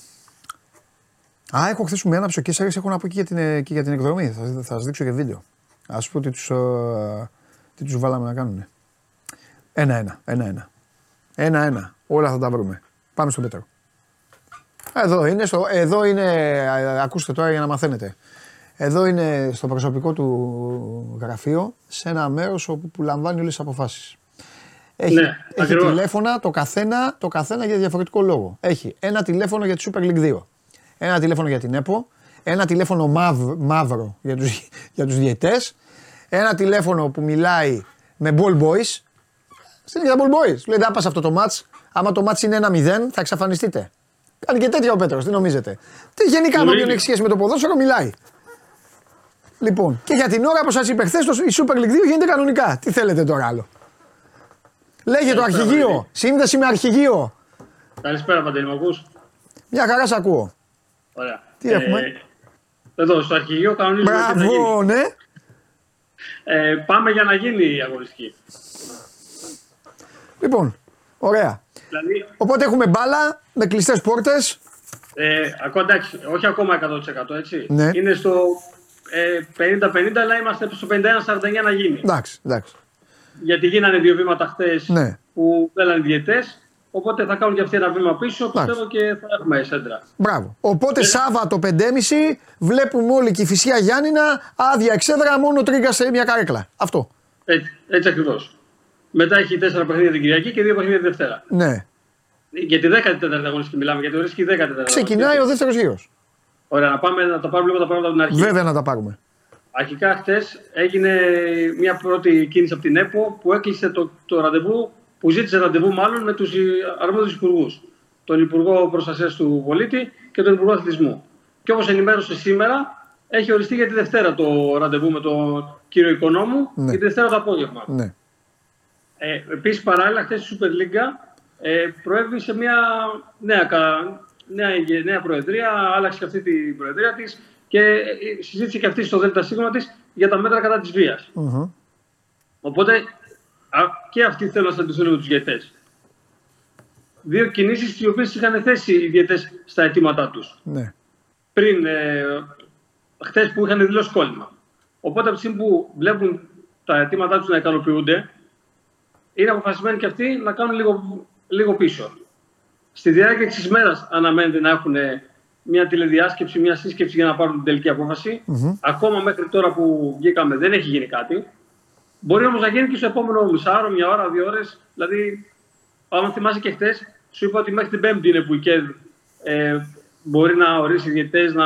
Α, έχω χθες που με άναψε ο Κέσσαρη, έχω να πω και για την, ε, και για την εκδρομή. Θα, θα σας δείξω και βίντεο. Α πω τι τους ε, τι τους βάλαμε να κάνουν. Ένα-ένα. Ένα-ένα. Ένα-ένα. Όλα θα τα βρούμε. Πάμε στον Πέτρο. Εδώ είναι, στο, εδώ είναι, ακούστε τώρα για να μαθαίνετε. Εδώ είναι στο προσωπικό του γραφείο, σε ένα μέρος όπου που λαμβάνει όλες τις αποφάσεις. Έχει, Ναι, έχει ακριβώς. τηλέφωνα το καθένα, το καθένα για διαφορετικό λόγο. Έχει ένα τηλέφωνο για τη Super League 2, ένα τηλέφωνο για την ΕΠΟ, ένα τηλέφωνο μαύ- μαύρο για τους, για τους διαιτές, ένα τηλέφωνο που μιλάει με ball boys. Στείλει και τα ball boys. Του λέει δεν πας αυτό το match. Άμα το match είναι 1-0 θα εξαφανιστείτε. Κάνει και τέτοια ο Πέτρος, τι νομίζετε; Τι γενικά με Μπορεί. όποιον έχει σχέση με το ποδόσφαιρο μιλάει. Λοιπόν, και για την ώρα που σας είπε χθες, το- η Super League 2 γίνεται κανονικά. Τι θέλετε τώρα άλλο; Λέγε το Καλησπέρα, αρχηγείο. Παντελή. Σύνδεση με αρχηγείο. Καλησπέρα, Παντελή, μου ακούς; Μια χαρά σ' ακούω. Ωραία. Τι έχουμε; Εδώ, στο αρχηγείο κανονίζουμε τι θα γίνει. Μπράβο, ναι. Ε, πάμε για να γίνει η αγωνιστική. Λοιπόν, ωραία. Δηλαδή, Οπότε έχουμε μπάλα με κλειστές πόρτες. ε, ακόμα, εντάξει, όχι ακόμα 100% έτσι. Ναι. Είναι στο ε, 50-50, αλλά είμαστε στο 51-49 να γίνει. Εντάξει, εντάξει. Γιατί γίνανε δύο βήματα χθες Ναι. που θέλανε διαιτές. Οπότε θα κάνουν και αυτοί ένα βήμα πίσω. Εντάξει. Πιστεύω και θα έχουμε σέντρα. Μπράβο. Οπότε Σάββατο 5.30 βλέπουμε όλοι και η Φυσία Γιάννηνα άδεια εξέδρα, μόνο τρίγκα σε μια καρέκλα. Αυτό. Έτσι, έτσι ακριβώς. Μετά έχει τέσσερα παιχνίδια την Κυριακή και δύο παιχνίδια τη Δευτέρα. Ναι. Για τη 14η αγωνιστική μιλάμε, γιατί οριστική 14η. Ξεκινάει ο δεύτερος γύρος. Ωραία, να πάμε να τα πάρουμε λίγο τα πράγματα από την αρχή. Βέβαια να τα πάρουμε. Αρχικά χθες έγινε μια πρώτη κίνηση από την ΕΠΟ που έκλεισε το, το ραντεβού, που ζήτησε ραντεβού μάλλον με τους αρμόδιους υπουργούς. Τον Υπουργό Προστασίας του Πολίτη και τον Υπουργό Αθλητισμού. Και όπως ενημέρωσε σήμερα, έχει οριστεί για τη Δευτέρα το ραντεβού με τον κύριο Οικονόμου Ναι. για τη Δευτέρα το απόγευμα. Ναι. Ε, Επίσης, παράλληλα, χθες η Super League ε, προέβη σε μια νέα, κα- νέα, νέα προεδρία, άλλαξε και αυτή την προεδρία της και ε, συζήτησε και αυτή στο ΔΣ της για τα μέτρα κατά της βίας. Μμμ. Οπότε α, και αυτοί θέλουν να συναντηθούν με τους διαιτές. Δύο κινήσεις τι οποίες είχαν θέσει οι διαιτές στα αιτήματά τους Ναι. πριν, ε, χτες που είχαν δηλώσει κόλλημα. Οπότε από τη στιγμή που βλέπουν τα αιτήματά τους να ικανοποιούνται, είναι αποφασισμένοι και αυτοί να κάνουν λίγο, λίγο πίσω. Στη διάρκεια της ημέρα αναμένεται να έχουν μια τηλεδιάσκεψη, μια σύσκεψη για να πάρουν την τελική απόφαση. Ακόμα μέχρι τώρα που βγήκαμε δεν έχει γίνει κάτι. Μπορεί όμως να γίνει και στο επόμενο μισάωρο, μια ώρα, δύο ώρες. Δηλαδή, αν θυμάσαι και χτες, σου είπα ότι μέχρι την Πέμπτη είναι που η ΚΕΔ ε, μπορεί να ορίσει διαιτητές να,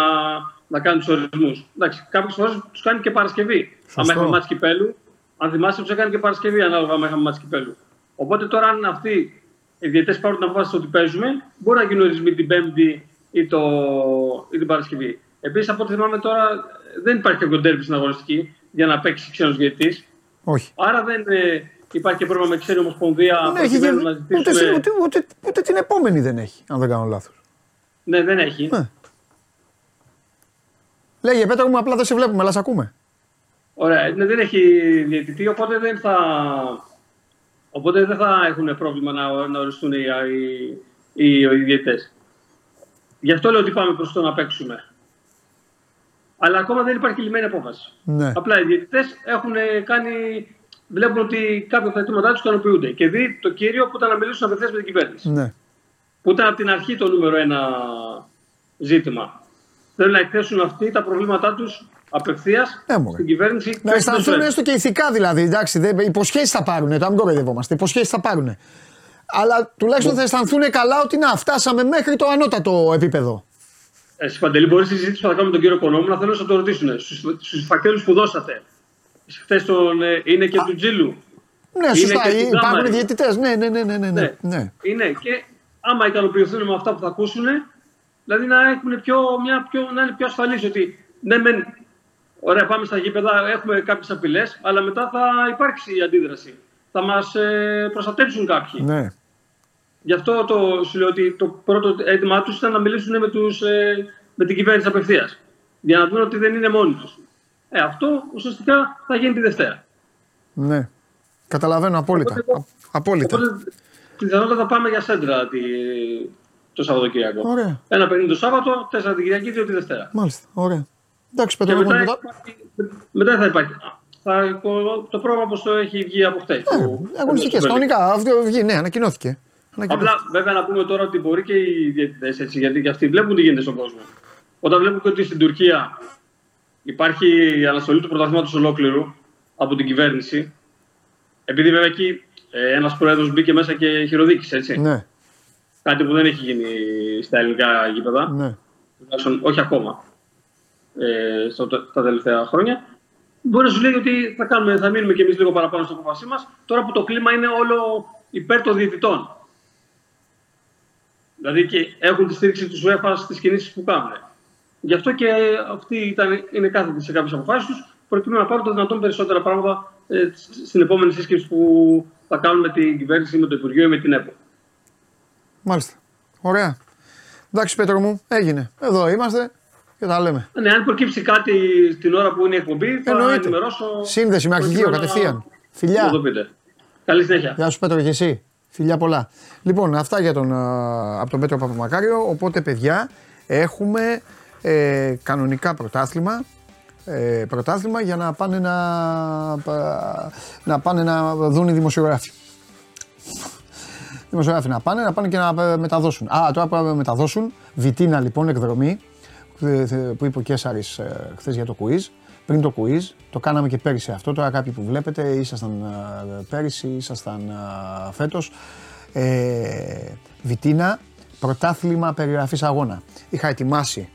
να κάνει τους ορισμούς. Εντάξει, κάποιες φορές τους κάνει και Παρασκευή. Αν έχουμε μάτς κυπέλου, αν θυμάσαι, τους έκανε και Παρασκευή ανάλογα αν είχαμε μάτς κυπέλου. Οπότε τώρα, αν αυτοί οι διαιτητές πάρουν την απόφαση ότι παίζουμε, μπορεί να γίνουν ορισμοί την Πέμπτη ή, το, ή την Παρασκευή. Επίσης, από ό,τι θυμάμαι τώρα, δεν υπάρχει κάποιο τέρμι στην αγωνιστική για να παίξει ξένος διαιτητής. Όχι. Άρα δεν ε, υπάρχει και πρόβλημα με ξένη ομοσπονδία Δεν έχει προκειμένου γίνει. να Ούτε, ζητήσουμε. σε- ούτε, ούτε, ούτε την επόμενη δεν έχει, αν δεν κάνω λάθος. Ναι, δεν έχει. Ναι. Λέγε Πέτρο μου, απλά δεν σε βλέπουμε, αλλά σε ακούμε. Ωραία, ναι, δεν έχει διαιτητή, οπότε δεν θα, οπότε δεν θα έχουν πρόβλημα να, να οριστούν οι, οι, οι, οι διαιτητές. Γι' αυτό λέω ότι πάμε προς το να παίξουμε. Αλλά ακόμα δεν υπάρχει λυμμένη απόφαση. Ναι. Απλά οι διαιτητές έχουν κάνει, βλέπουν ότι κάποια από τα αιτήματά τους ικανοποιούνται. Και δει το κύριο που ήταν να μιλήσουν απευθείας με την κυβέρνηση. Ναι. Που ήταν από την αρχή το νούμερο ένα ζήτημα. Θέλουν να εκθέσουν αυτοί τα προβλήματά τους απευθείας Ναι, μωρέ. στην κυβέρνηση. και Να όχι στο αισθανθούν ΣΟΕ. έστω και ηθικά δηλαδή. Εντάξει, δεν, υποσχέσεις θα πάρουν, τώρα μην κοροϊδευόμαστε. Υποσχέσεις θα πάρουν. Αλλά τουλάχιστον θα αισθανθούν καλά ότι να φτάσαμε μέχρι το ανώτατο επίπεδο. Εσύ Παντελή, μπορείς στη συζήτηση που θα κάνουμε με τον κύριο Κονόμου να θέλουν να το ρωτήσουν. Στους φακέλους που δώσατε. Χθες τον ε, είναι και του Τζίλου. Ναι, σωστά. και στην Υπάρχουν Κάμαρη. διαιτητές. Ναι, ναι, ναι, ναι, ναι, ναι. ναι. Είναι και άμα ικανοποιηθούν με αυτά που θα ακούσουν, δηλαδή να, έχουν πιο, μια πιο, να είναι πιο ασφαλεί ότι ναι, μεν, ωραία, πάμε στα γήπεδα, έχουμε κάποιες απειλές, αλλά μετά θα υπάρξει η αντίδραση. Θα μας ε, προστατεύσουν κάποιοι. ναι. Γι' αυτό το, σου λέω ότι το πρώτο αίτημά τους ήταν να μιλήσουν με, τους, ε, με την κυβέρνηση απευθείας. Για να δουν ότι δεν είναι μόνοι τους. ε, αυτό ουσιαστικά θα γίνει τη Δευτέρα. Ναι. Καταλαβαίνω απόλυτα. Οπότε, Α- απόλυτα. Οπότε πιθανότατα πάμε για σέντρα τη, το Σαββατοκύριακο. Ωραία. Ένα παιχνίδι το Σάββατο, τέσσερα την Κυριακή, δύο τη Δευτέρα. Μάλιστα. Ωραία. Εντάξει, Και Πέτρο, μετά, εγώ μετά. υπάρχει- μετά θα υπάρχει. Θα, το πρόγραμμα όπω το έχει βγει από χτες. Αγωνιστικές, κανονικά. Αυτό βγει, ναι, ανακοινώθηκε. Ανακοινώθηκε. Απλά βέβαια να πούμε τώρα ότι μπορεί και οι διαιτητές έτσι, γιατί και αυτοί βλέπουν τι γίνεται στον κόσμο. Όταν βλέπουν και ότι στην Τουρκία υπάρχει η αναστολή του πρωταθλήματος ολόκληρου από την κυβέρνηση, επειδή βέβαια εκεί ε, ένας πρόεδρος μπήκε μέσα και χειροδίκησε, έτσι. Ναι, Κάτι που δεν έχει γίνει στα ελληνικά γήπεδα, ναι. τουλάχιστον όχι ακόμα ε, στο, τα τελευταία χρόνια. Μπορεί να σου λέει ότι θα, κάνουμε, θα μείνουμε κι εμείς λίγο παραπάνω στο απόφασή μας, τώρα που το κλίμα είναι όλο υπέρ των διαιτητών. Δηλαδή και έχουν τη στήριξη του UEFA στις κινήσεις που κάνουν. Γι' αυτό και αυτοί ήταν, είναι κάθετοι σε κάποιες αποφάσεις τους, προκειμένου να πάρουν το δυνατόν περισσότερα πράγματα ε, στην επόμενη σύσκεψη που θα κάνουν με την κυβέρνηση, με το Υπουργείο ή με την ΕΠΟ. Μάλιστα. Ωραία. Εντάξει, Πέτρο μου, έγινε. Εδώ είμαστε και τα λέμε. Ναι, αν προκύψει κάτι την ώρα που είναι η εκπομπή, θα Εννοείται. ενημερώσω. Σύνδεση με αρχηγείο προκειμένου να- κατευθείαν. Φιλιά. Να το πείτε. Καλή συνέχεια. Γεια σου Πέτρο και εσύ. Φιλιά πολλά. Λοιπόν, αυτά για τον, α, από τον Πέτρο Παπαμακάριο. Οπότε, παιδιά, έχουμε ε, κανονικά πρωτάθλημα. Ε, πρωτάθλημα για να πάνε να, πα- να πάνε να δουν οι δημοσιογράφοι. Δημοσιογράφοι να πάνε, να πάνε και να ε, μεταδώσουν. Α, τώρα πρέπει να μεταδώσουν. Βιτίνα λοιπόν, εκδρομή ε, ε, που είπε ο Κέσσαρης ε, χθες για το quiz. Πριν το quiz, το κάναμε και πέρυσι αυτό. Τώρα κάποιοι που βλέπετε ήσασταν ε, πέρυσι, ήσασταν ε, φέτος. Ε, Βιτίνα, πρωτάθλημα περιγραφής αγώνα. Είχα ετοιμάσει,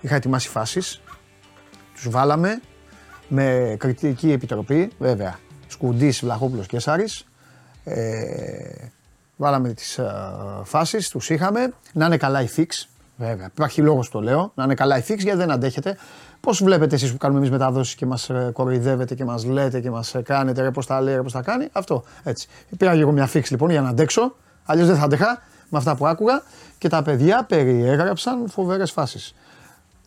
είχα ετοιμάσει φάσεις, τους βάλαμε με κριτική επιτροπή, βέβαια, Σκουντής, Βλαχόπουλος και Σάρης. Ε, βάλαμε τις ε, φάσεις, τους είχαμε. Να είναι καλά η fix, βέβαια. Υπάρχει λόγος που το λέω. Να είναι καλά η fix γιατί δεν αντέχετε. Πώς βλέπετε εσείς που κάνουμε εμείς μεταδόσεις και μας ε, κοροϊδεύετε και μας λέτε και μας ε, κάνετε ρε πώς τα λέει, ρε πώς τα κάνει. Αυτό, έτσι. Πήρα και εγώ μια fix λοιπόν για να αντέξω. Αλλιώς δεν θα αντέχα με αυτά που άκουγα. Και τα παιδιά περιέγραψαν φοβερές φάσεις.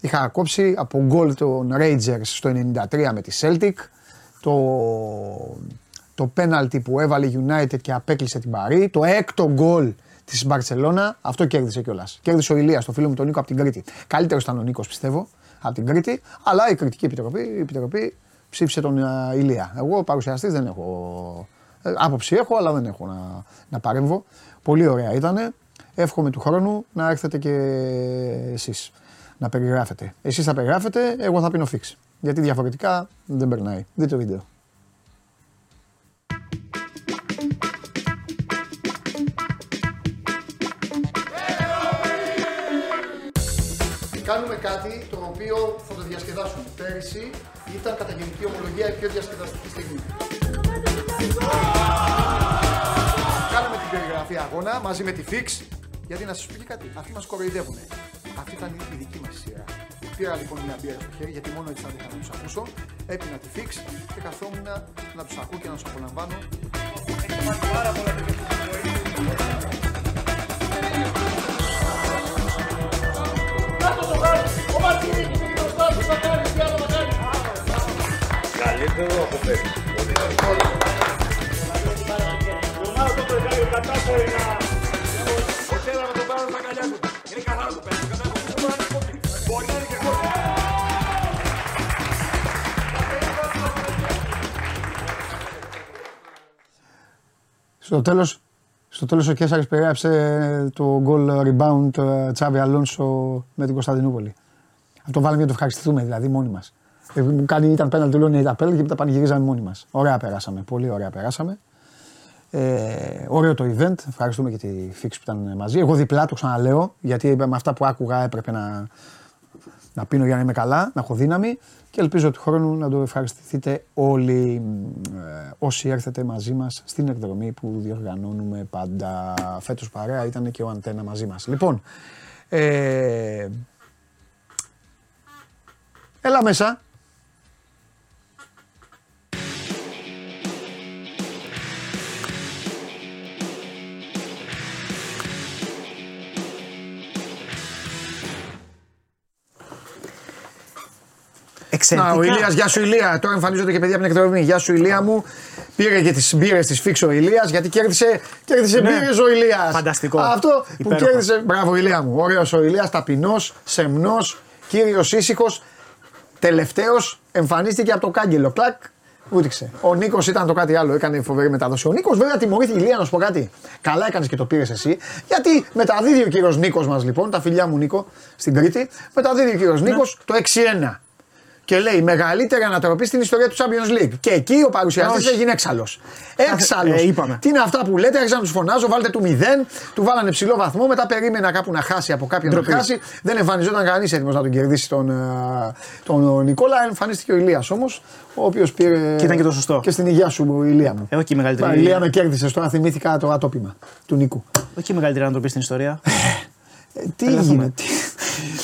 Είχα κόψει από γκολ των Rangers στο 93 με τη Celtic, το, το πέναλτι που έβαλε η United και απέκλεισε την Παρή, το έκτο γκολ της Μπαρσελόνα, αυτό κέρδισε κιόλας. Κέρδισε ο Ηλίας, το φίλο μου τον Νίκο από την Κρήτη. Καλύτερο ήταν ο Νίκος, πιστεύω, από την Κρήτη, αλλά η κριτική επιτροπή, η επιτροπή ψήφισε τον ε, Ηλία. Εγώ παρουσιαστής δεν έχω. ε, άποψη έχω, αλλά δεν έχω να, να παρέμβω. Πολύ ωραία ήταν. Εύχομαι του χρόνου να έρθετε και εσείς να περιγράφετε. Εσείς θα περιγράφετε, εγώ θα πίνω φίξ. Γιατί διαφορετικά δεν περνάει. Δείτε το βίντεο. Κάτι το οποίο θα το διασκεδάσουμε. Πέρυσι ήταν κατά γενική ομολογία η πιο διασκεδαστική στιγμή. Κάναμε την περιγραφή αγώνα μαζί με τη Fix. Γιατί να σας πει και κάτι, αυτοί μας κοροϊδεύουν. Αυτή ήταν η δική μας σειρά. Πήρα λοιπόν μια μπύρα στο χέρι, γιατί μόνο έτσι θα ήθελα να τους ακούσω. Έπεινα τη Fix και καθόμουν να τους ακούω και να τους απολαμβάνω. Καλύτερο από πέρυσι. Στο τέλος, στο τέλος ο Κέσσαρης περιέγραψε το goal rebound ε, Τσάβι Αλόνσο με την Κωνσταντινούπολη. Αυτό βάλαμε για να το ευχαριστηθούμε δηλαδή μόνοι μας. Ε, μου κάνει, ήταν πέναλτι, λέω ναι, ήταν πέναλτι και μετά πανηγυρίζαμε μόνοι μας. Ωραία περάσαμε, πολύ ωραία περάσαμε. Ε, ωραίο το event, ευχαριστούμε και τη Φίξ που ήταν μαζί. Εγώ διπλά το ξαναλέω, γιατί με αυτά που άκουγα έπρεπε να, να πίνω για να είμαι καλά, να έχω δύναμη και ελπίζω του χρόνου να το ευχαριστηθείτε όλοι ε, όσοι έρθετε μαζί μας στην εκδρομή που διοργανώνουμε πάντα. Φέτος παρέα ήταν και ο Αντένα μαζί μας. Λοιπόν, ε, έλα μέσα. Εξαιρετικά. Να, ο Ηλίας, γεια σου Ηλία. Τώρα εμφανίζονται και παιδιά από την εκδρομή. Γεια σου Ηλία μου. Πήρε και τις μπύρες της φίξο ο Ηλίας γιατί κέρδισε, κέρδισε Ναι. μπύρες ο Ηλίας. Φανταστικό. Αυτό που Υπέροχο. κέρδισε. Μπράβο Ηλία μου. Ωραίος ο Ηλίας, ταπεινός, σεμνός, κύριος ήσυχος. Τελευταίος εμφανίστηκε από το κάγκελο. Κλακ. Βούτυξε. Ο Νίκος ήταν το κάτι άλλο, έκανε φοβερή μετάδοση. Ο Νίκος βέβαια τιμωρήθηκε ηλία, να σου πω κάτι. Καλά έκανες και το πήρες εσύ. Γιατί μεταδίδει ο κύριος Νίκος μας λοιπόν, τα φιλιά μου Νίκο στην Κρήτη, μεταδίδει ο κύριος Ναι. Νίκος το 6-1. Και λέει μεγαλύτερη ανατροπή στην ιστορία του Champions League. Και εκεί ο παρουσιαστής Όχι. έγινε έξαλλος. Έξαλλος. ε, είπαμε. Τι είναι αυτά που λέτε, άρχισα να τους φωνάζω, βάλτε του 0, του βάλανε ψηλό βαθμό, μετά περίμενα κάπου να χάσει από κάποιον να Ντροπή. χάσει. Δεν εμφανιζόταν κανείς έτοιμος να τον κερδίσει τον, ε, τον Νικόλα. Εμφανίστηκε ο Ηλίας όμως, ο οποίος πήρε. Και ήταν και το σωστό. Και στην υγεία σου, Ηλία μου. Έχω και η μεγαλύτερη- Η Ηλία με κέρδισες, τώρα θυμήθηκα το ατόπιμα του Νίκου. Όχι η μεγαλύτερη ανατροπή στην ιστορία. Ε, τι Έλα, γίνεται.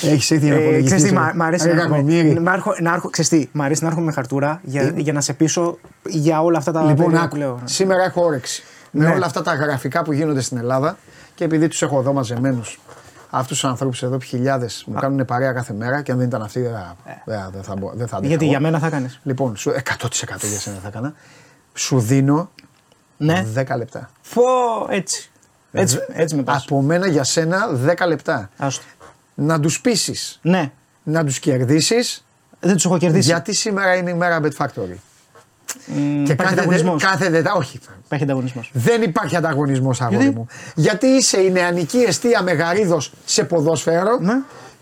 Έχεις έρθει να Ε, απολογηθείς, ξέρεις τι, ρε. μ' μ' αρέσει Ρε να έρχομαι- κακομοίρη. να έρχω- να έρχω- ξέρεις τι, μ' αρέσει να έρχομαι με χαρτούρα για, για να σε πείσω για όλα αυτά τα Λοιπόν, περίεργα άκου, που λέω. σήμερα έχω όρεξη. Με Ναι. όλα αυτά τα γραφικά που γίνονται στην Ελλάδα και επειδή τους έχω εδώ μαζεμένους αυτούς τους ανθρώπους εδώ, χιλιάδες, μου κάνουν παρέα κάθε μέρα και αν δεν ήταν αυτοί, δεν θα, δεν- δεν θα, μπο- δεν θα αντέχα Γιατί εγώ. για μένα θα κάνεις. Λοιπόν, σου, 100% για σένα θα έκανα. Σου δίνω Ναι. 10 λεπτά. Φω, έτσι. Έτσι, έτσι με πας. Από μένα για σένα 10 λεπτά. Άστο. Να τους πείσεις, Ναι, να τους κερδίσεις, δεν τους έχω κερδίσει. γιατί σήμερα είναι η μέρα Bet Factory. Μ, Και υπάρχει κάθε, ανταγωνισμός. κάθε δετα, όχι, Υπάρχει ανταγωνισμός. Δεν υπάρχει ανταγωνισμός, αγόρι Γιατί; μου. Γιατί είσαι η νεανική αιστεία μεγαρίδος σε ποδόσφαιρο Ναι.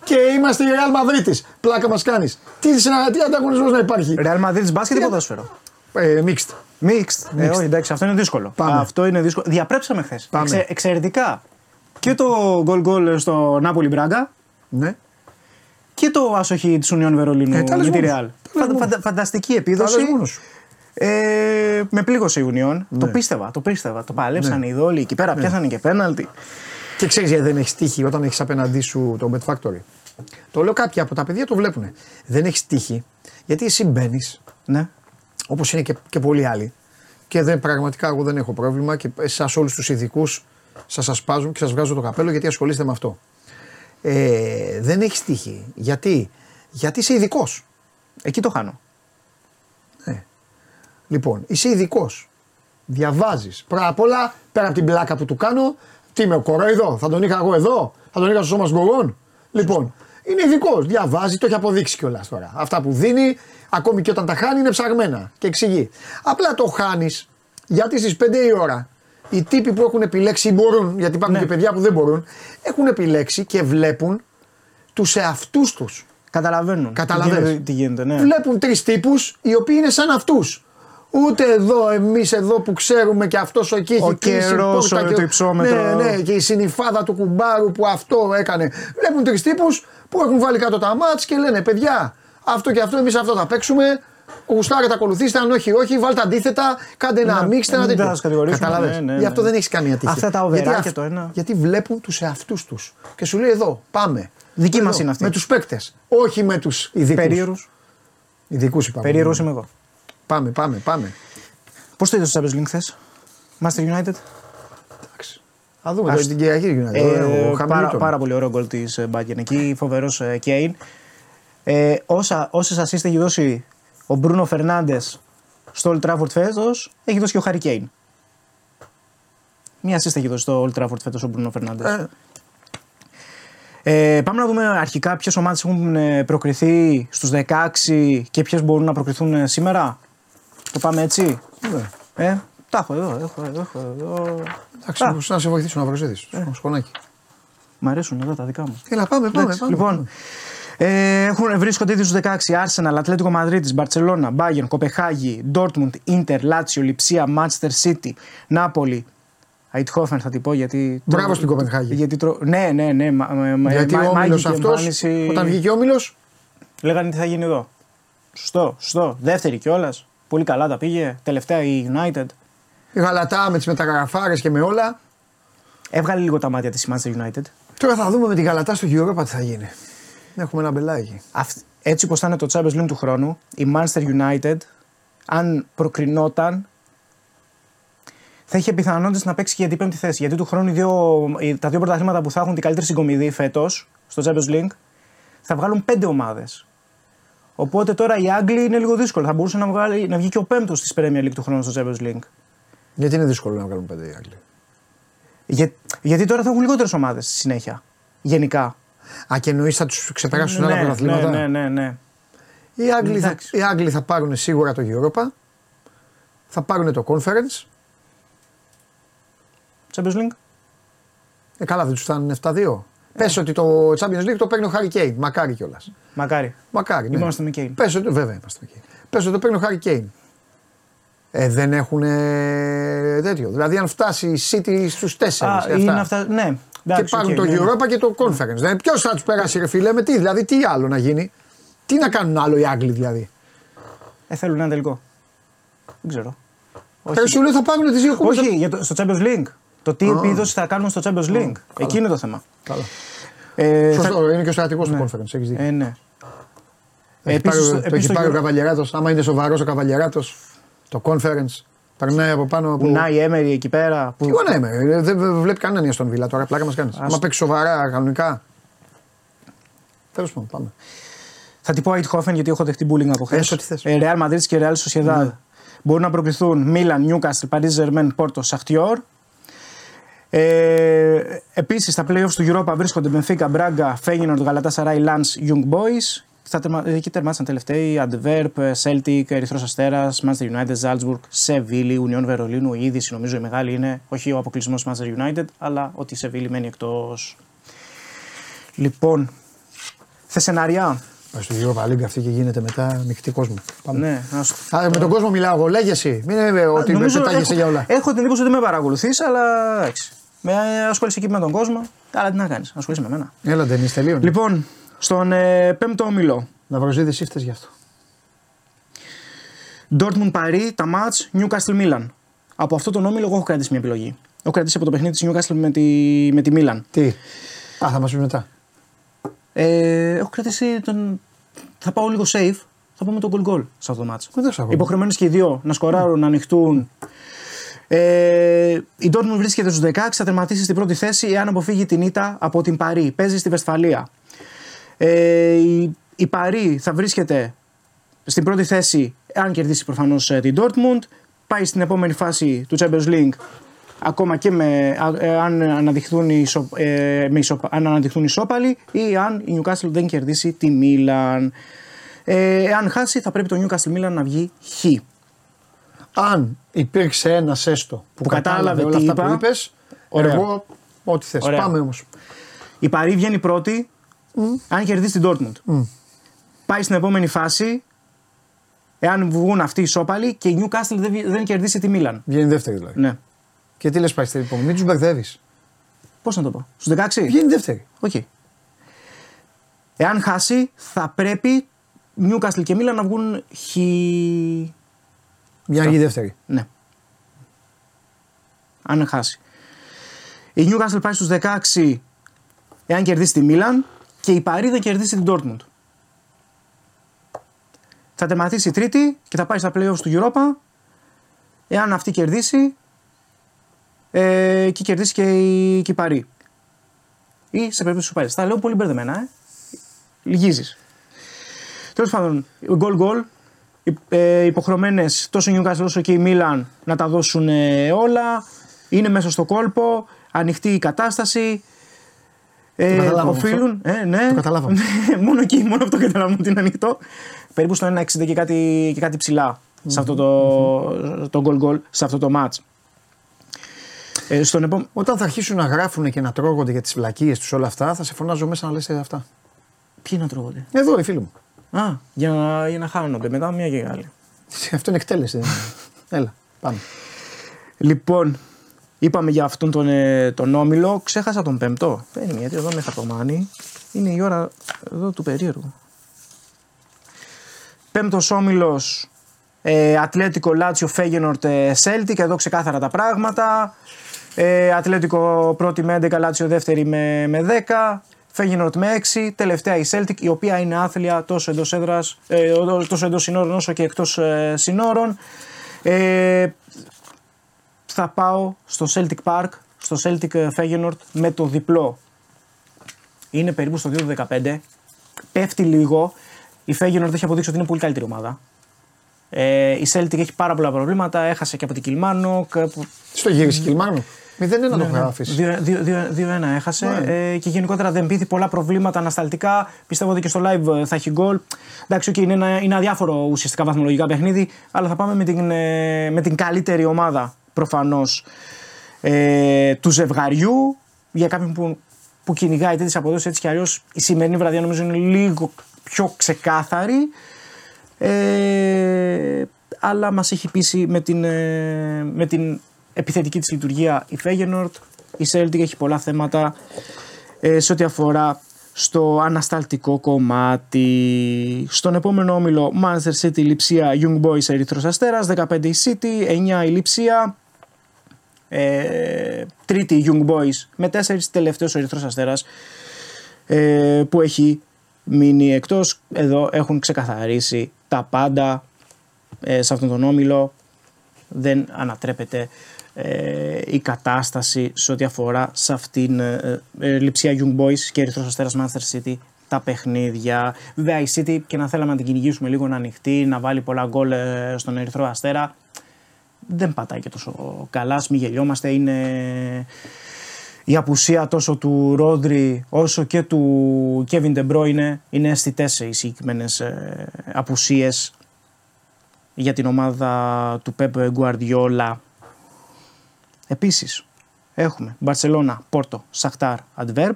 και είμαστε η Real Madrid. Πλάκα μας κάνεις. Τι, συνα- τι ανταγωνισμός να υπάρχει; Real Madrid μπάσκετ ή Τι- ποδόσφαιρο; Ε, mixed. Mixed. Ε, όχι, εντάξει, αυτό είναι δύσκολο. Πάμε. Αυτό είναι δύσκολο. Διαπρέψαμε χθες. Πάμε. εξαιρετικά. Και το γκολ γκολ στο Νάπολι Μπράγκα Ναι. και το άσοχη της Union Βερολίνου Ε, τα λες με τη μόνος Real. σου. Τα λες Φαντα- μόνος φαντα- φανταστική Τα επίδοση. λες μόνος σου. Ε, με πλήγωσε η Union. Ναι. Το πίστευα, το πίστευα. Το παλέψαν οι δόλοι εκεί πέρα, πιάσανε και πέναλτι. Και ξέρεις γιατί δεν έχεις τύχη όταν έχεις απέναντί σου το Bet Factory; Το λέω κάποια από τα παιδιά το βλέπουν. Δεν έχεις τύχη γιατί εσύ μπαίνεις Ναι. Όπως είναι και, και πολλοί άλλοι. Και δεν, πραγματικά εγώ δεν έχω πρόβλημα και εσάς όλους τους ειδικούς σας ασπάζουν και σας βγάζω το καπέλο γιατί ασχολείστε με αυτό. Ε, δεν έχεις τύχη. Γιατί, γιατί είσαι ειδικός. Εκεί το χάνω. Λοιπόν, είσαι ειδικός. Διαβάζεις. Πρώτα απ' όλα, πέρα από την πλάκα που του κάνω, τι είμαι, ο κορόιδο, θα τον είχα εγώ εδώ, θα τον είχα στο σώμα σγκογών. Λοιπόν, είναι ειδικός. Διαβάζει, το έχει αποδείξει κιόλας τώρα. Αυτά που δίνει, ακόμη και όταν τα χάνει, είναι ψαγμένα και εξηγεί. Απλά το χάνεις γιατί στις 5 η ώρα οι τύποι που έχουν επιλέξει ή μπορούν, γιατί υπάρχουν Ναι. και παιδιά που δεν μπορούν, έχουν επιλέξει και βλέπουν τους εαυτούς τους. Καταλαβαίνουν. Καταλαβαίνεις. Τι γίνεται, τι γίνεται, ναι. Βλέπουν τρεις τύπους οι οποίοι είναι σαν αυτούς. Ούτε εδώ, εμείς εδώ που ξέρουμε και αυτός εκεί έχει Ο κλείσει καιρός, πόρτα ο- και το υψόμετρο. Ναι, ναι, και η συνυφάδα του κουμπάρου που αυτό έκανε. Βλέπουν τρεις τύπους που έχουν βάλει κάτω τα μάτς και λένε: Παιδιά, αυτό και αυτό, εμείς αυτό θα παίξουμε. Γουστάρετε, ακολουθήστε. Αν όχι, όχι, βάλτε αντίθετα. Κάντε ένα Ναι, μίξτε, ένα μην τέτοιο. τα κατηγορήσουμε, Κατάλαβες. ναι, ναι, Γι' ναι. αυτό δεν έχεις καμία τύχη. Αυτά τα Γιατί οβεράκια αυ- το ένα. Γιατί βλέπουν τους εαυτούς τους. Και σου λέει: Εδώ, πάμε. Δική Εδώ, μας είναι αυτή. Με τους παίκτες. Όχι με τους ειδικούς. Περίεργου. Ειδικούς είπαμε. Περίεργο είμαι εγώ. Πάμε, πάμε, πάμε. Πώς το είδες στο Champions League χθες, Master United; Εντάξει. Θα δούμε Ας- τώρα την Κυριακή United. Ε, ο πάρα, Χαμιλτον. πάρα πολύ ωραίο γκολ της Μπάγκεν εκεί, φοβερός Κέιν. Ε, όσα, όσες assist έχει δώσει ο Μπρούνο Φερνάντε στο Old Trafford φέτος, έχει δώσει και ο Χαρι Κέιν. Μία assist έχει δώσει στο Old Trafford φέτος ο Μπρούνο Φερνάντε. Ε, Ε, πάμε να δούμε αρχικά ποιες ομάδες έχουν ε, προκριθεί στους 16 και ποιες μπορούν να προκριθούν ε, σήμερα. Το πάμε έτσι; ναι. Ε, τα έχω εδώ, έχω εδώ, έχω εδώ. Εντάξει, Α. να σε βοηθήσω να προσέδεις. Ε. Σκονάκι. Μ' αρέσουν εδώ τα δικά μου. Έλα, πάμε, πάμε. Εντάξει, πάμε. λοιπόν, ε, έχουν, βρίσκονται ήδη στους 16 Arsenal, Ατλέτικο Μαδρίτη, Μπαρσελόνα, Bayern, Κοπεχάγη, Dortmund, Inter, Λάτσιο, Λιψία, Manchester City, Νάπολη. Αιτχόφεν θα την πω γιατί. Μπράβο στην Κοπενχάγη. Γιατί τρο... Ναι, ναι, ναι. Μα, μα, Γιατί μα- ο όμιλος μάγικη αυτός, εμφάνιση. όταν βγήκε ο όμιλος, Λέγανε τι θα γίνει εδώ. Σωστό, σωστό. Δεύτερη κιόλας. Πολύ καλά τα πήγε. Τελευταία η United. η Γαλατά με τις μεταγραφάρες και με όλα. Έβγαλε λίγο τα μάτια της Manchester United. Τώρα θα δούμε με την Γαλατά στο Europa τι θα γίνει. Έχουμε ένα μπελάκι. Αυτ- έτσι όπως θα είναι το Champions League του χρόνου, η Manchester United, αν προκρινόταν, θα είχε πιθανότητες να παίξει και για την πέμπτη θέση. Γιατί του χρόνου οι δύο, οι- τα δύο πρωταθλήματα που θα έχουν την καλύτερη συγκομιδή φέτος στο Champions League θα βγάλουν πέντε ομάδες. Οπότε τώρα οι Άγγλοι είναι λίγο δύσκολο. Θα μπορούσε να, βγάλει, να βγει και ο πέμπτος της Premier League του χρόνου στο Champions League. Γιατί είναι δύσκολο να βγάλουν πέντε οι Άγγλοι; Για, γιατί τώρα θα έχουν λιγότερες ομάδες στη συνέχεια. Γενικά. Α, και εννοείς θα τους ξεπεράσουν άλλα ναι, πρωταθλήματα. ναι, ναι, ναι, ναι. Οι, Άγγλοι θα, Εντάξει. οι Άγγλοι θα πάρουν σίγουρα το Europa. Θα πάρουν το Conference. Champions League. Ε, καλά, δεν τους φτάνουν 7-2. Πες ότι το Champions League το παίρνει ο Harry Kane. Μακάρι κιόλας. Μακάρι. Μακάρι. Ναι. Είμαστε με Kane. Πες ότι, βέβαια είμαστε εκεί. Πες ότι το παίρνει ο Harry Kane. Ε, δεν έχουν ε, τέτοιο. Δηλαδή, αν φτάσει η City στους 4 Α, είναι αυτά. Ναι. και Εντάξει, πάρουν οκ, το ναι. Europa και το Conference. Δηλαδή, Ποιος θα τους περάσει, ρε φίλε, με τι, δηλαδή, τι άλλο να γίνει; Τι να κάνουν άλλο οι Άγγλοι δηλαδή; Ε, θέλουν ένα τελικό. Δεν ξέρω. Όχι. σου λέω θα πάρουν τις δύο κούπες. Όχι, για το, στο Champions League. Το τι επίδοση θα κάνουν στο Champions League. Εκεί είναι το θέμα. Καλά. Ε, Σωστό, είναι και ο στρατηγός Ναι. του Conference. Έχεις δίκιο. Ε, ναι. Το έχει Επίσης, πάρει, το επίσης έχει το πάρει ο Euro- Καβαλιεράτος. Άμα είναι σοβαρός ο Καβαλιεράτος, το Conference περνάει από πάνω από. Ουνάι Έμερι εκεί πέρα. Που... Τι γονά είμαι, ε, δεν βλέπει κανέναν στον Βίλα τώρα, πλάκα μας κάνεις. Άμα παίξει σοβαρά, κανονικά. Τέλος πάντων, πάμε. Θα την πω Eindhoven γιατί έχω δεχτεί bullying από χθες. Πες ό,τι θες. Ε, Real Madrid και Real Sociedad. Μπορούν να προκριθούν Milan, Newcastle, Paris Germain, Porto, Sachtior. Ε, Επίσης, στα playoffs του Europa βρίσκονται Benfica, Braga, Feyenoord, Galatasaray, Lens, Young Boys. Στα τερμα... Εκεί τερμάτισαν τελευταίοι Adverb, Celtic, Ερυθρός Αστέρας, Manchester United, Salzburg, Seville, Union Βερολίνου. Η είδηση νομίζω η μεγάλη είναι όχι ο αποκλεισμός Manchester United, αλλά ότι η Seville μένει εκτός. Λοιπόν, θεσεναριά. Πάει στο Europa League αυτή και γίνεται μετά μεικτή κόσμο. Πάμε. Ναι, να σου Α, με τον κόσμο μιλάω εγώ, λέγε εσύ. Μην είναι ότι με Νομίζω πετάγεσαι έχω, για όλα. Έχω την εντύπωση ότι με παρακολουθείς, αλλά εντάξει. Με ασχολείσαι εκεί με τον κόσμο. Αλλά τι να κάνεις, ασχολείσαι με μένα. Έλα, δεν είσαι τελείω. Λοιπόν, στον ε, πέμπτο όμιλο. Να βραζίδε ύφτε γι' αυτό. Dortmund Paris, τα match, Newcastle Milan. Από αυτό τον όμιλο εγώ έχω κρατήσει μια επιλογή. Έχω κρατήσει από το παιχνίδι της Newcastle με τη, με τη Milan. Τι; Α, θα μας πεις μετά. Ε, έχω κρατήσει τον. Θα πάω λίγο safe. Θα πάμε τον goal goal σε αυτό το match. Δεν ξέρω. Υποχρεωμένε και οι δύο να σκοράρουν, να ανοιχτούν. Ε, η Dortmund βρίσκεται στους 16, θα τερματίσει στην πρώτη θέση εάν αποφύγει την ήττα από την Παρή. Παίζει στη Βεσφαλία. Ε, η, η Παρή θα βρίσκεται στην πρώτη θέση εάν κερδίσει προφανώς την Dortmund. Πάει στην επόμενη φάση του Champions League ακόμα και με, α, ε, αν, αναδειχθούν οι, ισο- ε, με ισο- αν αναδειχθούν ισόπαλοι ή αν η Newcastle δεν κερδίσει τη Milan. Ε, αν χάσει θα πρέπει το Newcastle Milan να βγει χ. Αν υπήρξε ένα έστω που, Που κατάλαβε όλα τι αυτά είπα. που είπες, Ωραία. εγώ ό,τι θες. Ωραία. Πάμε όμως. Η Παρή βγαίνει πρώτη αν κερδίσει την Dortmund. Πάει στην επόμενη φάση εάν βγουν αυτοί οι ισόπαλοι και η Newcastle δεν, βγει- δεν κερδίσει τη Milan. Βγαίνει δεύτερη δηλαδή. Ναι. Και τι λες πάει στην επόμενη, μην τους μπερδεύεις. Πώς να το πω, στους 16. Βγαίνει δεύτερη. Οκ. Εάν χάσει, θα πρέπει Newcastle και Milan να βγουν χ. Μια βγει δεύτερη. Ναι. Αν χάσει. Η Newcastle πάει στους 16 εάν κερδίσει τη Milan και η Παρή δεν κερδίσει την Dortmund. Θα τερματίσει η τρίτη και θα πάει στα playoffs του Europa. Εάν αυτή κερδίσει ε, και κερδίσει και η, και η Παρή. Ή σε περίπτωση που πάει. Τα λέω πολύ μπερδεμένα, ε. Λυγίζεις. Τέλος πάντων, γκολ γκολ. Ε, Υποχρεωμένες τόσο η Newcastle όσο και η Milan να τα δώσουν ε, όλα. Είναι μέσα στο κόλπο. Ανοιχτή η κατάσταση. Ε, καταλάβαμε οφείλουν. Ε, ναι. Το καταλάβαμε. (laughs) μόνο εκεί, μόνο αυτό καταλάβαμε ότι είναι ανοιχτό. Περίπου στο 1,60 και κάτι, και κάτι ψηλά σε αυτό το, το goal goal, σε αυτό το match. Ε, στον επόμενο. Όταν θα αρχίσουν να γράφουν και να τρώγονται για τις βλακίες τους όλα αυτά, θα σε φωνάζω μέσα να λες αυτά. Ποιοι να τρώγονται; Εδώ, οι φίλοι μου. Α, για να, για να χάνονται μετά μία και άλλη. Αυτό είναι εκτέλεση. δεν είναι. Έλα, πάμε. Λοιπόν, είπαμε για αυτόν τον, ε, τον όμιλο. Ξέχασα τον πέμπτο. Παίρνει γιατί εδώ με χαρτομάνι. Είναι η ώρα εδώ του περίεργου. Πέμπτος όμιλος ε, Ατλέτικο Λάτσιο Φέγενορτ Σέλτικ. Εδώ ξεκάθαρα τα πράγματα. Ε, Ατλέτικο πρώτη με 11, Λάτσιο δεύτερη με, με 10. Φέγενορτ με 6. Τελευταία η Celtic η οποία είναι άθλια τόσο εντός, έδρας, ε, τόσο εντός συνόρων όσο και εκτός ε, συνόρων. Ε, θα πάω στο Celtic Park, στο Celtic Feyenoord με το διπλό. Είναι περίπου στο 2.15. Πέφτει λίγο. Η Feyenoord έχει αποδείξει ότι είναι πολύ καλύτερη ομάδα. Ε, η Celtic έχει πάρα πολλά προβλήματα. Έχασε και από την Κιλμάνο. Στο γύρισε Κιλμάνο. 0-1 το Ναι, γράφει. 2-1 έχασε ε, και γενικότερα δεν πείθει πολλά προβλήματα ανασταλτικά. Πιστεύω ότι και στο live ε, θα έχει γκολ. Εντάξει, okay, είναι, ένα, είναι αδιάφορο ουσιαστικά βαθμολογικά παιχνίδι, αλλά θα πάμε με την, ε, με την καλύτερη ομάδα προφανώς ε, του ζευγαριού. Για κάποιον που, που κυνηγάει τέτοιες αποδόσεις έτσι κι αλλιώς, η σημερινή βραδιά νομίζω είναι λίγο πιο ξεκάθαρη. Ε, αλλά μας έχει πείσει με την, ε, με την επιθετική της λειτουργία η Feyenoord. Η Celtic έχει πολλά θέματα ε, σε ό,τι αφορά στο ανασταλτικό κομμάτι. Στον επόμενο όμιλο Manchester City, Λιψία, Young Boys, Ερυθρός Αστέρας, 15 η City, 9 η Λιψία, ε, τρίτη η Young Boys με 4 τελευταίος ο Ερυθρός Αστέρας ε, που έχει μείνει εκτός. Εδώ έχουν ξεκαθαρίσει τα πάντα ε, σε αυτόν τον όμιλο. Δεν ανατρέπεται ε, η κατάσταση σε ό,τι αφορά σε αυτήν ε, ε, Λιψία Young Boys και Ερυθρός Αστέρας Manchester City τα παιχνίδια. Βέβαια η City και να θέλαμε να την κυνηγήσουμε λίγο να ανοιχτεί, να βάλει πολλά γκολ ε, στον Ερυθρό Αστέρα. Δεν πατάει και τόσο καλά, ας μην γελιόμαστε. Είναι η απουσία τόσο του Ρόντρι όσο και του Kevin De Bruyne είναι αισθητές οι συγκεκριμένες απουσίες για την ομάδα του Pep Guardiola. Επίσης έχουμε Barcelona, Porto, Σαχτάρ, Adverb.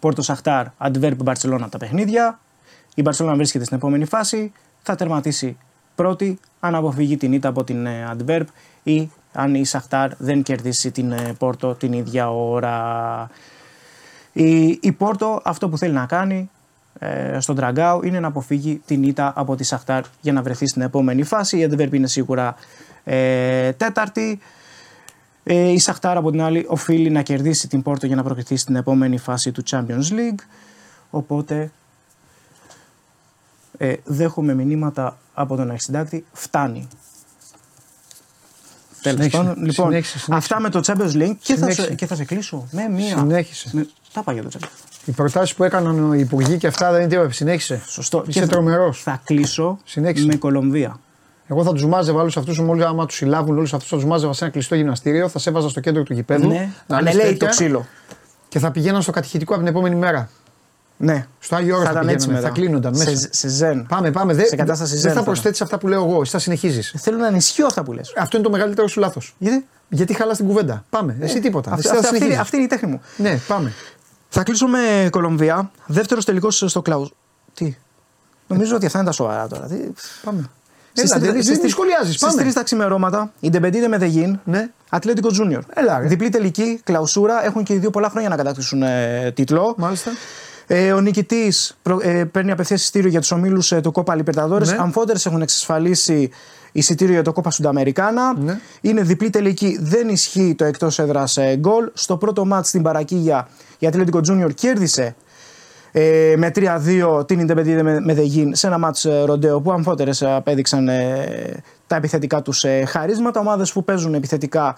Porto, Σαχτάρ, Adverb, Barcelona τα παιχνίδια. Η Barcelona βρίσκεται στην επόμενη φάση. Θα τερματίσει πρώτη αν αποφύγει την ήττα από την ε, Adverb ή αν η Σαχτάρ δεν κερδίσει την Πόρτο την ίδια ώρα. Η, η Πόρτο αυτό που θέλει να κάνει ε, στον Τραγκάου είναι να αποφύγει την ήττα από τη Σαχτάρ για να βρεθεί στην επόμενη φάση. Η Adverb είναι σίγουρα ε, τέταρτη. Ε, η Σαχτάρ από την άλλη οφείλει να κερδίσει την Πόρτο για να προκριθεί στην επόμενη φάση του Champions League. Οπότε ε, δέχομαι μηνύματα από τον αρχισυντάκτη. Φτάνει. Τέλος Συνέχισε. πάντων, λοιπόν, Συνέχισε, συνέχισε. αυτά με το Champions League και θα, Συνέχισε. σε, και θα σε κλείσω με μία. Συνέχισε. Με, τα πάει για το Champions. Οι προτάσεις που έκαναν οι υπουργοί και αυτά δεν είναι τίποτα. Συνέχισε. Σωστό. Είσαι Και θα- τρομερός. Θα κλείσω Συνέχισε. με Κολομβία. Εγώ θα τους μάζευα όλους αυτούς, μόλις άμα τους συλλάβουν όλους αυτούς, θα τους μάζευα σε ένα κλειστό γυμναστήριο, θα σε έβαζα στο κέντρο του γηπέδου. Ναι, να λες ανελαίει τέτοια το ξύλο. Και θα πηγαίναν στο κατηχητικό από την επόμενη μέρα. Ναι. Στο Άγιο Όρος θα, ήταν έτσι πηγαίνανε, μετά. θα κλείνονταν μέσα. Σε, σε ζεν. Πάμε, πάμε. Δεν Σε κατάσταση δεν ζεν θα θα προσθέτει αυτά που λέω εγώ. Εσύ θα συνεχίζεις. Θέλω να ενισχύω αυτά που λες. Αυτό είναι το μεγαλύτερο σου λάθος. Γιατί; Γιατί χαλάς την κουβέντα. Πάμε. Εσύ τίποτα. Αυτή, Εσύ θα αυτή, αυτή, συνεχίζεις. αυτή είναι η τέχνη μου. Ναι, πάμε. Θα κλείσω με Κολομβία. Δεύτερος τελικός στο Κλάου. Τι; Νομίζω ότι αυτά είναι τα σοβαρά τώρα. Τι... πάμε. Στις Έλα, τρεις- δεν- στις δεν τρεις- σχολιάζεις, Στις πάμε. 3 τα ξημερώματα, η Ιντεπεντιέντε Μεδεγίν, Ναι. Ατλέτικο Τζούνιορ. Έλα, ρε. Διπλή τελική, κλαουσούρα. Έχουν και οι δύο πολλά χρόνια να κατακτήσουν ε, τίτλο. Μάλιστα. Ε, ο νικητής ε, παίρνει απευθείας εισιτήριο για τους ομίλους ε, του Κόπα Λιμπερταδόρες. Ναι. Αμφότερες έχουν εξασφαλίσει εισιτήριο για το Κόπα Σουνταμερικάνα. Ναι. Είναι διπλή τελική, δεν ισχύει το εκτός έδρας γκολ. Στο πρώτο ματς στην Μπαρανκίγια η Ατλέτικο Τζούνιορ κέρδισε ε, με 3-2 την Ιντεμπεντίδε Μεδεγίν σε ένα μάτς ε, ροντέο που αμφότερες ε, απέδειξαν ε, τα επιθετικά τους ε, χαρίσματα. Ομάδες που παίζουν επιθετικά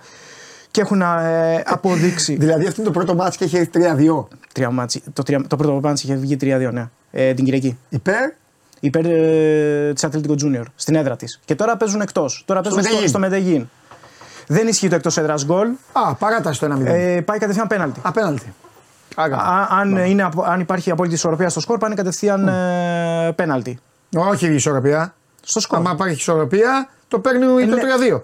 και έχουν ε, αποδείξει. (laughs) Δηλαδή αυτό είναι το πρώτο μάτι και έχει 3-2. Τρία μάτς, το, τρία- το πρώτο μάτς είχε βγει 3-2, ναι, ε, την Κυριακή. Υπέρ; Υπέρ ε, της Ατλέτικο Junior στην έδρα της. Και τώρα παίζουν εκτός. Τώρα παίζουν στο, Medellín. στο Medellín. Δεν ισχύει το εκτός έδρας γκολ. Α, παράταση το 1-0. Ε, πάει κατευθείαν πέναλτι. Απέναντι. Άγα. Α, αν, είναι, απο- αν υπάρχει απόλυτη ισορροπία στο σκορ, πάνε κατευθείαν ε, πέναλτι. Όχι η ισορροπία. Στο σκορ. Αν υπάρχει ισορροπία, το παίρνει το ναι. 3-2.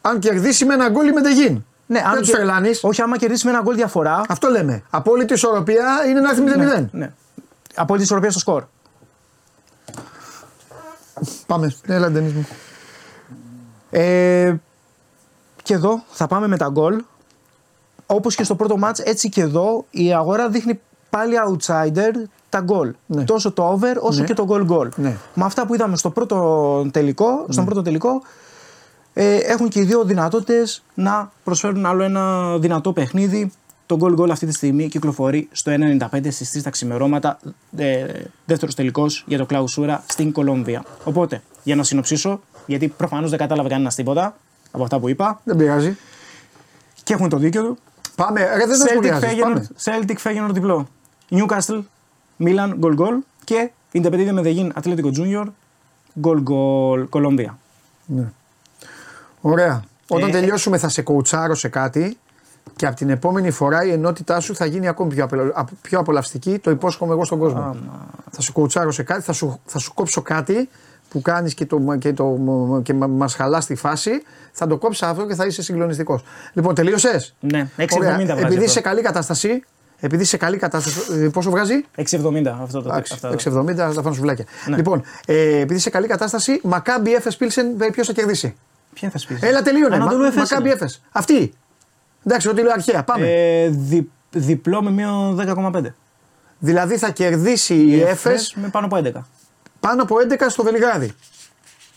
Αν κερδίσει με ένα γκολ η Μεντεγίν. Ναι, δεν τους και- τρελάνει. Όχι, άμα κερδίσεις με ένα γκολ διαφορά. Αυτό λέμε. Απόλυτη ισορροπία είναι να έρθει 0-0. ναι, ναι. Απόλυτη ισορροπία στο σκορ. Πάμε. Έλα, Ντενίς μου. Ε, και εδώ θα πάμε με τα γκολ. Όπως και στο πρώτο μάτς, έτσι και εδώ η αγορά δείχνει πάλι outsider τα γκολ. Ναι. Τόσο το over όσο Ναι. και το goal goal. Ναι. Με αυτά που είδαμε στο πρώτο τελικό, στον πρώτο τελικό ε, έχουν και οι δύο δυνατότητες να προσφέρουν άλλο ένα δυνατό παιχνίδι. Το goal goal αυτή τη στιγμή κυκλοφορεί στο 1.95 στις 3 τα ξημερώματα. Ε, δεύτερος τελικός για το Κλαουσούρα στην Κολομβία. Οπότε, για να συνοψίσω, γιατί προφανώς δεν κατάλαβε κανένας τίποτα από αυτά που είπα Δεν πειράζει. και έχουν το δίκιο του. Πάμε. Ρε, δεν το Celtic σχολιάζεις. Feyenoord, Πάμε. Celtic Feyenoord διπλό. Newcastle, Milan, goal goal και Independiente Medellín, Atlético Junior, γκολ γκολ Κολομβία. Ναι. Ωραία. Όταν Ε, τελειώσουμε θα σε κοουτσάρω σε κάτι και από την επόμενη φορά η ενότητά σου θα γίνει ακόμη πιο, απελα- απ- πιο απολαυστική. Το υπόσχομαι εγώ στον κόσμο. Θα σου κοουτσάρω σε κάτι, θα σου, θα σου κόψω κάτι που κάνεις και, το, και, το, και μα- μας χαλάς τη φάση. Θα το κόψω αυτό και θα είσαι συγκλονιστικός. Λοιπόν, τελείωσες; Ναι, 6,70 Ωραία. βγάζει Επειδή αυτό. είσαι σε καλή κατάσταση, επειδή είσαι σε καλή κατάσταση, ε, πόσο βγάζει; 6,70 αυτό το Εντάξει, αυτά. 6,70 θα φάνε σουβλάκια. Ναι. Λοιπόν, ε, επειδή είσαι σε καλή κατάσταση, Μακάμπι Έφε Πίλσεν, ποιος θα κερδίσει; Ποια θα σπίσει. Έλα, τελείωνε. Ανατολού Μα, Εφές Μακάμπι είναι. Έφε. Αυτή. Εντάξει, ό,τι λέω αρχαία. Πάμε. Ε, δι, διπλό με μείον 10,5. δηλαδή θα κερδίσει η Έφε με πάνω από 11. πάνω από 11 στο Βελιγράδι.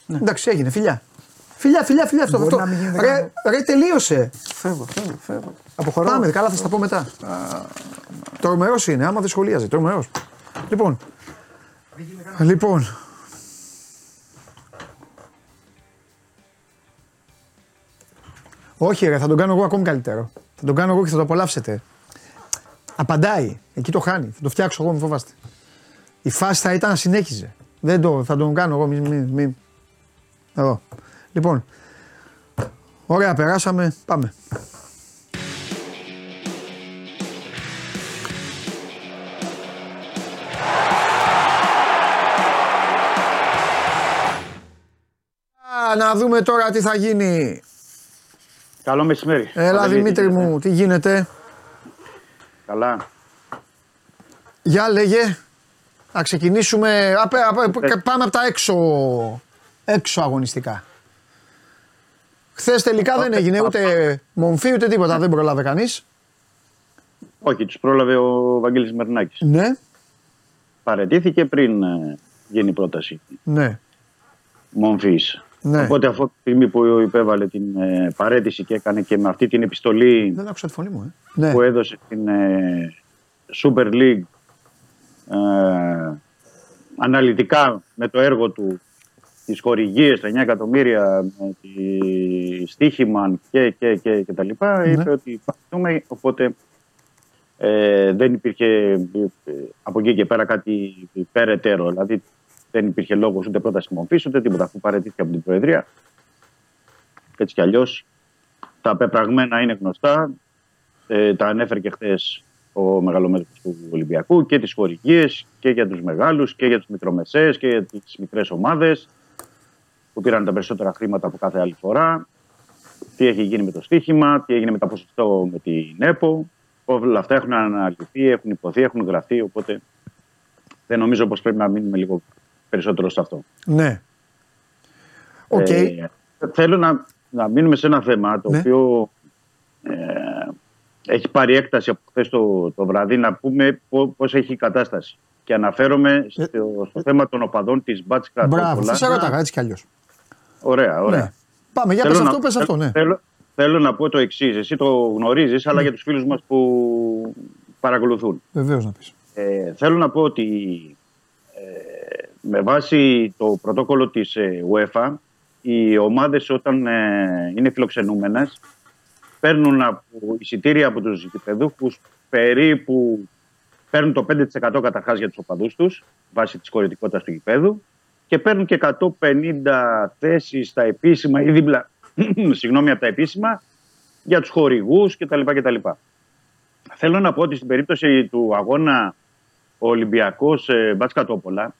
Εντάξει, έγινε. Φιλιά. Φιλιά, φιλιά, φιλιά αυτό. Ναι. Μπορεί αυτό. να μην γίνει Ρε, ρε, τελείωσε. Φεύγω, φεύγω, φεύγω. Αποχωρώ. Πάμε, καλά θα στα πω μετά. Τρομερός είναι, άμα δεν σχολίαζε. Τρομερός. Λοιπόν. Λοιπόν. Όχι, ρε, θα τον κάνω εγώ ακόμη καλύτερο. Θα τον κάνω εγώ και θα το απολαύσετε. Απαντάει. Εκεί το χάνει. Θα το φτιάξω εγώ, μην φοβάστε. Η φάση θα ήταν να συνέχιζε. Δεν το, θα τον κάνω εγώ. Μη, μη, μη. Εδώ. Λοιπόν. Ωραία, περάσαμε. Πάμε. Α, να δούμε τώρα τι θα γίνει. Καλό μεσημέρι. Έλα Παντελή, τι Δημήτρη γίνεται; μου, τι γίνεται; Καλά. Για λέγε. Να ξεκινήσουμε. Απέ, απέ, Ε. πάμε από τα έξω, έξω αγωνιστικά. Χθες τελικά δεν έγινε ούτε μομφή ούτε τίποτα. Δεν προλάβε κανείς. Όχι, τους πρόλαβε ο Βαγγέλης Μερνάκης. Ναι, Παρετήθηκε πριν ε, γίνει η πρόταση ναι, μομφής. Ναι. Οπότε αφού από τη στιγμή που υπέβαλε την ε, παρέτηση και έκανε και με αυτή την επιστολή Δεν άκουσα τη φωνή μου, ε. Ναι, που έδωσε στην ε, Super League ε, αναλυτικά με το έργο του τις χορηγίες, τα 9 εκατομμύρια, με τη στοίχημα και, και, και, και τα λοιπά, Ναι. είπε ότι παρετούμε, οπότε ε, δεν υπήρχε ε, από εκεί και πέρα κάτι περαιτέρω. Δηλαδή δεν υπήρχε λόγος ούτε πρόταση μορφής ούτε τίποτα αφού παρετήθηκε από την Προεδρία. Έτσι κι αλλιώς τα πεπραγμένα είναι γνωστά. Ε, τα ανέφερε και χθες ο μεγαλομέτρης του Ολυμπιακού και τις χορηγίες και για τους μεγάλους και για τους μικρομεσαίες και για τις μικρές ομάδες που πήραν τα περισσότερα χρήματα από κάθε άλλη φορά. Τι έχει γίνει με το στοίχημα, τι έγινε με τα ποσοστό με την ΕΠΟ. Όλα αυτά έχουν αναλυθεί, έχουν ειπωθεί, έχουν γραφτεί. Οπότε δεν νομίζω πως πρέπει να μείνουμε λίγο περισσότερο σε αυτό. ναι. Οκ. Ε, θέλω να, να μείνουμε σε ένα θέμα το Ναι. οποίο ε, έχει πάρει έκταση από χθες το, το βράδυ να πούμε πώ πώς έχει η κατάσταση. Και αναφέρομαι στο, στο θέμα των οπαδών της Μπάτσκα. Ε, Μπράβο, θα σε ρώταγα έτσι κι αλλιώς. Ωραία, ωραία. Ναι. Πάμε, για Θέλω πες να- αυτό, πες αυτό, ναι. Θέλω, θέλω να πω το εξής. Εσύ το γνωρίζεις, αλλά για τους φίλους μας που παρακολουθούν. Βεβαίως να πεις. Ε, θέλω να πω ότι ε, με βάση το πρωτόκολλο της ε, UEFA οι ομάδες όταν ε, είναι φιλοξενούμενες παίρνουν από εισιτήρια από τους γηπεδούχους περίπου παίρνουν το 5% καταρχάς για τους οπαδούς τους βάσει της χωρητικότητας του γηπέδου και παίρνουν και 150 θέσεις στα επίσημα ή δίπλα (clears throat) συγγνώμη, από τα επίσημα για τους χορηγούς κτλ. κτλ. Θέλω να πω ότι στην περίπτωση του αγώνα ο Ολυμπιακός ε, Μπάτς Κατόπολα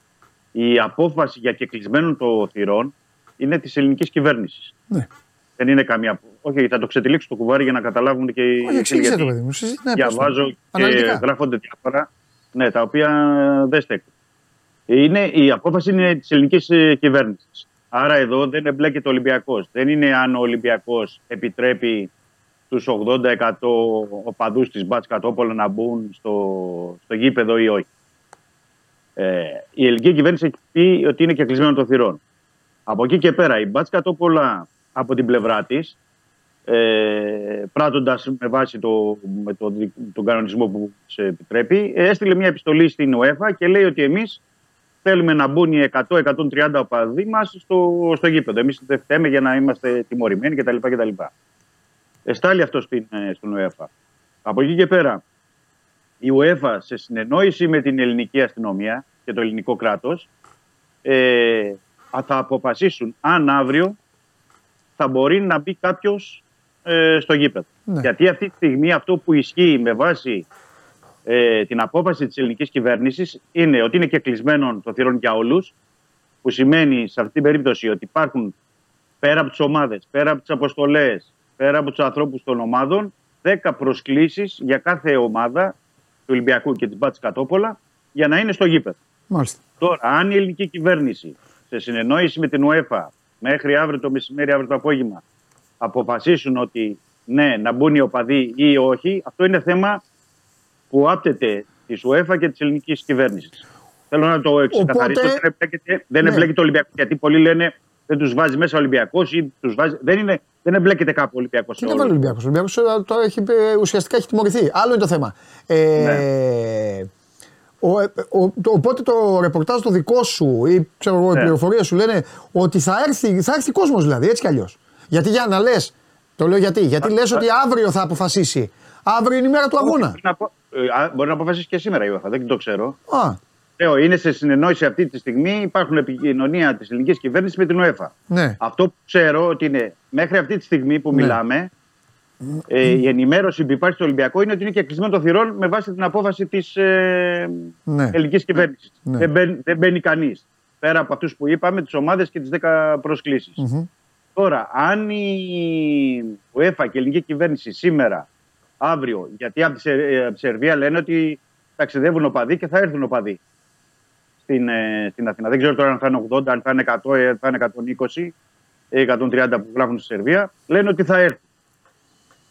η απόφαση για κεκλεισμένων των θυρών είναι της ελληνικής κυβέρνησης. Ναι. Δεν είναι καμία. Όχι, θα το ξετυλίξω το κουβάρι για να καταλάβουν και οι Όχι, εξήγησε γιατί το παιδί μου. Συζή- ναι, πες το. διαβάζω και Αναλυτικά. γράφονται διάφορα ναι, τα οποία δεν στέκουν. Είναι, η απόφαση είναι της ελληνικής κυβέρνησης. Άρα εδώ δεν εμπλέκεται ο Ολυμπιακός. Δεν είναι αν ο Ολυμπιακός επιτρέπει τους 80% οπαδούς της Μπάτς Κατόπολο να μπουν στο, στο γήπεδο ή όχι. Ε, η ελληνική κυβέρνηση έχει πει ότι είναι και κλεισμένο των θυρών. Από εκεί και πέρα η Μπάτ Κατόπολα από την πλευρά της, ε, πράττοντας με βάση το, με το, δι- τον κανονισμό που σε επιτρέπει, ε, έστειλε μια επιστολή στην ΟΕΦΑ και λέει ότι εμείς θέλουμε να μπουν οι 100-130 οπαδοί μας στο, στο γήπεδο. Εμείς δεν φταίμε για να είμαστε τιμωρημένοι κτλ. κτλ. Εστάλει αυτό στην, ε, στην ΟΕΦΑ. Από εκεί και πέρα, η UEFA σε συνεννόηση με την ελληνική αστυνομία, και το ελληνικό κράτος ε, θα αποφασίσουν αν αύριο θα μπορεί να μπει κάποιος ε, στο γήπεδο. Ναι. Γιατί αυτή τη στιγμή αυτό που ισχύει με βάση ε, την απόφαση της ελληνικής κυβέρνησης είναι ότι είναι και κλεισμένο το θηρόν για όλους που σημαίνει σε αυτή την περίπτωση ότι υπάρχουν πέρα από τις ομάδες, πέρα από τις αποστολές, πέρα από τους ανθρώπους των ομάδων 10 προσκλήσεις για κάθε ομάδα του Ολυμπιακού και της Μπάτης Κατόπολα για να είναι στο γήπεδο. Μάλιστα. Τώρα, αν η ελληνική κυβέρνηση σε συνεννόηση με την UEFA μέχρι αύριο το μεσημέρι, αύριο το απόγευμα, αποφασίσουν ότι ναι, να μπουν οι οπαδοί ή όχι, αυτό είναι θέμα που άπτεται της UEFA και της ελληνικής κυβέρνησης. Θέλω να το ξεκαθαρίσω. Οπότε- Δεν εμπλέκεται, δεν Ναι. εμπλέκεται ο Ολυμπιακό. Γιατί πολλοί λένε δεν τους βάζει μέσα ο Ολυμπιακός ή τους βάζει. Δεν, είναι, δεν εμπλέκεται κάπου ο Ολυμπιακός. Τι να βάλει ο Ολυμπιακός; Ο Ολυμπιακός το έχει, ε, ουσιαστικά έχει τιμωρηθεί. Άλλο είναι το θέμα. Ε, ο, ε, ο, το, οπότε το ρεπορτάζ το δικό σου ή ξέρω εγώ, οι Ναι. πληροφορίες σου λένε ότι θα έρθει, θα έρθει κόσμος δηλαδή, έτσι κι αλλιώς. Γιατί για να λες, το λέω γιατί, γιατί λες ότι αύριο θα αποφασίσει. Αύριο είναι η μέρα του αγώνα. Μπορεί να, απο- ε, α, μπορεί να αποφασίσεις και σήμερα η UEFA. Δεν το ξέρω. Α, Λέω, είναι σε συνεννόηση αυτή τη στιγμή. Υπάρχουν επικοινωνία της ελληνικής κυβέρνησης με την UEFA. ναι. Αυτό που ξέρω ότι είναι μέχρι αυτή τη στιγμή που Ναι. μιλάμε, ε, η ενημέρωση που υπάρχει στο Ολυμπιακό είναι ότι είναι και κλεισμένο το θυρών με βάση την απόφαση της ε, Ναι. ελληνικής κυβέρνησης. Ναι. Δεν, μπαίνει, δεν μπαίνει κανείς. Πέρα από αυτούς που είπαμε, τις ομάδες και τις 10 προσκλήσεις. Μμμ. Τώρα, αν η UEFA και η ελληνική κυβέρνηση σήμερα, αύριο, γιατί από τη, Σερ- ε, από τη Σερβία λένε ότι ταξιδεύουν οπαδοί και θα έρθουν οπαδοί στην, ε, στην Αθήνα. Δεν ξέρω τώρα αν θα είναι 80, αν θα είναι 100, ε, αν θα είναι 120 ή 130 που γράφουν στη Σερβία. Λένε ότι θα έρθουν.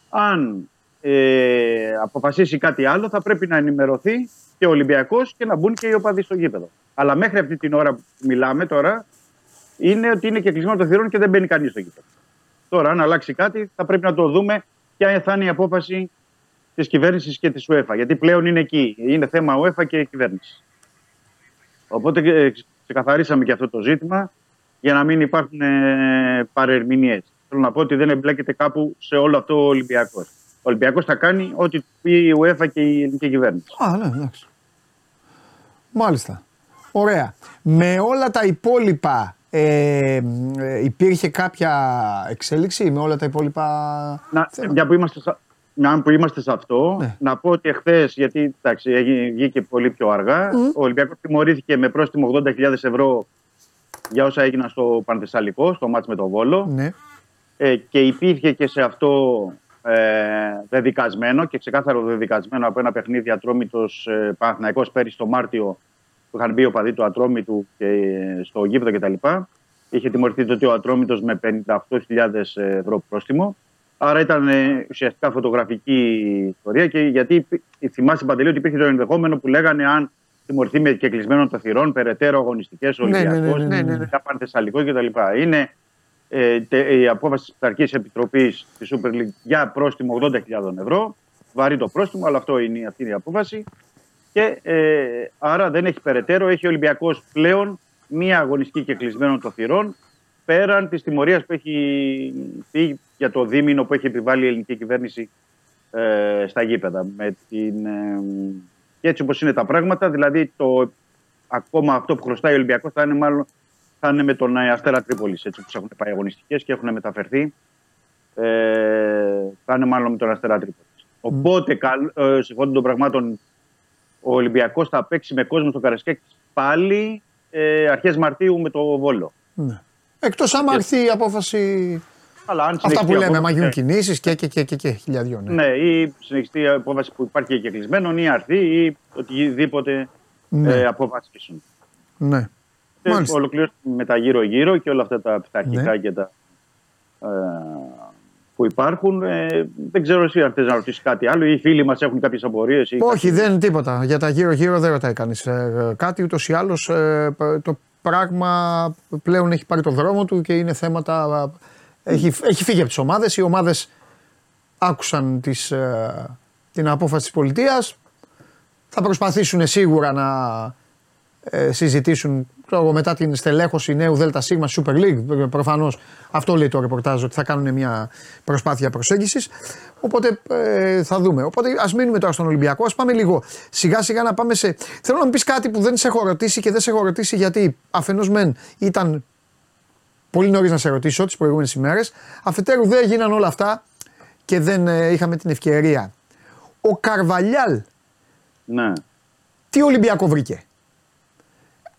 Αν ε, αποφασίσει κάτι άλλο, θα πρέπει να ενημερωθεί και ο Ολυμπιακός και να μπουν και οι οπαδοί στο γήπεδο. Αλλά μέχρι αυτή την ώρα που μιλάμε τώρα, είναι ότι είναι και κλεισμένο το θηρόν και δεν μπαίνει κανείς στο γήπεδο. Τώρα, αν αλλάξει κάτι, θα πρέπει να το δούμε ποια θα είναι η απόφαση της κυβέρνησης και της UEFA. Γιατί πλέον είναι εκεί. Είναι θέμα UEFA και κυβέρνησης. Οπότε ε, ξεκαθαρίσαμε και αυτό το ζήτημα για να μην υπάρχουν ε, παρερμηνίες. Θέλω να πω ότι δεν εμπλέκεται κάπου σε όλο αυτό ο Ολυμπιακός. Ο Ολυμπιακός θα κάνει ό,τι του πει η UEFA και η ελληνική κυβέρνηση. Α, ναι, εντάξει. Μάλιστα. Ωραία. Με όλα τα υπόλοιπα ε, ε, υπήρχε κάποια εξέλιξη με όλα τα υπόλοιπα Να, θέματα; μια που είμαστε, σε- μια που είμαστε σε αυτό, Ναι. να πω ότι εχθές, γιατί εντάξει, έγινε- βγήκε πολύ πιο αργά, ο Ολυμπιακός τιμωρήθηκε με πρόστιμο 80.000 ευρώ για όσα έγιναν στο Πανθεσσαλικό, στο μάτς με τον Βόλο. Ναι. Ε, και υπήρχε και σε αυτό ε, δεδικασμένο και ξεκάθαρο δεδικασμένο από ένα παιχνίδι Ατρόμητος ε, Παναθηναϊκός πέρυσι το Μάρτιο που είχαν μπει ο παδί του Ατρόμητου και, ε, στο γήπεδο κτλ. Είχε τιμωρηθεί τότε ο Ατρόμητος με 58.000 ευρώ πρόστιμο. Άρα ήταν ε, ουσιαστικά φωτογραφική ιστορία και γιατί υπή- θυμάσαι Παντελή ότι υπήρχε το ενδεχόμενο που λέγανε αν τιμωρηθεί μες και κλεισμένο των θυρών, περαιτέρω αγωνιστικές Ναι, ναι, ναι, Ολυμπιακός, ναι, ναι, ναι. για Πανθεσσαλικό κτλ. Είναι ε, τε- η απόφαση της Πειθαρχική Επιτροπής της Super League για πρόστιμο 80.000 ευρώ. Βαρύ το πρόστιμο, αλλά αυτό είναι, αυτή είναι η απόφαση. Και ε, άρα δεν έχει περαιτέρω. Έχει ο Ολυμπιακός πλέον μία αγωνιστική και κλεισμένο των θυρών πέραν της τιμωρίας που έχει πει για το δίμηνο που έχει επιβάλει η ελληνική κυβέρνηση ε, στα γήπεδα. Με την, ε, και έτσι όπως είναι τα πράγματα, δηλαδή το, ακόμα αυτό που χρωστάει ο Ολυμπιακός θα είναι μάλλον θα είναι με τον ε, Αστέρα Τρίπολης, έτσι όπως έχουν πάει αγωνιστικές και έχουν μεταφερθεί. Ε, θα είναι μάλλον με τον Αστέρα Τρίπολης. Οπότε, καλ, ε, συμφώνων των πραγμάτων, ο Ολυμπιακός θα παίξει με κόσμο στο Καρασκέκη πάλι ε, αρχές Μαρτίου με το Βόλο. ναι. Εκτός άμα έρθει η απόφαση. Αλλά αν Αυτά συνεχιστεί που η λέμε, απόφαση- άμα γίνουν ναι. κινήσεις και, και, και, και, και χιλιαδιό. Ναι. Ναι, ή συνεχιστεί η απόφαση που υπάρχει και κλεισμένο, ή αρθεί, ή οτιδήποτε Ναι. ε, αποφασίσουν. ναι. Και Μάλιστα. ολοκληρώσουμε με τα γύρω-γύρω και όλα αυτά τα πειθαρχικά Ναι. και τα ε, που υπάρχουν. Ε, δεν ξέρω εσύ αν θες να ρωτήσεις κάτι άλλο ή οι φίλοι μας έχουν κάποιες απορίες. Ή Όχι, δεν είναι τίποτα. Για τα γύρω-γύρω δεν ρωτάει κανείς κάτι. Ούτως ή άλλως το πράγμα πλέον έχει πάρει το δρόμο του και είναι θέματα. ε, Έχει, έχει φύγει από τις ομάδες. Οι ομάδες άκουσαν τις, ε, την απόφαση της πολιτείας. Θα προσπαθήσουν σίγουρα να ε, συζητήσουν ξέρω, μετά την στελέχωση νέου ΔΣ Super League. Προφανώς αυτό λέει το ρεπορτάζ ότι θα κάνουν μια προσπάθεια προσέγγισης. Οπότε ε, θα δούμε. Οπότε ας μείνουμε τώρα στον Ολυμπιακό, ας πάμε λίγο σιγά σιγά να πάμε σε. Θέλω να μου πεις κάτι που δεν σε έχω ρωτήσει και δεν σε έχω ρωτήσει γιατί αφενός μεν ήταν πολύ νωρίς να σε ρωτήσω τις προηγούμενες ημέρες. Αφετέρου δεν έγιναν όλα αυτά και δεν ε, είχαμε την ευκαιρία. Ο Καρβαλιάλ. Ναι. Τι Ολυμπιακό βρήκε;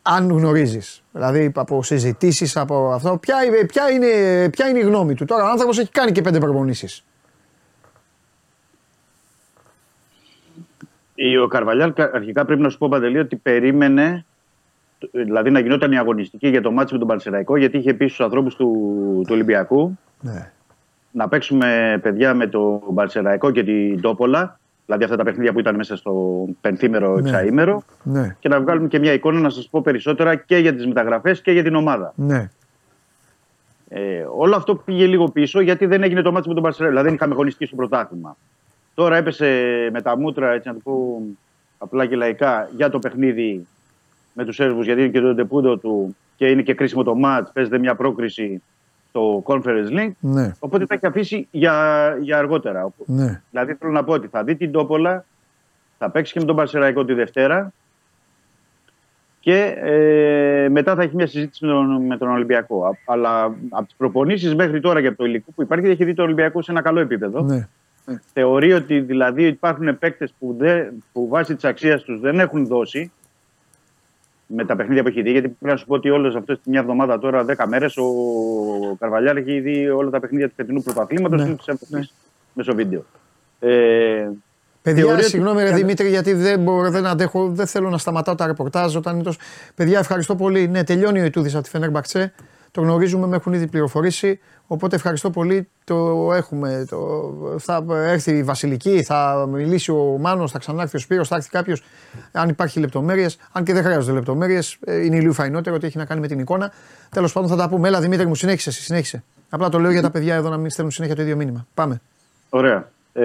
Αν γνωρίζεις. Δηλαδή από συζητήσεις, από αυτό. Ποια, ποια, είναι, ποια είναι η γνώμη του. Τώρα ο άνθρωπος έχει κάνει και πέντε προπονήσεις. Ο Καρβαλιάλ αρχικά πρέπει να σου πω Παντελή ότι περίμενε δηλαδή να γινόταν η αγωνιστική για το μάτσο με τον Πανσεραϊκό γιατί είχε πει στους ανθρώπους του, του Ολυμπιακού ναι. να παίξουμε παιδιά με τον Πανσεραϊκό και την Τόπολα δηλαδή αυτά τα παιχνίδια που ήταν μέσα στο πενθήμερο, Ναι. εξαήμερο Ναι, και να βγάλουμε και μια εικόνα να σας πω περισσότερα και για τις μεταγραφές και για την ομάδα. ναι. Ε, όλο αυτό πήγε λίγο πίσω γιατί δεν έγινε το μάτσο με τον Παρσελόνα. Δηλαδή δεν είχαμε αγωνιστική στο πρωτάθλημα. Τώρα έπεσε με τα μούτρα, έτσι να το πω απλά και λαϊκά, για το παιχνίδι με τους Σέρβους, γιατί είναι και το ντεπούντο του και είναι και κρίσιμο το μάτς. Παίζεται μια πρόκριση στο Conference League. Ναι, Οπότε θα έχει αφήσει για, για αργότερα. ναι. Δηλαδή θέλω να πω ότι θα δει την Τόπολα, θα παίξει και με τον Παρσεραϊκό τη Δευτέρα και ε, μετά θα έχει μια συζήτηση με τον, με τον Ολυμπιακό. Α- Αλλά από τις προπονήσεις μέχρι τώρα και από το υλικό που υπάρχει, έχει δει τον Ολυμπιακό σε ένα καλό επίπεδο. ναι. Θεωρεί ότι δηλαδή υπάρχουν παίκτες που, δεν- που βάσει της αξίας τους δεν έχουν δώσει με τα παιχνίδια που έχει δει. Γιατί πρέπει να σου πω ότι όλες αυτές τη μια εβδομάδα τώρα, 10 μέρες, ο Καρβαλιάλ έχει δει όλα τα παιχνίδια του φετινού πρωταθλήματος Ναι. ναι. ναι. μέσω βίντεο. Ε, Παιδιά, Θεωρείς ότι- συγγνώμη ρε Δημήτρη, γιατί δεν, μπορώ, δεν αντέχω, δεν θέλω να σταματάω τα ρεπορτάζ όταν είναι τόσο... Παιδιά, ευχαριστώ πολύ. Ναι, τελειώνει ο Ιτούδης από τη Φενέρμπαξε. Το γνωρίζουμε, με έχουν ήδη πληροφορήσει. Οπότε ευχαριστώ πολύ. Το έχουμε. Το... Θα έρθει η Βασιλική, θα μιλήσει ο Μάνος, θα ξανάρθει ο Σπύρος, θα έρθει κάποιος. Αν υπάρχει λεπτομέρειες, αν και δεν χρειάζονται λεπτομέρειες, είναι λίγο φαϊνότερο ότι έχει να κάνει με την εικόνα. Τέλος πάντων θα τα πούμε. Έλα Δημήτρη μου, συνέχισε, εσύ, συνέχισε. Απλά το λέω για τα παιδιά εδώ να μην στέλνουν συνέχεια το ίδιο μήνυμα. Πάμε. Ωραία. Ε,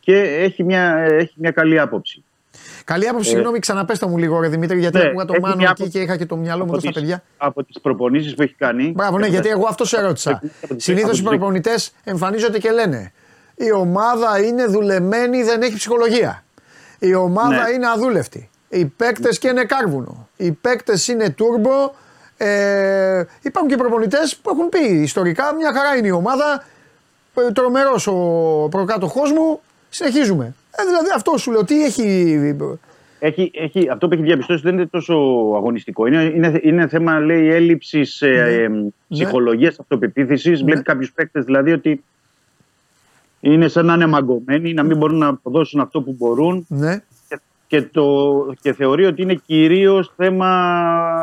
και έχει μια, έχει μια καλή άποψη. Καλή άποψη, Ε, συγγνώμη, ξαναπέστε μου λίγο, ρε Δημήτρη, γιατί ναι, άκουγα το έχει Μάνο μια εκεί άποψη και είχα και το μυαλό μου από εδώ στα τις- παιδιά. Από τις προπονήσεις που έχει κάνει. Μπράβο, ναι, γιατί εγώ αυτό σε ρώτησα. από τις- Συνήθως από οι τις- προπονητές εμφανίζονται και λένε Η ομάδα είναι δουλεμένη, δεν έχει ψυχολογία. Η ομάδα Ναι. είναι αδούλευτη. Οι παίκτες και είναι κάρβουνο. Οι παίκτες είναι τούρμπο. Ε, υπάρχουν και προπονητές που έχουν πει ιστορικά μια χαρά είναι η ομάδα. Τρομερός ο προκάτοχός μου. Συνεχίζουμε. Ε, δηλαδή αυτό σου λέω. Τι έχει. Έχει, έχει, αυτό που έχει διαπιστώσει δεν είναι τόσο αγωνιστικό. Είναι, είναι, είναι θέμα, λέει, έλλειψης Ναι. ε, ε, ψυχολογίας, αυτοπεποίθησης. Βλέπει κάποιους παίκτες δηλαδή ότι είναι σαν να είναι μαγκωμένοι, να μην μπορούν να αποδώσουν αυτό που μπορούν Ναι. και, και, το, και θεωρεί ότι είναι κυρίως θέμα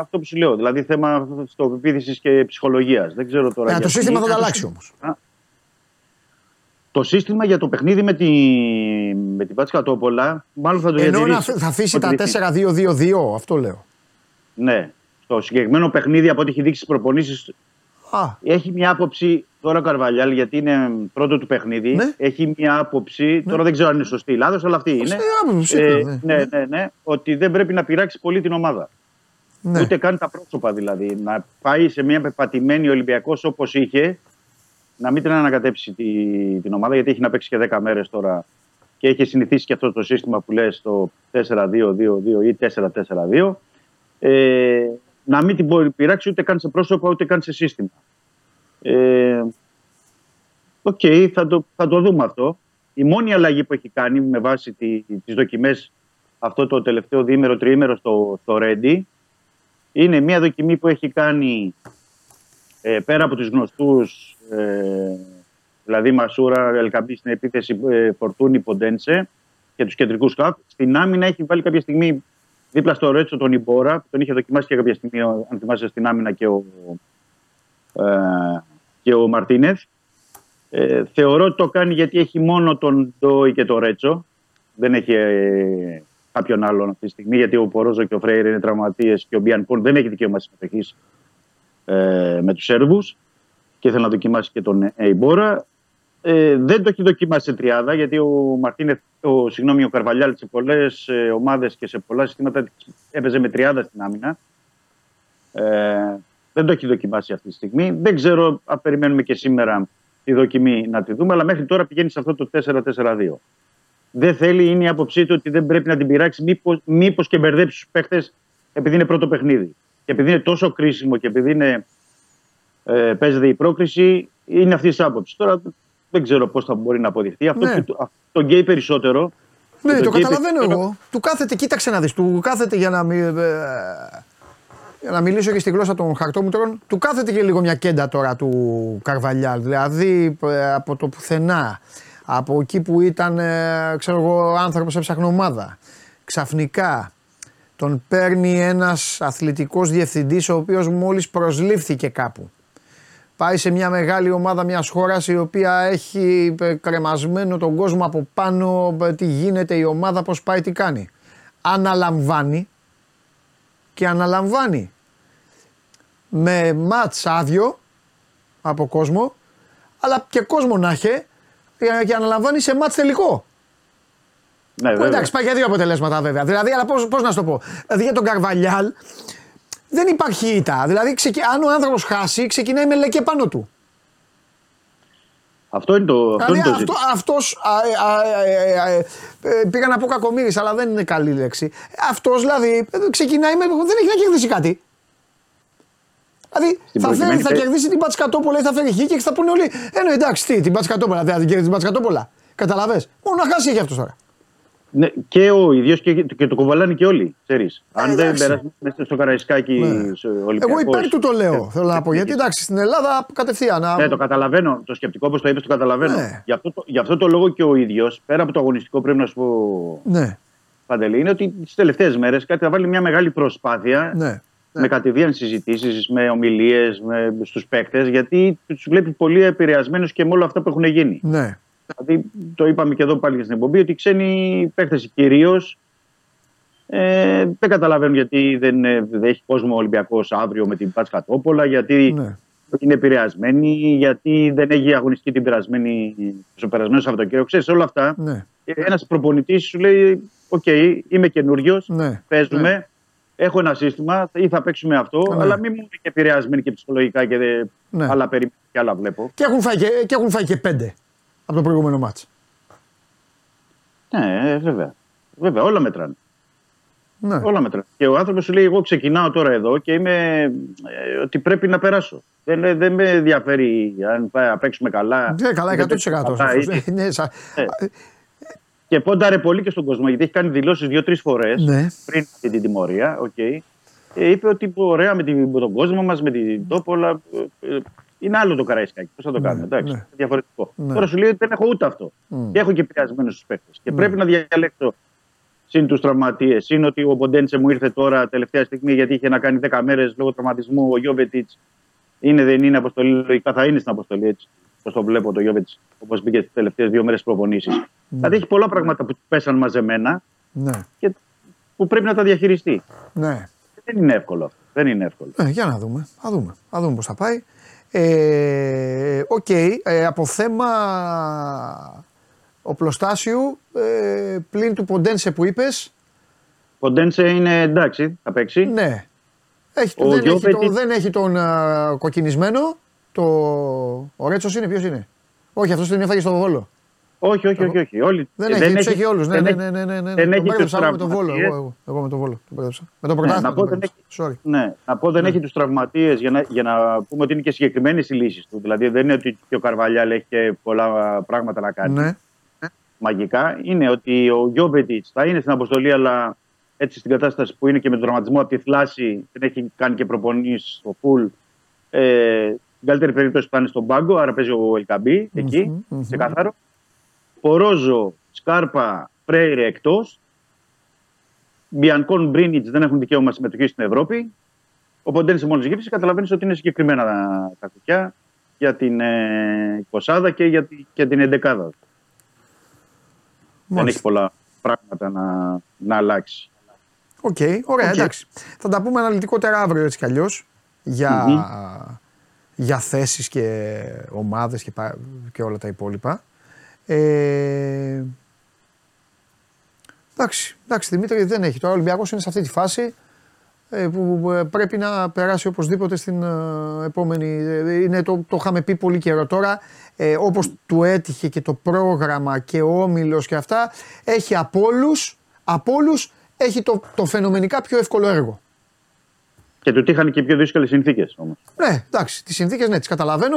αυτό που σου λέω. Δηλαδή θέμα αυτοπεποίθησης και ψυχολογίας. Δεν ξέρω τώρα. Ε, το γιατί. σύστημα θα το αλλάξει όμως. Το σύστημα για το παιχνίδι με, τη, με την Πάτσκα Τόπολα, μάλλον θα το Ενώ να διατηρήσει. θα αφήσει τα Ότι- 4-2-2-2, αυτό λέω. Ναι. Στο συγκεκριμένο παιχνίδι, από ό,τι έχει δείξει στις προπονήσεις, Α, έχει μια άποψη. Τώρα ο Καρβαλιάλ, γιατί είναι πρώτο του παιχνίδι, Ναι. έχει μια άποψη. Τώρα δεν ξέρω αν είναι σωστή η λάθο, αλλά αυτή είναι. Σωστή άποψη, Ε, ναι. ναι, ναι, ναι, ότι δεν πρέπει να πειράξει πολύ την ομάδα. ναι. Ούτε καν τα πρόσωπα δηλαδή. Να πάει σε μια πεπατημένη Ολυμπιακός όπως είχε, να μην την ανακατέψει τη, την ομάδα, γιατί έχει να παίξει και 10 μέρες τώρα και έχει συνηθίσει και αυτό το σύστημα που λες το 4-2-2-2 ή 4-4-2. Ε, να μην την μπορεί πειράξει ούτε καν σε πρόσωπα ούτε καν σε σύστημα. Ε, Οκ, θα, το, θα το δούμε αυτό. Η μόνη αλλαγή που έχει κάνει με βάση τη, τις δοκιμές αυτό το τελευταίο διήμερο, τριήμερο στο, στο Ρέντι είναι μια δοκιμή που έχει κάνει ε, πέρα από τους γνωστούς ε, δηλαδή Μασούρα, Ελκαμπή στην επίθεση ε, Φορτούνη, Ποντένσε και τους κεντρικούς καπ. Στην άμυνα έχει βάλει κάποια στιγμή δίπλα στο Ρέτσο τον Ιμπόρα που τον είχε δοκιμάσει και κάποια στιγμή αν θυμάσαι στην άμυνα και ο, ε, και ο Μαρτίνεθ. Ε, θεωρώ ότι το κάνει γιατί έχει μόνο τον Ντόι και τον Ρέτσο. Δεν έχει ε, κάποιον άλλον αυτή τη στιγμή, γιατί ο Πορόζο και ο Φρέιρ είναι τραυματίες και ο Μπιανκούν δεν έχει δικαίωμα συμμετοχής ε, με τους Σέρβους και ήθελε να δοκιμάσει και τον Εϊμπόρα. ε, δεν το έχει δοκιμάσει σε τριάδα γιατί ο Μαρτίνεθ, ο, συγγνώμη, ο Καρβαλιάλ σε πολλές ε, ομάδες και σε πολλά συστήματα έπαιζε με τριάδα στην άμυνα. Ε, δεν το έχει δοκιμάσει αυτή τη στιγμή. Δεν ξέρω αν περιμένουμε και σήμερα τη δοκιμή να τη δούμε, αλλά μέχρι τώρα πηγαίνει σε αυτό το 4-4-2. Δεν θέλει, είναι η άποψή του ότι δεν πρέπει να την πειράξει, μήπως μήπως και μπερδέψει τους παίχτε επειδή είναι πρώτο παιχνίδι. Και επειδή είναι τόσο κρίσιμο και επειδή είναι, ε, παίζεται η πρόκριση, είναι αυτή της άποψης. Τώρα δεν ξέρω πώς θα μπορεί να αποδειχθεί. Αυτό Ναι. που τον καίει περισσότερο. Ναι, τον τον καίει καταλαβαίνω περισσότερο- εγώ. Του κάθεται, κοίταξε να δεις. Του κάθεται για να, μι- ε, για να μιλήσω και στη γλώσσα των χαρτόμουτρων. Του κάθεται και λίγο μια κέντα τώρα του Καρβαλιάλ. Δηλαδή ε, από το πουθενά. Από εκεί που ήταν, ε, ξέρω εγώ, άνθρωπος έψαχνε ομάδα. Ξαφνικά τον παίρνει ένας αθλητικός διευθυντής ο οποίος μόλις προσλήφθηκε κάπου. Πάει σε μια μεγάλη ομάδα μιας χώρας η οποία έχει ε, κρεμασμένο τον κόσμο από πάνω, ε, τι γίνεται η ομάδα, πώς πάει, τι κάνει. Αναλαμβάνει και αναλαμβάνει με μάτς άδειο από κόσμο, αλλά και κόσμο να έχει ε, και αναλαμβάνει σε μάτς τελικό. Ναι, Που βέβαια. εντάξει, πάει για δύο αποτελέσματα βέβαια. Δηλαδή, αλλά πώς, πώς να σου το πω; Δηλαδή για τον Καρβαλιάλ δεν υπάρχει ήττα. Δηλαδή, ξεκι... αν ο άνθρωπος χάσει, ξεκινάει με λεκέ πάνω του. Αυτό είναι το, αυτό Δηλαδή είναι το αυτό, ζήτημα. αυτός, α, α, α, α, ε, ε, πήγα να πω κακομύρης, αλλά δεν είναι καλή λέξη. Αυτός δηλαδή ε, ξεκινάει με, δεν έχει να κερδίσει κάτι. Δηλαδή Στην θα, φέρει, προκειμένη θα πέ- κερδίσει την Πατσκατόπολα ή θα φέρει χ και θα πούνε όλοι Ε, ναι, εντάξει, τι, την Πατσκατόπολα, δεν θα την κερδίσει την Πατσκατόπολα. Καταλαβες. Μόνο να χάσει έχει αυτός τώρα. Ναι, και ο ίδιος και, και το κουβαλάνε και όλοι. Ξέρεις. Αν δεν Ε, εντάξει. περάσει μέσα στο Καραϊσκάκι Ναι. στο Ολυμπιακός, Εγώ υπέρ του το λέω, ε, θέλω να πω. Γιατί εντάξει, στην Ελλάδα κατευθείαν. να- Ναι, το καταλαβαίνω. Το σκεπτικό όπως το είπες, το καταλαβαίνω. Ναι. Γι, αυτό, το- γι' αυτό το λόγο και ο ίδιος, πέρα από το αγωνιστικό, πρέπει να σου πω, Ναι, Παντελή, είναι ότι τις τελευταίες μέρες κάτι θα βάλει μια μεγάλη προσπάθεια ναι. με κατηδίαν συζητήσεις, με ομιλίες στους παίκτες, γιατί τους βλέπει πολύ επηρεασμένους και με όλα αυτά που έχουν γίνει. Ναι. Δηλαδή, το είπαμε και εδώ πάλι στην εκπομπή, ότι οι ξένοι παίκτες κυρίως ε, δεν καταλαβαίνουν γιατί δεν, ε, δεν έχει κόσμο ο Ολυμπιακός αύριο με την Πατσκατόπολα, γιατί ναι. είναι επηρεασμένοι, γιατί δεν έχει αγωνιστική την περασμένη, στο περασμένο Σαββατοκύριακο. Ξέρεις, όλα αυτά. Ναι. Ένας προπονητής σου λέει: Οκ, είμαι καινούριος, Ναι. παίζουμε, έχω ένα σύστημα ή θα παίξουμε αυτό, Ναι. αλλά μην μου είναι και επηρεασμένοι και ψυχολογικά και δε, Ναι. άλλα περιμένω και άλλα βλέπω. Και έχουν φάει και, και, έχουν φάει και πέντε από το προηγούμενο μάτς. Ναι, ε, βέβαια. Βέβαια, όλα μετράνε. Ναι. Όλα μετράνε. Και ο άνθρωπος σου λέει: Εγώ ξεκινάω τώρα εδώ και είμαι ε, ότι πρέπει να περάσω. Δεν, ε, δεν με ενδιαφέρει αν πάει να παίξουμε καλά. Ναι, καλά, 100%. δεν παίξουμε καλά, σωστός. ή- Ναι, σα- Ε, Και πόνταρε πολύ και στον κόσμο γιατί έχει κάνει δηλώσεις δύο-τρεις φορές Ναι. πριν αυτή την τιμωρία. Okay. Ε, είπε ότι ωραία με, την, με τον κόσμο μας, με την Τόπολα. ε, ε, είναι άλλο το καραϊσκάκι. Πώς θα το κάνουμε, εντάξει. ναι. Διαφορετικό. Ναι. Τώρα σου λέει ότι δεν έχω ούτε αυτό. Μμ. Και έχω και επηρεασμένους τους παίκτες. Και Ναι. πρέπει να διαλέξω συν τους τραυματίες. Συν ότι ο Μποντέντσε μου ήρθε τώρα τελευταία στιγμή γιατί είχε να κάνει 10 μέρες λόγω τραυματισμού. Ο Γιώβετιτς είναι, δεν είναι αποστολή. Λογικά θα είναι στην αποστολή έτσι. Πώ το βλέπω το Γιώβετιτς, όπως μπήκε τις τελευταίες δύο μέρες προπονήσεις. Δηλαδή έχει πολλά πράγματα που του πέσαν μαζεμένα Ναι. και που πρέπει να τα διαχειριστεί. Ναι. Δεν είναι εύκολο αυτό. Δεν είναι εύκολο. Ε, για να δούμε. Θα δούμε. Θα δούμε πώς θα πάει. Ε, Οκ. ε, από θέμα οπλοστάσιου, ε, πλην του Ποντένσε που είπες, Ο Ποντένσε είναι εντάξει, θα παίξει. ναι. Έχει, Ο δεν, έχει Γιόβετιτς- τον, δεν έχει τον α, κοκκινισμένο. Το, ο Ρέτσος είναι, ποιος είναι; Όχι, αυτός τον έφαγε στο Βόλο. Όχι, όχι, όχι. όχι. Όλοι, Δεν έχει, τους έχει όλους. Ναι, δεν ναι, έχει- ναι, ναι, ναι, ναι. δεν Τον έχει τους μπέρδεψα εγώ με τον Βόλο. τραυματίες. Εγώ, εγώ, εγώ με τον Βόλο. Τον μπέρδεψα. Με το Ναι, πρωτάθλημα. να πω, τον δεν μπέρδεψα. Sorry. Ναι, να πω δεν έχει τους τραυματίες για να, για να πούμε ότι είναι και συγκεκριμένες οι λύσεις του. Δηλαδή δεν είναι ότι και ο Καρβαλιάλ έχει και πολλά πράγματα να κάνει Ναι. μαγικά. Είναι ότι ο Γιώβετιτς θα είναι στην αποστολή, αλλά έτσι στην κατάσταση που είναι και με τον τραυματισμό από τη θλάση, δεν έχει κάνει και προπονήσεις στο full. Ε, στην καλύτερη περίπτωση θα είναι στον πάγκο, άρα παίζει ο Ελκαμπή εκεί, Μμμ, μμμ. ξεκάθαρο. Πορόζο, Σκάρπα, Φρέιρε εκτός. Μπιανκόν, Μπρνιτς δεν έχουν δικαίωμα συμμετοχή στην Ευρώπη. Οπότε είναι σε μόλι γύψης. Καταλαβαίνεις ότι είναι συγκεκριμένα τα κουκιά για την ε, 20 και για τη, και την 11 Δεν Μάλιστα. έχει πολλά πράγματα να, να αλλάξει. Οκ, ωραία, Οκ. εντάξει. Θα τα πούμε αναλυτικότερα αύριο έτσι κι αλλιώς για, για θέσεις και ομάδες και, πα- και όλα τα υπόλοιπα. Ε, εντάξει, εντάξει, Δημήτρη δεν έχει. Τώρα ο Ολυμπιακός είναι σε αυτή τη φάση ε, που που, ε, πρέπει να περάσει οπωσδήποτε στην ε, επόμενη. ε, Είναι το, το είχαμε πει πολύ καιρό τώρα. Ε, Όπως του έτυχε και το πρόγραμμα και ο όμιλος και αυτά, έχει από όλους, από όλους έχει το, το φαινομενικά πιο εύκολο έργο. Και του είχαν και πιο δύσκολες συνθήκες όμως. Ναι, εντάξει, τις συνθήκες ναι, τις καταλαβαίνω,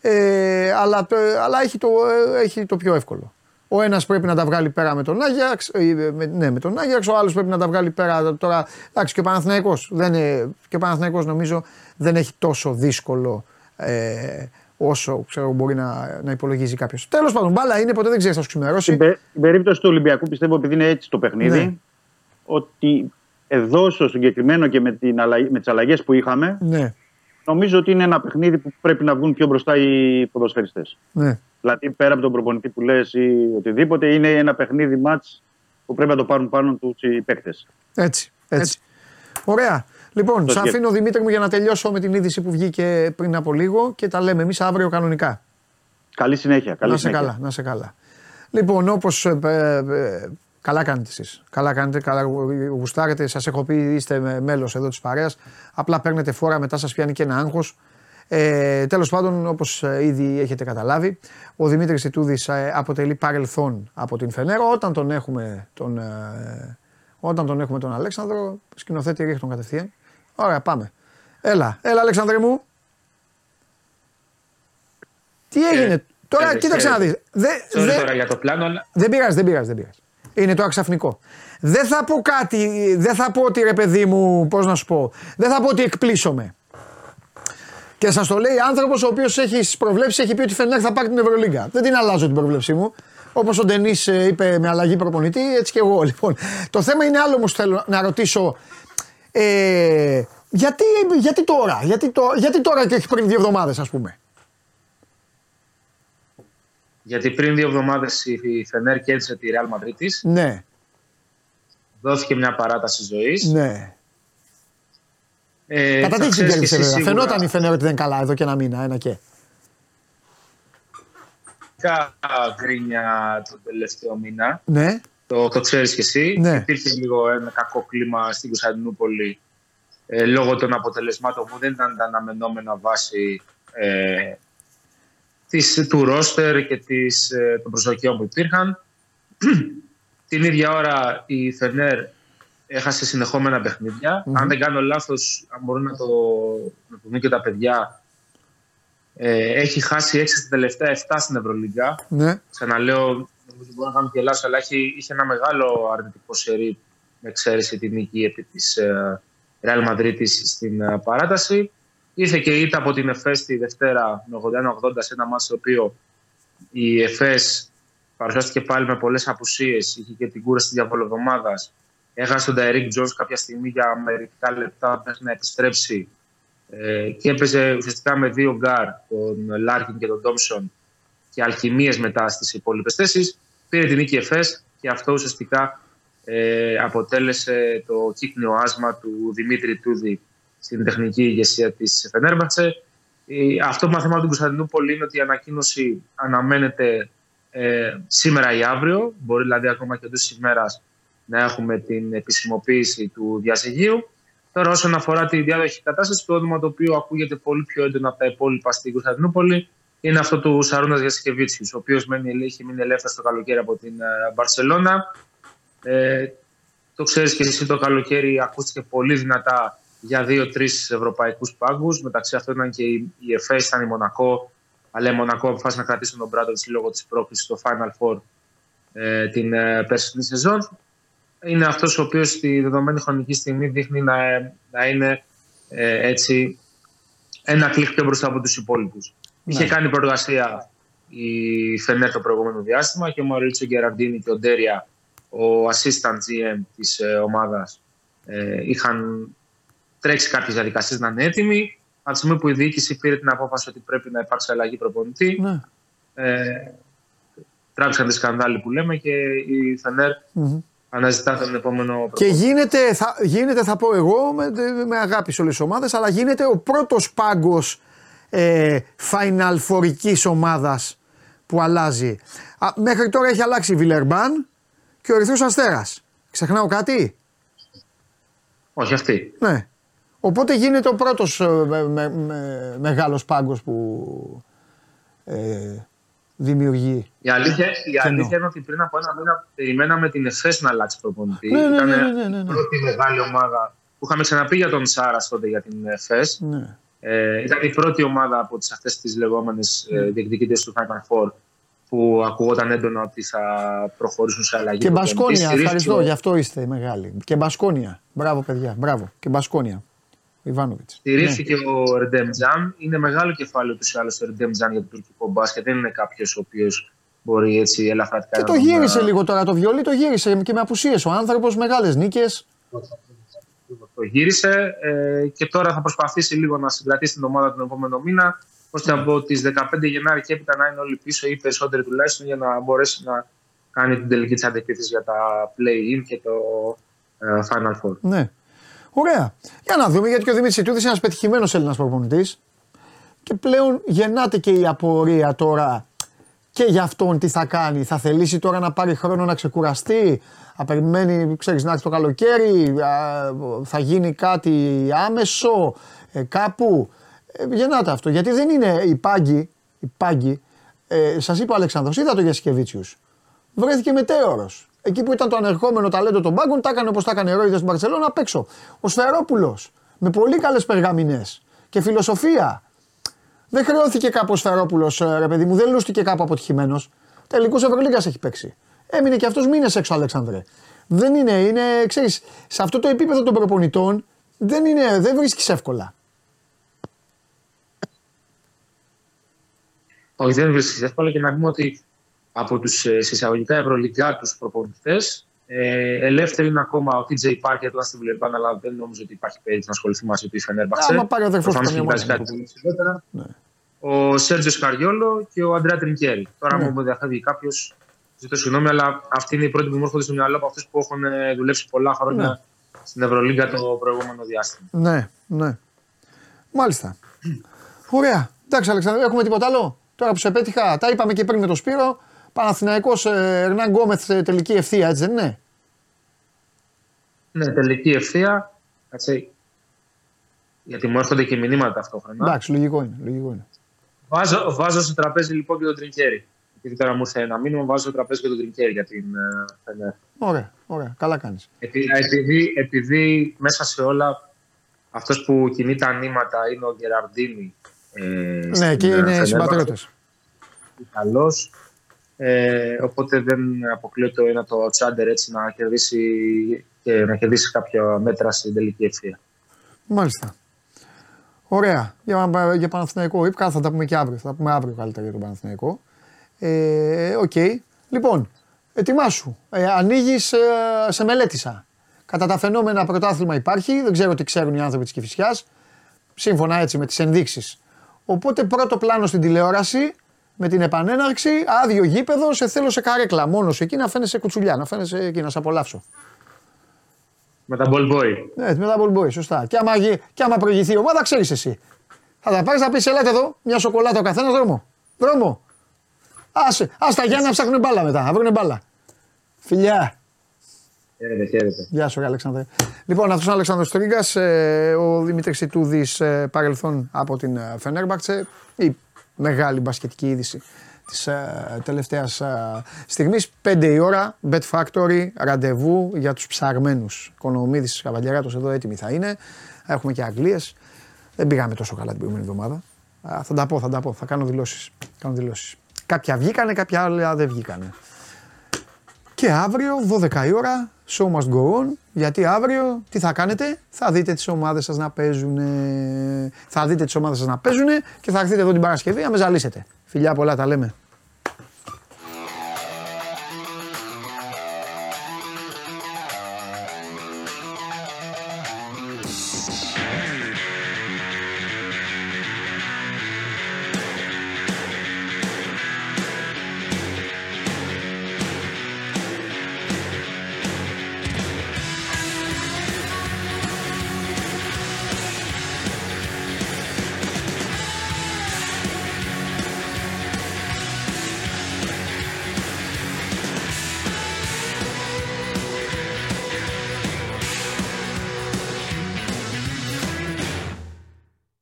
ε, αλλά, το- αλλά έχει, το, ε, έχει το πιο εύκολο. Ο ένας πρέπει να τα βγάλει πέρα με τον Άγιαξ, ε, με, ναι, με τον Άγιαξ, ο άλλος πρέπει να τα βγάλει πέρα τώρα. Εντάξει, και ο Παναθηναϊκός, δεν είναι, και ο Παναθηναϊκός νομίζω δεν έχει τόσο δύσκολο ε, όσο ξέρω, μπορεί να, να υπολογίζει κάποιος. Τέλος πάντων, μπάλα είναι, ποτέ δεν ξέρεις, θα σου ξημερώσει. Στην, πε- στην περίπτωση του Ολυμπιακού, πιστεύω επειδή είναι έτσι το παιχνίδι, Ναι. ότι εδώ στο συγκεκριμένο και με, την αλλαγή- με τις αλλαγές που είχαμε, Ναι, νομίζω ότι είναι ένα παιχνίδι που πρέπει να βγουν πιο μπροστά οι ποδοσφαιριστές. ναι. Δηλαδή, πέρα από τον προπονητή που λες ή οτιδήποτε, είναι ένα παιχνίδι μάτς που πρέπει να το πάρουν πάνω τους οι παίκτες. Έτσι, έτσι. Ωραία. Λοιπόν, Το σε σκέφτομαι. αφήνω Δημήτρη μου για να τελειώσω με την είδηση που βγήκε πριν από λίγο και τα λέμε εμείς αύριο κανονικά. Καλή συνέχεια. Καλή να σε συνέχεια. καλά, να σε καλά. Λοιπόν, όπως. Καλά κάνετε εσείς. Καλά κάνετε, καλά γουστάρετε. Σας έχω πει, είστε μέλος εδώ της παρέας. Απλά παίρνετε φόρα, μετά σας πιάνει και ένα άγχος. Ε, Τέλος πάντων, όπως ήδη έχετε καταλάβει, ο Δημήτρης Ιτούδη αποτελεί παρελθόν από την Φενέρα. Όταν τον έχουμε τον, ε, όταν τον, έχουμε τον Αλέξανδρο, σκηνοθέτη ρίχνει τον κατευθείαν. Ωραία, πάμε. Έλα, έλα, Αλέξανδρε μου. Τι έγινε; τώρα, ε, κοίταξε ε, να δεις. Δε, Sorry δε- τώρα για το πλάνο, αλλά δεν πειράζει, δεν πειράζει, δεν πειράζει. Είναι το αξαφνικό. Δεν θα πω κάτι, δεν θα πω ότι ρε παιδί μου, πώς να σου πω, δεν θα πω ότι εκπλήσωμαι. Και σας το λέει άνθρωπος ο οποίος έχει στις προβλέψεις, έχει πει ότι Φενέρ θα πάρει την Ευρωλίγκα. Δεν την αλλάζω την προβλέψή μου. Όπως ο Ντενής είπε με αλλαγή προπονητή, έτσι και εγώ. (laughs) Λοιπόν, το θέμα είναι άλλο όμως θέλω να ρωτήσω. Ε, γιατί, γιατί τώρα, γιατί, το, γιατί τώρα και όχι πριν δύο εβδομάδες, ας πούμε. Γιατί πριν δύο εβδομάδες η Φενέρ κέρδισε τη Real Madrid Ναι, δόθηκε μια παράταση ζωής. ναι. Ε, Κατά θα τι την ξέρεις κέρδισε και εσύ βέβαια. σίγουρα Φαινόταν η Φενέρ ότι δεν είναι καλά εδώ και ένα μήνα, ένα και. κα- γκρίνια τον τελευταίο μήνα. Ναι, Το, το ξέρεις κι εσύ. Ναι. Υπήρχε λίγο ένα κακό κλίμα στην Κωνσταντινούπολη ε, λόγω των αποτελεσμάτων που δεν ήταν τα αναμενόμενα βάση ε, της, του ρόστερ και της, ε, των προσδοκιών που υπήρχαν. (clears throat) Την ίδια ώρα η Φενέρ έχασε συνεχόμενα παιχνίδια. Μμμ. Αν δεν κάνω λάθος, αν μπορούν να το, να το δουν και τα παιδιά, ε, έχει χάσει 6 στα τελευταία 7 στην Ευρωλίγκα. ναι. Ξαναλέω, νομίζω μπορεί να κάνω και λάθος, αλλά έχει, είχε ένα μεγάλο αρνητικό σερί με εξαίρεση την νίκη επί της ε, Real Madrid στην ε, παράταση. Ήρθε και η ήττα από την ΕΦΕΣ τη Δευτέρα με 81-80 σε ένα ματς στο οποίο η ΕΦΕΣ παρουσιάστηκε πάλι με πολλές απουσίες, είχε και την κούραση της διαβολοβδομάδας. Έχασε τον Ταϊρίκ Τζόουνς κάποια στιγμή για μερικά λεπτά μέχρι να επιστρέψει ε, και έπαιζε ουσιαστικά με δύο γκαρντ, τον Λάρκιν και τον Τόμσον και αλχημείες μετά στις υπόλοιπες θέσεις. Πήρε την νίκη ΕΦΕΣ και αυτό ουσιαστικά ε, αποτέλεσε το κύκνιο άσμα του Δημήτρη Τούδη στην τεχνική ηγεσία της Φενέρμπατσε. Ε, αυτό που μαθαίνουμε από την Κωνσταντινούπολη είναι ότι η ανακοίνωση αναμένεται ε, σήμερα ή αύριο. Μπορεί δηλαδή ακόμα και εντός της ημέρας να έχουμε την επισημοποίηση του διαζυγίου. Τώρα, όσον αφορά τη διάδοχη κατάσταση, το όνομα το οποίο ακούγεται πολύ πιο έντονα από τα υπόλοιπα στην Κωνσταντινούπολη είναι αυτό του Σαρούνα Γιασκεβίτσιου, ο οποίος έχει μείνει ελεύθερος το καλοκαίρι από την ε, Μπαρσελόνα. Ε, το ξέρεις και εσύ, το καλοκαίρι ακούστηκε πολύ δυνατά για δύο-τρεις ευρωπαϊκούς πάγκους. Μεταξύ αυτών ήταν και η, η ΕΦΕ, ήταν η Μονακό. Αλλά η Μονακό αποφάσισε να κρατήσει τον Μπράντο της λόγω της πρόκλησης στο Final Four ε, την ε, περσινή σεζόν. Είναι αυτός ο οποίος στη δεδομένη χρονική στιγμή δείχνει να, να είναι ε, έτσι ένα κλικ πιο μπροστά από τους υπόλοιπους. Ναι. Είχε κάνει προεργασία η Φενέρ το προηγούμενο διάστημα και ο Μαουρίτσο Γκεραντίνη και ο Ντέρια, ο assistant GM της ε, ομάδας, ε, είχαν τρέξει κάποιες διαδικασίες να είναι έτοιμοι. Από τη στιγμή που η διοίκηση πήρε την απόφαση ότι πρέπει να υπάρξει αλλαγή προπονητή, ναι. ε, τράβηξαν τη σκανδάλη που λέμε και η Φενέρ Μμμ. αναζητά τον επόμενο Και προπονητή. γίνεται θα, γίνεται, θα πω εγώ, με, με αγάπης σε όλες τις ομάδες, αλλά γίνεται ο πρώτος πάγκος ε, final φορικής ομάδας που αλλάζει. Α, μέχρι τώρα έχει αλλάξει η Βιλερμπάν και ο Ερυθρός Αστέρας. Ξεχνάω κάτι; Όχι αυτή. Ναι. Οπότε γίνεται ο πρώτος ε, με, με, με- μεγάλος πάγκος που ε, δημιουργεί. Η αλήθεια, η Κενό. αλήθεια είναι ότι πριν από ένα μήνα περιμέναμε την ΕΦΕΣ να αλλάξει προπονητή. Ναι, ναι, Ήταν ναι, ναι, ναι, ναι. η πρώτη μεγάλη ομάδα που είχαμε ξαναπεί για τον Σάρας τότε για την ΕΦΕΣ. Ναι. Ε, ήταν η πρώτη ομάδα από τις, αυτές τις λεγόμενες ε, διεκδικητές του Final Four που ακουγόταν έντονα ότι θα προχωρήσουν σε αλλαγή. Και προπονητής. Μπασκόνια, Στηρίχθηκε ευχαριστώ, ο- γι' αυτό είστε μεγάλοι. Και Μπασκόνια. Μπράβο, παιδιά, μπράβο. Και Μπασκόνια. Ιβάνοβιτς. Στηρίχθηκε ο Ρεντέμ Τζαν. Είναι μεγάλο κεφάλαιο του ή άλλω το Ρεντέμ Τζαν για το τουρκικό μπάσκετ. Δεν είναι κάποιος ο οποίος μπορεί έτσι ελαφρατικά Και να το τον, γύρισε ε, λίγο τώρα το βιολί, το γύρισε και με απουσίες ο άνθρωπος, μεγάλες νίκες. το γύρισε ε, και τώρα θα προσπαθήσει λίγο να συγκρατήσει την ομάδα τον επόμενο μήνα ώστε από τις 15 Γενάρη και έπειτα να είναι όλοι πίσω ή περισσότεροι τουλάχιστον για να μπορέσει να κάνει την τελική της αντεπίθεση για τα play-in και το ε, Final Four. Ναι. Ωραία. Για να δούμε, γιατί και ο Δημήτρη Ιτούδη είναι ένας πετυχημένος Έλληνας προπονητής. Και πλέον γεννάται και η απορία τώρα και για αυτόν τι θα κάνει. Θα θελήσει τώρα να πάρει χρόνο να ξεκουραστεί, να περιμένει, ξέρεις, να έρθει το καλοκαίρι, α, θα γίνει κάτι άμεσο ε, κάπου; Ε, γεννάται αυτό. Γιατί δεν είναι οι πάγκοι, οι πάγκοι ε, σας είπε ο Αλεξάνδρος, είδα το Γιασκεβίτσιους. Βρέθηκε μετέωρος. Εκεί που ήταν το ανερχόμενο ταλέντο των πάγκων, τα έκανε όπως τα έκανε ρόιδε στην Παρσελόνα απ' έξω. Ο Σφερόπουλος με πολύ καλές περγαμηνές και φιλοσοφία. Δεν χρεώθηκε κάπου ο Σφερόπουλο, ρε παιδί μου, δεν λούστηκε κάπου αποτυχημένος. Τελικούς Ευρωλίγκας έχει παίξει. Έμεινε και αυτός μήνες έξω, Αλέξανδρε. Δεν είναι, είναι, ξέρεις, σε αυτό το επίπεδο των προπονητών δεν, είναι, δεν βρίσκεις εύκολα. Όχι, δεν βρίσκεις εύκολα και να πούμε ότι από τους συσσαγωγικά ευρωλυγκάτου προπονητές, ε, ελεύθεροι είναι ακόμα ο TJ Parker του Άστι Βιλερμπάν, αλλά δεν νομίζω ότι υπάρχει περίπτωση να ασχοληθεί μαζί του η Φενέρμπαξε. Άμα πάρει ο αδερφός του Προφανώς καμιά κοιτάζει ομάδα. κάτι πολύ ψηλότερα. Ναι. Ο Σέρτζιο Σκαριόλο και ο Αντρέα Τρινκέρι. Τώρα, Ναι. μου μου διαφεύγει κάποιος, ζητώ συγγνώμη, αλλά αυτοί είναι οι πρώτοι που μου έρχονται στο μυαλό από αυτούς που έχουν ε, δουλέψει πολλά χρόνια Ναι. στην Ευρωλίγκα το προηγούμενο διάστημα. Ναι, ναι. Μάλιστα. Ωραία. Εντάξει, Αλεξάνδρε, έχουμε τίποτα άλλο; Τώρα που σε πέτυχα, τα είπαμε και πριν με τον Σπύρο. Παναθηναϊκός ε, Ερνάν Γκόμεθ ε, τελική ευθεία, έτσι δεν είναι; Ναι, τελική ευθεία. Κάτσε. Γιατί μου έρχονται και μηνύματα ταυτόχρονα. Εντάξει, λογικό είναι. Λογικό είναι. Βάζω, βάζω στο τραπέζι λοιπόν και τον Τρινκέρι. Επειδή τώρα μου ήρθε ένα μήνυμα, βάζω στο τραπέζι και τον Τρινκέρι για την ε, Φενέρ. Ωραία, ωραία. Καλά κάνεις. Επει- Επειδή, επειδή μέσα σε όλα αυτός που κινεί τα νήματα είναι ο Γκεραρντίνη. Ε, Ναι, στην, και ε, είναι Φενέρ. συμπατριώτε. Καλός. Ε, οπότε δεν αποκλείεται ένα το Τσάντερ έτσι να κερδίσει, και να κερδίσει κάποια μέτρα στην τελική ευθεία. Μάλιστα. Ωραία. Για, για Παναθηναϊκό ύπκα θα τα πούμε και αύριο. Θα τα πούμε αύριο καλύτερα για τον Παναθηναϊκό. Ε, Οκ. Λοιπόν, ετοιμάσου. Ε, Ανοίγεις, ε, σε μελέτησα. Κατά τα φαινόμενα πρωτάθλημα υπάρχει. Δεν ξέρω τι ξέρουν οι άνθρωποι της Κηφισιάς. Σύμφωνα έτσι με τις ενδείξεις. Οπότε πρώτο πλάνο στην τηλεόραση με την επανέναρξη, άδειο γήπεδο, σε θέλω σε καρέκλα. Μόνος εκεί να φαίνεσαι κουτσουλιά, να φαίνεσαι εκεί, να σε απολαύσω. Με τα ball boy. Ναι, με τα ball boy, σωστά. Και άμα, γι- και άμα προηγηθεί η ομάδα, ξέρεις εσύ. Θα τα πάρεις, θα πεις: Ελάτε εδώ, μια σοκολάτα ο καθένας, δρόμο. Δρόμο. Άσε, ας τα Γιάννα να ψάχνουν μπάλα μετά, να βρουν μπάλα. Φιλιά. Χαίρετε, χαίρετε. Γεια σου, ρε Αλέξανδρε. Λοιπόν, αυτός είναι ο Αλέξανδρος Τρίγκας, ε, ο Δημήτρης Ιτούδης ε, παρελθόν από την ε, Φενέρμπαξε, η μεγάλη μπασκετική είδηση της ε, τελευταίας ε, στιγμής. 5 η ώρα, Bet Factory, ραντεβού για τους ψαρμένους. Οικονομίδης Καβαλιαράτος εδώ έτοιμοι θα είναι. Έχουμε και Αγγλίες. Δεν πήγαμε τόσο καλά την προηγούμενη εβδομάδα. Α, θα τα πω, θα τα πω, θα κάνω δηλώσεις. Κάνω δηλώσεις. Κάποια βγήκανε, κάποια άλλα δεν βγήκανε. Και αύριο 12 η ώρα show must go on γιατί αύριο τι θα κάνετε; Θα δείτε τις ομάδες σας να παίζουν θα δείτε τις ομάδες σας να παίζουν και θα έρθετε εδώ την Παρασκευή να με ζαλίσετε. Φιλιά πολλά τα λέμε.